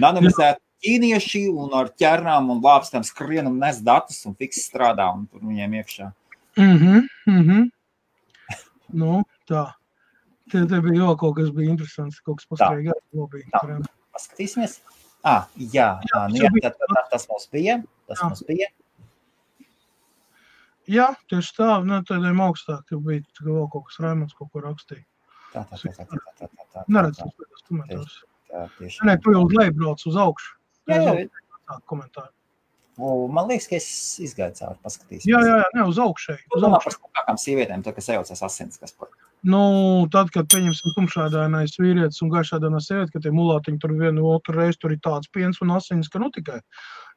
Nanonimizēti ķīnieši un ar ķernām un lāpstām skrien un nes datus un fiks strādā un tur viņiem iekšā. Mhm, mhm. Nu, tā. Te, te bija vēl kaut kas bija interesants, kaut kas pastrīgā. Tā. Paskatīsimies. Ah, jā, jā, nu, jā tā, tā, tā, tas mums bija. Tas Jā. mums bija. Jā, tieši tā, ne tādiem augstākiem bija vēl kaut kas Raimons kaut ko rakstīja. Tā, tā, tā, tā, tā, tā, tā, tā, Neredz, tas tas komentārs. Nē, tu jau uz leju brauc uz augšu. Jā, jā, Tā komentāri. Man liekas, ka es izgāju cauri, paskatīsimies. Jā, jā, jā, ne uz augšu. Tu Uz augšu. par spēkām sievietēm, to, kas sajaucas asins, kas par. Nu, tad, kad pieņemsim tumšādainais vīrietis un gaišādainā sieviete, kad tie mulātiņi tur vienu otru reizi tur ir tāds piens un asins, ka nu tikai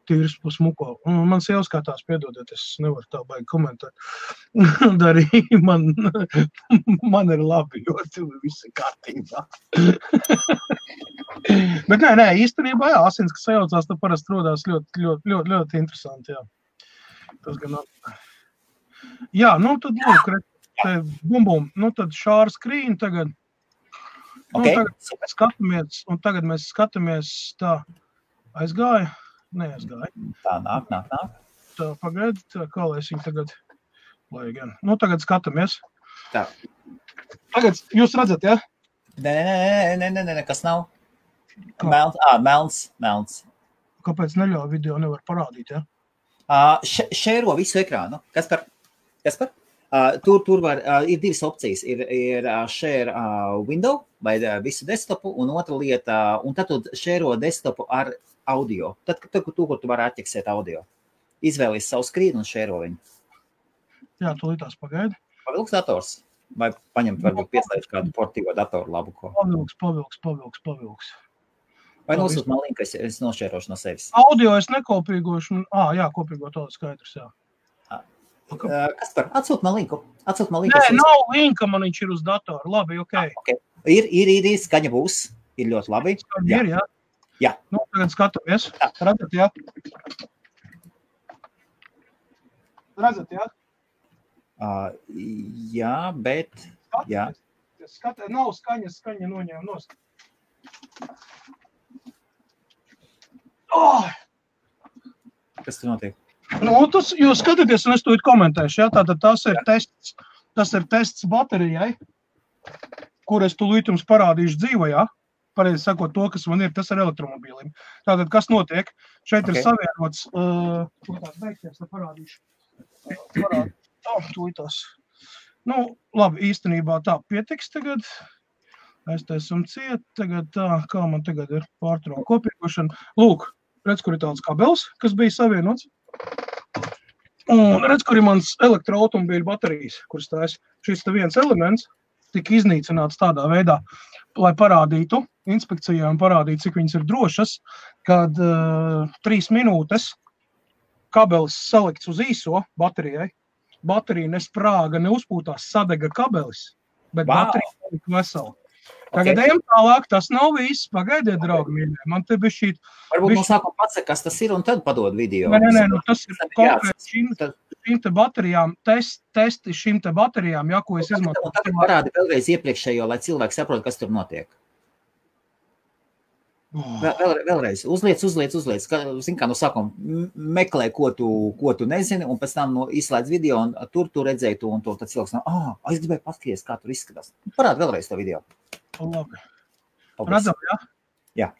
tīrs pa smuko. Un man sieva skatās, piedodiet, es nevaru tā baigi komentēt. Un arī man, man ir labi, jo tur viss ir kārtībā. Bet nē, nē, īstenībā, jā, asins, kas sajaucās, tad parasti rodās ļoti, ļoti, ļoti, ļoti interesanti, jā. Tas gan at- Jā, nu tad, lūk, re, te bum, bum, nu tad šāra skrīna tagad. Nu, Okay, tagad super. skatāmies, un tagad mēs skatāmies tā, aizgāja, neaizgāja. Tā nāk, nāk, nāk. Tā, pagaidi, tā, kā lai es viņu tagad, lai gan. Nu, tagad skatāmies. Tā. Tagad jūs redzat, ja? Nē, nē, nē, nē, nē, nē, nē, kas nav. Kā? Melns, ah, melns, melns. Kāpēc neļauj video nevar parādīt, ja? Uh, šēro visu ekrānu. Kas par? Kas par? Uh, tur tur var, uh, ir divas opcijas. Ir, ir uh, share uh, window vai uh, visu desktopu, un otra lieta, un tad tu šēro desktopu ar audio. Tad, kad tu, tu, tu vari atķeksēt audio. Izvēlies savu skrīnu un šēro viņu. Jā, tu līdās pagaidi. Pavilks dators. Vai paņemt, varbūt pieslēgt kādu portīvo datoru labu ko. Pavilks, pavilks, pavilks, pavilks. Vai nosūt man linku, es, es nošērošu no sevis. Audio es nekopīgošu. Ā, jā, kopīgo to skaidrs, jā. Uh, kas par? Atsūt man linku. Atsūt man linku. Nē, es nav linka, man viņš ir uz datora. Labi, ok. Okay. Ir, ir, ir, ir, skaņa būs. Ir ļoti labi. Jā. Ir, jā. Jā. Nu, tagad skatāmies. Redzat, jā. Redzat, jā. Uh, jā, bet. Jā. Skatā, nav skaņas, skaņa noņēma nost. Oh! Kas tur notiek? Nu, tas, jūs skatāties, un es to komentēšu. Ja? Tātad tas ir tests, tas ir tests baterijai, kur es tūlīt jums parādīšu dzīvē. Ja? Pareizi sakot, to, kas man ir, tas ir elektromobīlim. Tātad, kas notiek? Šeit okay. ir savienots. Uh, tās beigsies, lai parādīšu. Parādīšu. Oh, tūlītās. Nu, labi, īstenībā tā pietiks tagad. Es te esmu ciet, tagad tā, kā man tagad ir pārtraukt kopīgošana. Lūk, redz, kur ir tāds kabels, kas bija savienots. Un redz, kur ir mans elektroautomobīļa baterijas, kuras tās šis viens elements tika iznīcināts tādā veidā, lai parādītu inspekcijai un parādītu, cik viņas ir drošas, kad uh, trīs minūtes kabelis salikts uz īso baterijai, baterija nesprāga, neuzpūtās, sadega kabelis, bet wow. baterija palika vesela. Tagad okay. ejam tālāk. Tas nav viss. Pagaidiet, draugi. Mīļie. Man te bija šī. Varbūt no sākuma pasaka, kas tas ir, un tad padod video. Nē, nē, nē nu, tas ir konkrēti šīm, šīm te baterijām, test, testi šīm te baterijām, ja, ko es izmantoju. Tagad parādi vēlreiz iepriekšējo, lai cilvēki saprot, kas tur notiek. Vēl, vēl, vēlreiz, uzliec, uzliec, uzliec. Zini, kā no sākuma meklē, ko tu, ko tu nezini, un pēc tam no izslēdz video, un tur tu redzēji to, un to tad cilvēks no, ah, es gribēju paskatīties, kā tur izskatās. Parādi vēlreiz to video. Labi. Redzam, ja? Jā.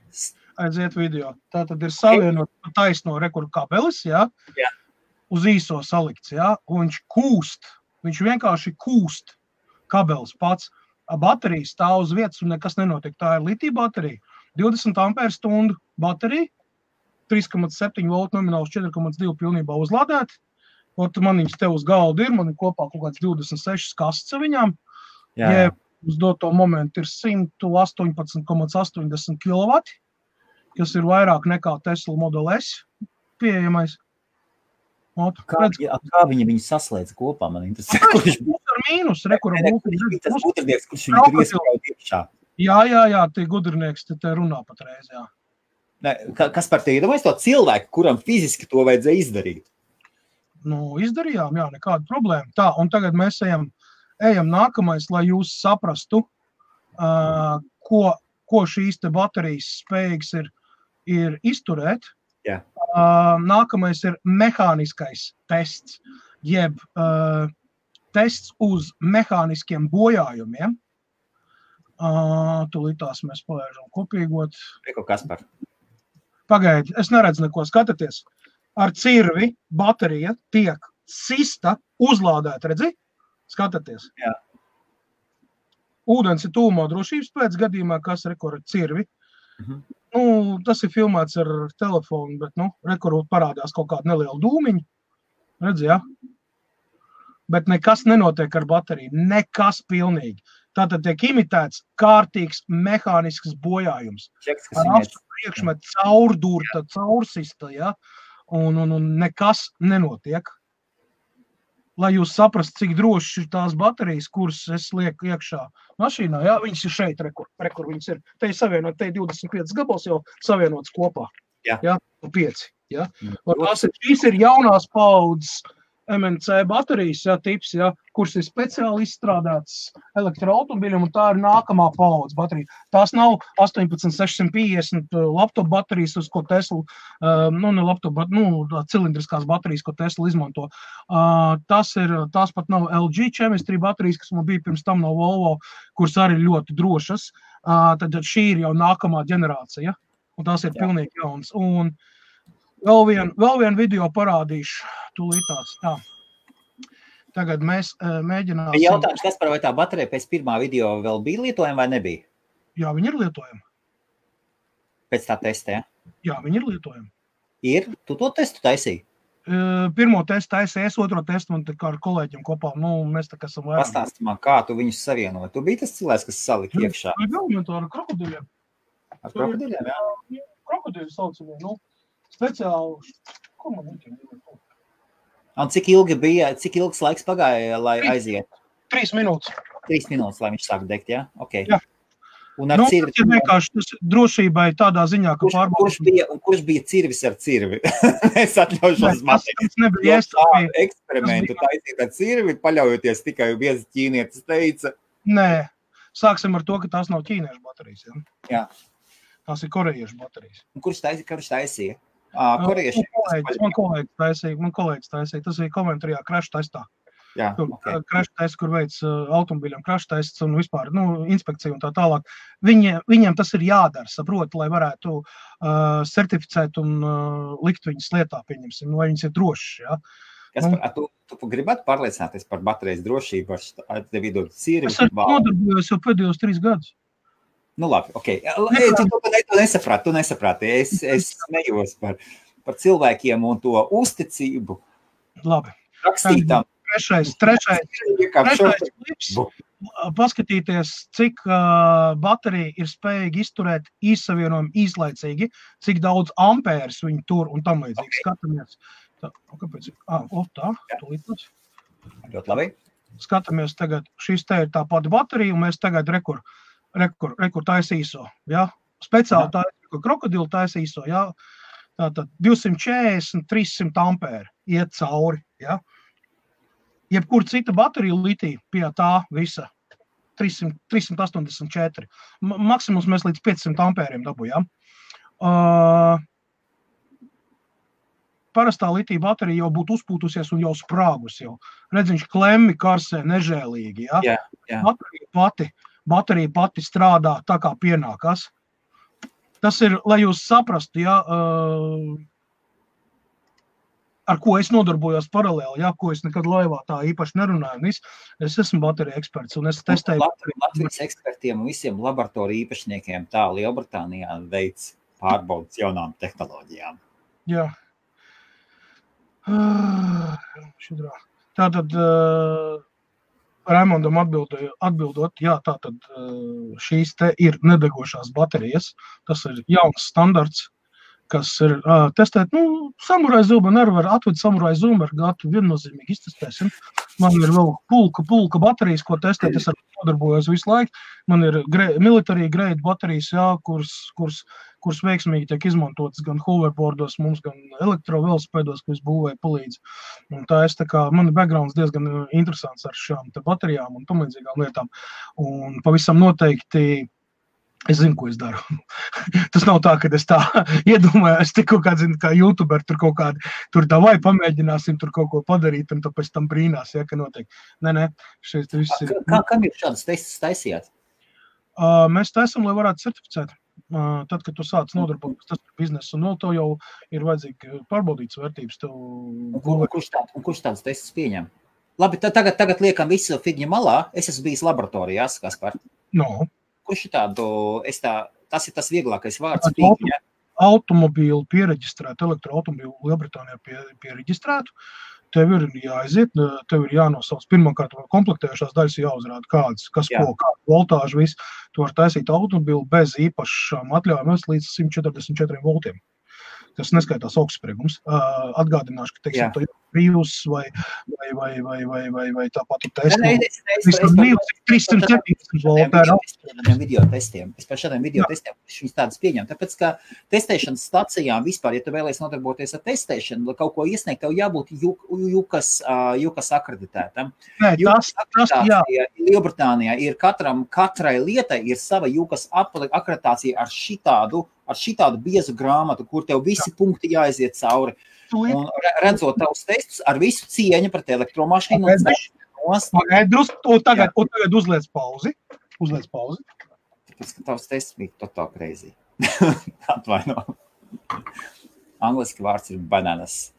Aiziet video. Tā tad ir savienot taisno rekursu kabelis, ja? Jā. Uz īso salikts, ja? Un viņš kūst. Viņš vienkārši kūst kabelis pats. Baterija stāv uz vietas un nekas nenotiek. Tā ir litija baterija. 20 ampēru stundu baterija. 3,7 voltu nomināls 4,2 pilnībā uzlādēta. Man viņas te uz galda ir. Man ir kopā kaut kāds 26 kastes viņām. Jā. Ja uz doto momentu ir 118,80 kW, kas ir vairāk nekā Tesla Model S pieejamais. Ot, kā, redz, jā, kā viņi viņu saslēdz kopā? Man interesē, kurš ar mīnus, re, kur būs tas gudrnieks, kurš viņu tur iesprāv iekšā. Jā, jā, jā, tie gudrnieks te, te runā patreiz, jā. Ne, kas par te iedomājas to cilvēku, kuram fiziski to vajadzēja izdarīt? Nu, izdarījām, jā, nekāda problēma. Tā, un tagad mēs ejam ejam nākamais, lai jūs saprastu, uh, ko, ko šīs baterijas spējīgas ir, ir izturēt. Jā. Uh, nākamais ir mehāniskais tests, jeb uh, tests uz mehāniskiem bojājumiem. Uh, Tūlīt tās mēs palaižam kopīgot. Kas par? Pagaidiet, es neredzu neko, skatieties. Ar cirvi baterija tiek sista, uzlādēta, redziet? Skatieties. Jā. Ūdens ir tūmā drošības pēc gadījumā, kas rekorda cirvi. Uh mhm. -huh. nu, tas ir filmēts ar telefonu, bet nu, rekordā parādās kaut kāda neliela dūmiņa. Redzi, ja? Bet nekas nenotiek ar bateriju. Nekas pilnīgi. Tātad tiek imitēts kārtīgs mehānisks bojājums. Ar astu priekšmetu caurdurta, caursista, ja? un, un, un nekas nenotiek lai jūs saprastu, cik drošas ir tās baterijas, kuras es lieku iekšā mašīnā. Jā, viņas ir šeit, re, kur, re, kur viņas ir. Te ir savienot, te ir 25 gabals jau savienots kopā. Jā, jā 5. Jā. Mm. Tās ir, šīs ir jaunās paudzes MNC baterijas, ja, tips, ja, kuras ir speciāli izstrādātas elektroautomobiļiem, un tā ir nākamā paudze baterija. Tās nav 18650 uh, laptop baterijas, ko Tesla, uh, nu, ne laptop, bet, nu, cilindriskās baterijas, ko Tesla izmanto. Uh, tas ir, tās pat nav LG chemistry baterijas, kas man bija pirms tam no Volvo, kuras arī ļoti drošas. Tad šī ir jau nākamā ģenerācija, un tās ir Jā. pilnīgi jauns. Un, uh, Vēl vienu vien video parādīšu. Tūlītās, tā. Tagad mēs uh, mēģināsim. Jautājums, kas par vai tā baterija pēc pirmā video vēl bija lietojama vai nebija? Jā, viņi ir lietojami. Pēc tā testē? Jā, viņi ir lietojami. Ir? Tu to testu taisīji? Uh, pirmo testu taisīju, es otro testu man ar kolēģiem kopā. Nu, mēs tā kā esam vairāk. Pastāsti man, kā tu viņus savienoji. Tu biji tas cilvēks, kas salika iekšā. Jā, jā, ar krokodiliem. Ar krokodiliem, jā? Krokodili saucamie, nu speciāli. Ko man ir? Un cik ilgi bija, cik ilgs laiks pagāja, lai trīs, aiziet? Trīs minūtes. Trīs minūtes, lai viņš sāk degt, jā? Okay. jā. Un ar nu, cirvi. Tas ir vienkārši tas drošībai tādā ziņā, ka pārbaudīt. Kurš bija, un kurš bija cirvis ar cirvi? es atļaušos matīt. Tas nebija iespējams. Eksperimentu taisīt ar cirvi, paļaujoties tikai viens ķīnietis teica. Nē, sāksim ar to, ka tās nav ķīniešu baterijas. Ja? Jā. Tās ir korejiešu baterijas. Un kurš taisīja? Kurš taisīja? Uh, korejieši. Man kolēģis, taisīja, man kolēģis taisīja. Tas bija komentārā crash testā. Jā, Tur okay. crash tests, kur veids automobīļiem crash tests un vispār nu, inspekciju un tā tālāk. Viņi, viņiem tas ir jādara, saprot, lai varētu uh, certificēt un uh, likt viņus lietā, pieņemsim, nu, vai viņas ir drošas. Ja? Kas par, a, tu, tu gribētu pārliecināties par baterijas drošību ar, tevi dot sīri? Es ar to nodarbojos jau pēdējos trīs gadus. Nu, labi, ok. Ei, Tu, tu, tu, tu nesaprati, tu nesaprati. Es, es smējos par, par cilvēkiem un to uzticību. Labi. Rakstītām. Trešais, trešais, trešais klips. Paskatīties, cik uh, baterija ir spējīga izturēt īsavienojumu īslaicīgi, cik daudz ampērs viņi tur un tam līdzīgi. Ok. Skatāmies. Tā, kāpēc? Ah, o, tā, tūlīt tas. Ļoti labi. skatāmies, tagad šis te ir tā pati baterija, un mēs tagad rekur, rekur, rekur taisīso. Ja? Speciāli taisīso, krokodilu taisīso. Ja? Tātad 240, 300 ampēri iet cauri. Ja? Jebkur cita baterija litija pie tā visa. 300, 384. Ma- Maksimums mēs līdz 500 ampēriem dabūjām. Uh, parastā litija baterija jau būtu uzpūtusies un jau sprāgus. Jau. Redziņš klemmi karsē nežēlīgi. Ja? Jā, jā. Baterija, pati, baterija pati strādā tā, kā pienākas. Tas ir, lai jūs saprastu, ja, ar ko es nodarbojos paralēli, ja, ko es nekad laivā tā īpaši nerunāju. un viss. Es esmu baterija eksperts un es testēju. Lat- Latvijas ekspertiem un visiem laboratoriju īpašniekiem tā Lielbritānijā veids pārbaudas jaunām tehnoloģijām. Jā. Šudrā. Tātad uh, Raimondam atbildēja, atbildot, jā, tātad uh, šīs te ir nedegošās baterijas. Tas ir jauns standarts, kas ir uh, testēt, nu, samurai zūmu nevar var atved samurai zūmu ar gatu viennozīmīgi iztestēsim. Man ir vēl pulka, pulka baterijas, ko testēt, es ar to nodarbojos visu laiku. Man ir gre, military grade baterijas, jā, kuras, kuras, kuras veiksmīgi tiek izmantotas gan hoverboardos, mums, gan elektrovelospēdos, ko es būvēju palīdz. Un tā es tā kā, man ir backgrounds diezgan uh, interesants ar šām te baterijām un tam līdzīgām lietām. Un pavisam noteikti es zinu, ko es daru. Tas nav tā, ka es tā iedomājos, te kaut kāds, zini, kā youtuber tur kaut kādi, tur tā vai pamēģināsim tur kaut ko padarīt, un pēc tam brīnās, ja, ka notiek. Nē, nē, šeit viss ir. Kā, kam jūs šādas testus taisījāt? Uh, mēs taisām, lai varētu certificēt. Tad, kad tu sāc nodarboties ar biznesu, no to jau ir vajadzīga pārbaudītas vērtības. Tev, kur, kurš, tā, un kurš tādas testus pieņem? Labi, tad tagad, tagad liekam visu figņu malā. Es esmu bijis laboratorijā, kas par no, kurš tādu, es tā, tas ir tas vieglākais vārds. Ar Figņa. automobīlu pieregistrētu, elektroautomobīlu Lielbritānijā pie, pieregistrētu. Tev ir jāaiziet, tev ir jānosauc. Pirmkārt, komplektējušās daļas jāuzrāda, kādas, kas, Jā. Ko, kāda voltāža, viss. Tu vari taisīt automobīlu bez īpašām atļaujām līdz 144 voltiem. Tas neskaitās augstspriegums. Uh, atgādināšu, ka, teiksim, to ir brīvs vai, vai, vai, vai, vai, vai, vai tāpat Tesla. es- es- Vismaz es- brīvs ir 370 volti. Par šādiem video testiem. Es par šādiem video Jā. testiem viņus tādus pieņemu. Tāpēc, ka testēšanas stacijām vispār, ja tu vēlēsies nodarboties ar testēšanu, lai kaut ko iesniegt, tev jābūt juk- jukas, jukas akreditētam. Nē, tas, tas, jā, Lielbritānijā ir katram, katrai lietai ir sava jukas akreditācija ar šitādu, ar šitādu biezu grāmatu, kur tev visi punkti jāiziet cauri. Un re- redzot tavus testus ar visu cieņu pret elektromašīnu un Pagaidi. ceļu nost, Pagaid, drusku, un tagad, un tagad uzliec pauzi. Uzliec pauzi. tāpēc, ka tavs tests bija totāli crazy. Atvaino. Angliski vārds ir bananas.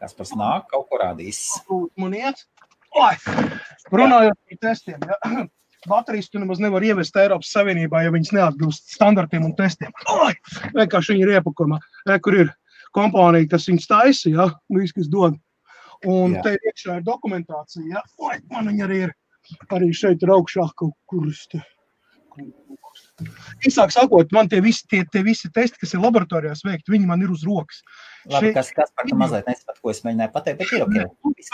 Kas par nāk, kaut ko rādīs. Man iet. Oi! Runājot par testiem. Ja? Baterijas tu nemaz nevar ievest Eiropas Savienībā, ja viņas neatbilst standartiem un testiem. Oi! Vienkārši viņi ir iepakojumā. Re, kur ir kompānija, kas viņus taisa, ja? Viss, kas dod. Un Jā. te iekšā ir dokumentācija. Ja? Oi, man viņa arī ir. Arī šeit ir augšā kaut kur. te- Īsāk sakot, man tie visi, tie, tie visi testi, kas ir laboratorijās veikti, viņi man ir uz rokas. Labi, Šeit- kas, kas par to mazliet nesaprot, ko es mēģināju pateikt, bet ir ok. Viss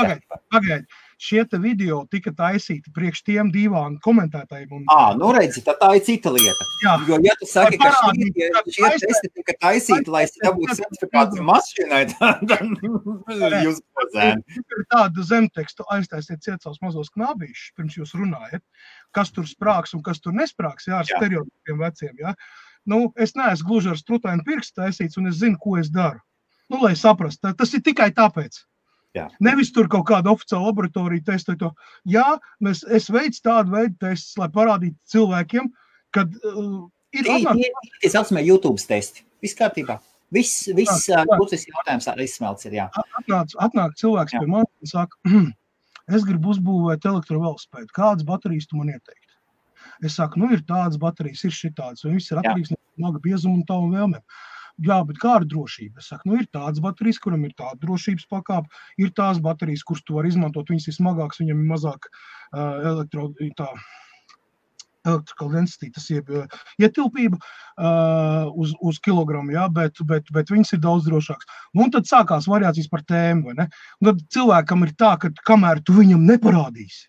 Pagaid. Šie video tika taisīti priekš tiem divām komentētājiem. Un... À, nu redzi, tā, tā ir cita lieta. Jā. Jo, ja tu saki, ka šie, šie testi tika taisīti, lai dabūtu certifikāciju mašīnai, tad jūs pozēni. Tādu zemtekstu aiztaisiet ciet savus mazos knābīšus, pirms jūs runājat, kas tur sprāks un kas tur nesprāks, jā, ar jā. stereotipiem veciem, jā. Nu, es neesmu gluži ar strutainu pirkstu taisīts, un es zinu, ko es daru. Nu, lai saprastu, tas ir tikai tāpēc. Jā. Nevis tur kaut kāda oficiāla laboratorija testē to. Jā, mēs, es veicu tādu veidu testus, lai parādītu cilvēkiem, ka uh, ir atnāk... tā saucamie YouTube testi. Viss kārtībā. Viss, viss klusas jautājums arī izsmelts ir. Atnāc, atnāk cilvēks jā. pie manis un saka, es gribu uzbūvēt elektrovelospēdu. Kādas baterijas tu man ieteiktu? Es saku, nu ir tādas baterijas, ir šitādas, un viss ir atkarīgs no maga biezuma un tavu vēlmēm. Jā, bet kā ar drošību? Es saku, nu, ir tādas baterijas, kuram ir tāda drošības pakāpe, ir tās baterijas, kuras tu vari izmantot. Viņas ir smagākas, viņam ir mazāk uh, elektro, tā, elektriskā density, tas ir uh, ietilpība uh, uz, uz kilogramu, jā, bet, bet, bet viņas ir daudz drošākas. Nu, un tad sākās variācijas par tēmu. Tad cilvēkam ir tā, ka kamēr tu viņam neparādīsi,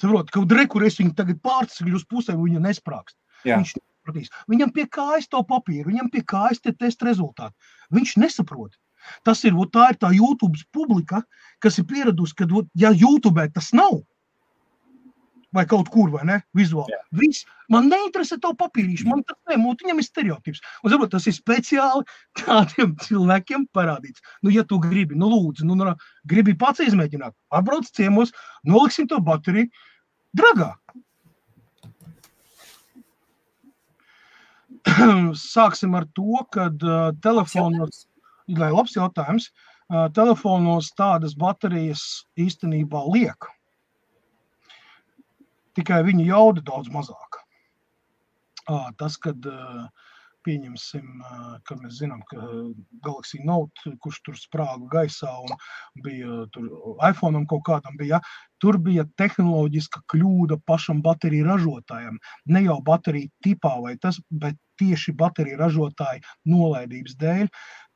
saproti, ka rekur es viņu tagad pārceļu uz pusē, viņa nesprāgst. Jā. Viņš nesapratīs. Viņam pie kājas to papīru, viņam pie kājas tie testa rezultāti. Viņš nesaprot. Tas ir, tā ir tā YouTube publika, kas ir pieradusi, ka, ja YouTube tas nav, vai kaut kur, vai ne, vizuāli. Jā. Viss, man neinteresē to papīrīšu, man tas nemūt, viņam ir stereotips. Un, zinot, tas ir speciāli tādiem cilvēkiem parādīts. Nu, ja tu gribi, nu, lūdzu, nu, nu gribi pats izmēģināt, atbrauc ciemos, noliksim to bateriju, dragāk. sāksim ar to, ka uh, telefonos, lai labs jautājums, uh, telefonos tādas baterijas īstenībā liek. Tikai viņa jauda daudz mazāka. Uh, tas, kad uh, pieņemsim, ka mēs zinām, ka Galaxy Note, kurš tur sprāga gaisā un bija tur iPhone kaut kādam bija, tur bija tehnoloģiska kļūda pašam bateriju ražotājam. Ne jau bateriju tipā vai tas, bet tieši bateriju ražotāju nolaidības dēļ,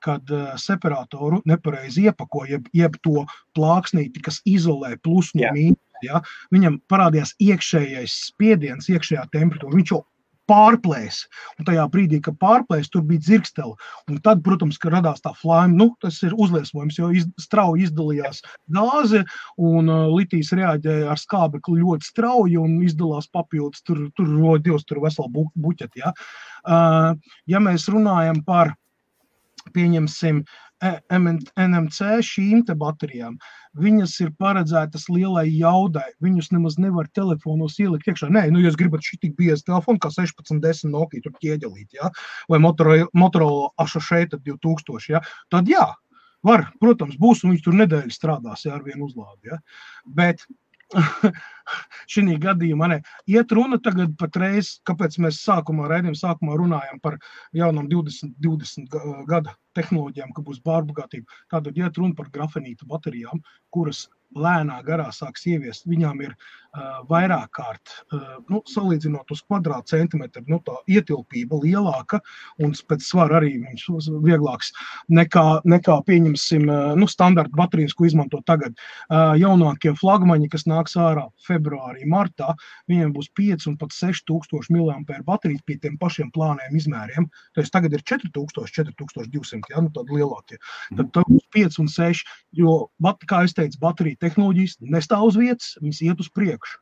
kad separatoru nepareizi iepakoja, jeb, jeb to plāksnīti, kas izolē plus no mīnus. Ja, viņam parādījās iekšējais spiediens, iekšējā temperatūra. Viņš jau pārplēs. Un tajā brīdī, kad pārplēs, tur bija dzirkstele. Un tad, protams, ka radās tā flāma, nu, tas ir uzliesmojums, jo iz, strauji izdalījās gāze, un uh, litijas reaģēja ar skābekli ļoti strauji un izdalās papildus, tur, tur rodas tur vesela bu, buķeti. Ja? Uh, ja mēs runājam par, pieņemsim, NMC šīm baterijām. Viņas ir paredzētas lielai jaudai. Viņus nemaz nevar telefonos ielikt iekšā. Nē, nu, jūs gribat šī tik bieza telefona, kā 1610 Nokia, tur ķieģelīt, ja? vai Motorola, Motorola A6 2000, ja? tad jā, var, protams, būs, un viņš tur nedēļu strādās ja, ar vienu uzlādi. Ja? Bet šī gadījumā ne. iet runa tagad patreiz, kāpēc mēs sākumā, raidījuma sākumā runājam par jaunām 20, 20 gada tehnoloģijām, ka būs bārbagātība. Tātad iet runa par grafenītu baterijām, kuras lēnā garā sāks ieviest. Viņām ir uh, vairāk kārt, uh, nu, salīdzinot uz kvadrātcentimetru, nu, tā ietilpība lielāka un pēc svara arī viņš vieglāks nekā, nekā pieņemsim, uh, nu, standarta baterijas, ko izmanto tagad. Uh, jaunākie flagmaņi, kas nāks ārā februārī, martā, viņiem būs 5 un pat 6000 mAh baterijas pie tiem pašiem plāniem izmēriem. Tas tagad ir 4000, 4200, ja, nu, tādi lielākie. Tad, tad būs 5 un 6, jo, kā es teicu, baterija tehnoloģijas nestāv uz vietas, viņas iet uz priekšu.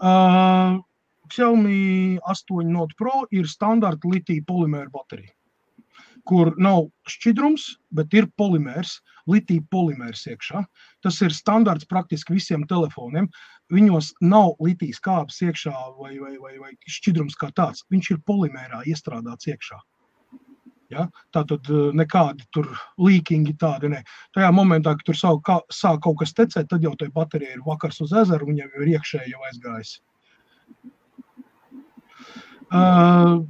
Uh, Xiaomi 8 Note Pro ir standarta litija polimēra baterija, kur nav šķidrums, bet ir polimērs, litija polimērs iekšā. Tas ir standarts praktiski visiem telefoniem. Viņos nav litijas kāpes iekšā vai, vai, vai, vai šķidrums kā tāds. Viņš ir polimērā iestrādāts iekšā. Ja? Tā tad eh, nekādi tur līkingi tādi ne. Tajā momentā, kad tur sāk, kā, sāk kaut kas tecēt, tad jau tai baterija ir vakars uz ezeru, viņam jau ir iekšēji jau aizgājis. Uh,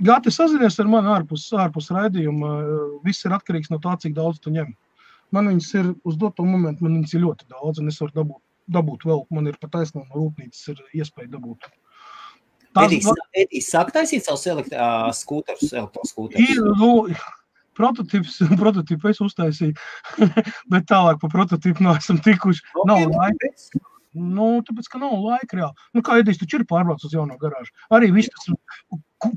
Gati sazinies ar mani ārpus, ārpus raidījuma. Viss ir atkarīgs no tā, cik daudz tu ņem. Man viņas ir uz doto momentu, man viņas ir ļoti daudz, un es varu dabūt, dabūt vēl. Man ir pat taisnība no rūpnīcas, ir iespēja dabūt Edijs, Edijs sāk taisīt savus elektroskūterus, elektroskūterus. Nu, prototyps, prototypu es uztaisīju, bet tālāk par prototypu neesam tikuši. Nav laika. Nu, tāpēc, ka nav laika reāli. Nu, kā Edijs taču ir pārbraucis uz jauno garāžu. Arī viss tas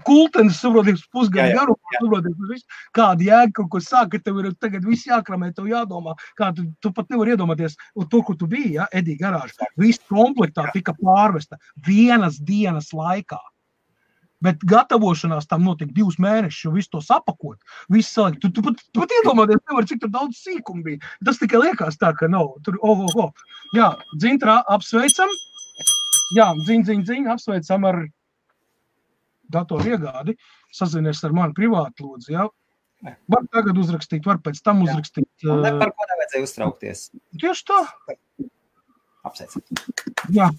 kultenis, saprotiet, pusgadu garumā, saprotiet, kāda jēga kaut ko sāk, ka tev ir tagad viss jākramē, tev jādomā, kā tu, tu pat nevari iedomāties, to, kur tu biji, ja, Edija garāža. Viss komplektā tika pārvesta vienas dienas laikā. Bet gatavošanās tam notika divus mēnešus, jo visu to sapakot. Visu salikt. Tu, tu, pat, tu pat iedomājies, nevar, cik daudz sīkumu bija. Tas tikai liekas tā, ka nav. Tur, oh, oh, oh. Jā, dzintrā apsveicam. Jā, dziņ, dziņ, dziņ, apsveicam ar datoru iegādi. Sazinies ar mani privāti, lūdzu. Jā. Var tagad uzrakstīt, var pēc tam uzrakstīt. Jā. Ne par ko nevajadzēja uztraukties. Tieši tā. Apsveicam. Jā.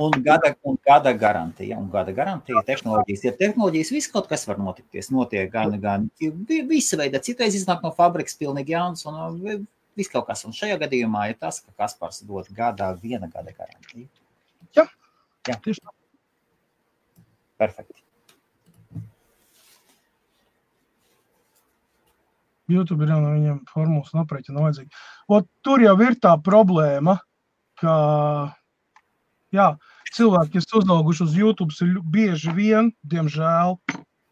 Un gada, un gada garantija, un gada garantija tehnoloģijas. Ja tehnoloģijas viss kaut kas var notikties, notiek gan, gan visa veida, citreiz iznāk no fabrikas pilnīgi jauns, un viss kaut kas. Un šajā gadījumā ir tas, ka Kaspars dod gadā viena gada garantiju. Jā, Jā. tieši tā. Perfekti. YouTube ir no viņiem formulas aprēķina vajadzīgi. Ot, tur jau ir tā problēma, ka jā, cilvēki, kas uzauguši uz YouTube, ir bieži vien, diemžēl,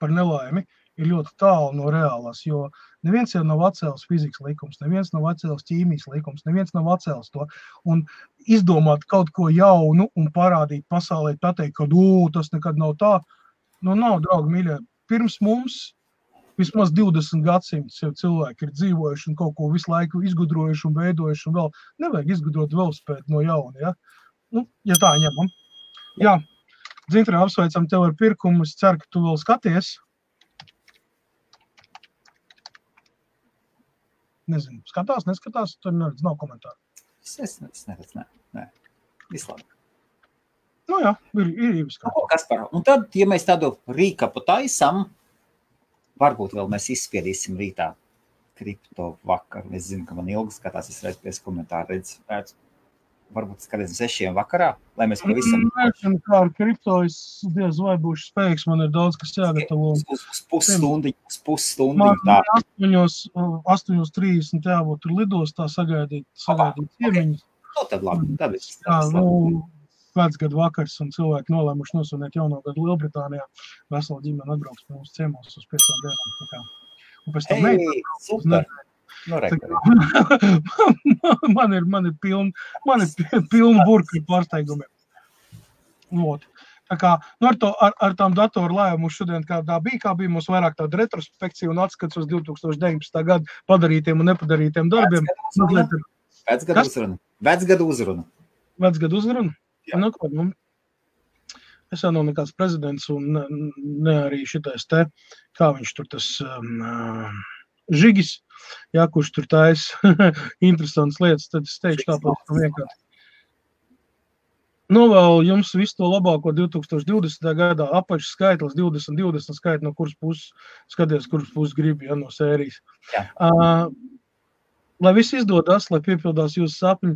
par nelaimi, ir ļoti tālu no reālās. Jo neviens jau nav atcēlis fizikas likums, neviens nav atcēlis ķīmijas likums, neviens nav atcēlis to. Un izdomāt kaut ko jaunu un parādīt pasaulē, pateikt, ka tas nekad nav tā. Nu, nav, draugi, mīļie. Pirms mums vismaz 20 gadsimtus jau cilvēki ir dzīvojuši un kaut ko visu laiku izgudrojuši un veidojuši. Un vēl nevajag izgudrot vēl spēt no jauna. Ja? Nu, ja tā ņemam. Jā, Zintra, apsveicam tev ar pirkumu. Es ceru, ka tu vēl skaties. Nezinu, skatās, neskatās, tur neredz, nav komentāru. Es, es, es neredzu, nē, nē. Vislabāk. Nu jā, ir, ir, nu, kas par. Un tad, ja mēs tādu rīkapu taisam, varbūt vēl mēs izspiedīsim rītā kripto vakaru. Es zinu, ka man ilgi skatās, es redzu pēc komentāru, redzu varbūt skaties sešiem vakarā, lai mēs pavisam. Nezinu, kā ar kripto es diez vai būšu spējīgs, man ir daudz, kas jāgatavo. Uz, uz pusstundu, uz pusstundu. Tā. Astoņos, astoņos trīsdesmit jābūt tur lidostā sagaidīt, sagaidīt ciemiņus. Okay. Nu, tad labi, tad es. Jā, nu, vecgadu vakars un cilvēki nolēmuši nosvinēt jauno gadu Lielbritānijā. Vesela ģimene atbrauks pie mums ciemos uz piecām dienām. Un pēc tam hey, meitām. Nu, man ir, man ir man ir pilna burka ar pārsteigumiem. Not. Tā kā nu ar, to, ar, ar tām datoru lēmumu šodien kādā bija, kā bija mums vairāk tāda retrospekcija un atskats uz 2019. gadu padarītiem un nepadarītiem darbiem. Vecgadu uzruna. Vecgadu uzruna. Vecgadu uzruna? Nu, ko, nu, es jau nav nekāds prezidents un ne, ne arī šitais te, kā viņš tur tas um, žigis, jā, kurš tur taisa interesantas lietas, tad es teikšu tāpēc, ka vienkārši. Novēlu jums visu to labāko 2020. gadā. Apakšs skaitlis 2020 skaitlis, no kuras puses skaties, kuras puses gribi, ja no sērijas. Jā. Uh, lai viss izdodas, lai piepildās jūsu sapņi,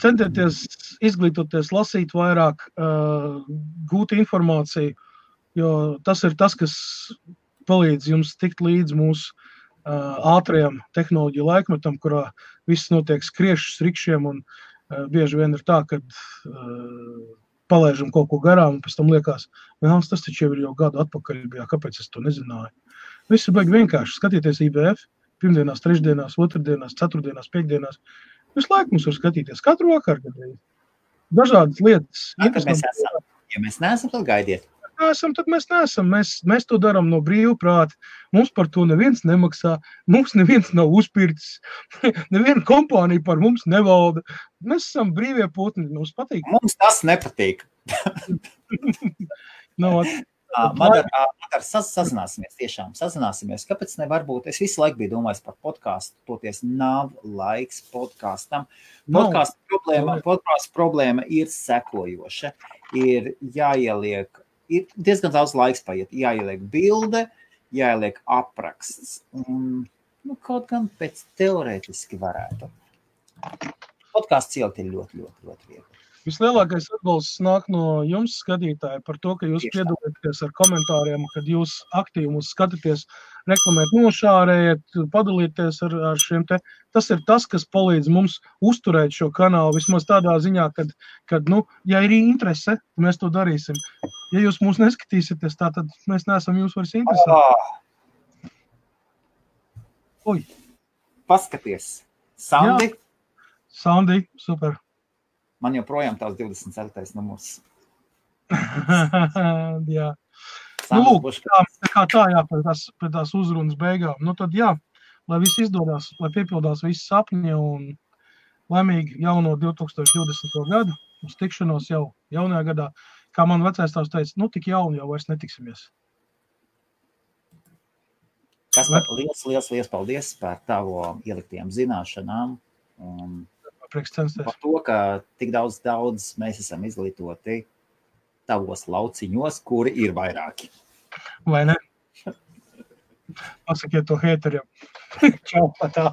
centieties izglītoties, lasīt vairāk, uh, gūt informāciju, jo tas ir tas, kas palīdz jums tikt līdz mūsu ātrajam tehnoloģiju laikmetam, kurā viss notiek skriešus rikšiem, un bieži vien ir tā, ka palaižam kaut ko garām, un pēc tam liekas, vēlams, tas taču jau ir jau gadu atpakaļ, bijā, kāpēc es to nezināju. Viss ir baigi vienkārši skatīties IBF, pirmdienās, trešdienās, otrdienās, ceturtdienās, piekdienās. Visu laiku mums var skatīties, katru vakaru gadījumā. Dažādas lietas. Ja mēs, esam, ja mēs neesam, tad gaidiet neesam, tad mēs neesam. Mēs, mēs to darām no brīvprāta. Mums par to neviens nemaksā. Mums neviens nav uzpircis. Neviena kompānija par mums nevalda. Mēs esam brīvie putni. Mums patīk. Mums tas nepatīk. no, Man ar, ar sazināsimies, tiešām sazināsimies. Kāpēc nevar būt? Es visu laiku biju domājis par podkāstu, toties nav laiks podkāstam. Podkāstu problēma, podkāstu problēma ir sekojoša. Ir jāieliek ir diezgan daudz laiks paiet. Jāieliek bilde, jāieliek apraksts. Un, nu, kaut gan pēc teorētiski varētu. podkāstu ielikt ir ļoti, ļoti, ļoti viegli. Vislielākais atbalsts nāk no jums, skatītāji, par to, ka jūs piedalāties ar komentāriem, kad jūs aktīvi mūs skatāties, reklamēt, nošārējat, padalīties ar, ar šiem te. Tas ir tas, kas palīdz mums uzturēt šo kanālu vismaz tādā ziņā, kad, kad nu, ja ir interese, mēs to darīsim. Ja jūs mūs neskatīsieties, tā, tad mēs neesam jūs vairs interesēti. Oh, Oi, paskaties, Sandi, Sandi, super. Man joprojām tās 24. numurs. jā. Nu, lūk, tā, tā tā, jā, pēc tās, pēc tās uzrunas beigām. Nu, tad, jā, lai viss izdodas, lai piepildās visi sapņi un laimīgi jauno 2020. gadu. Uz tikšanos jau jaunajā gadā. Kā man vecais tās teica, nu, tik jauni jau vairs netiksimies. Kas liels, liels, liels paldies par tavu ieliktiem zināšanām un. Par to, ka tik daudz, daudz mēs esam izglītoti tavos lauciņos, kuri ir vairāki. Vai ne? Pasakiet to hateriem. Čau, patā.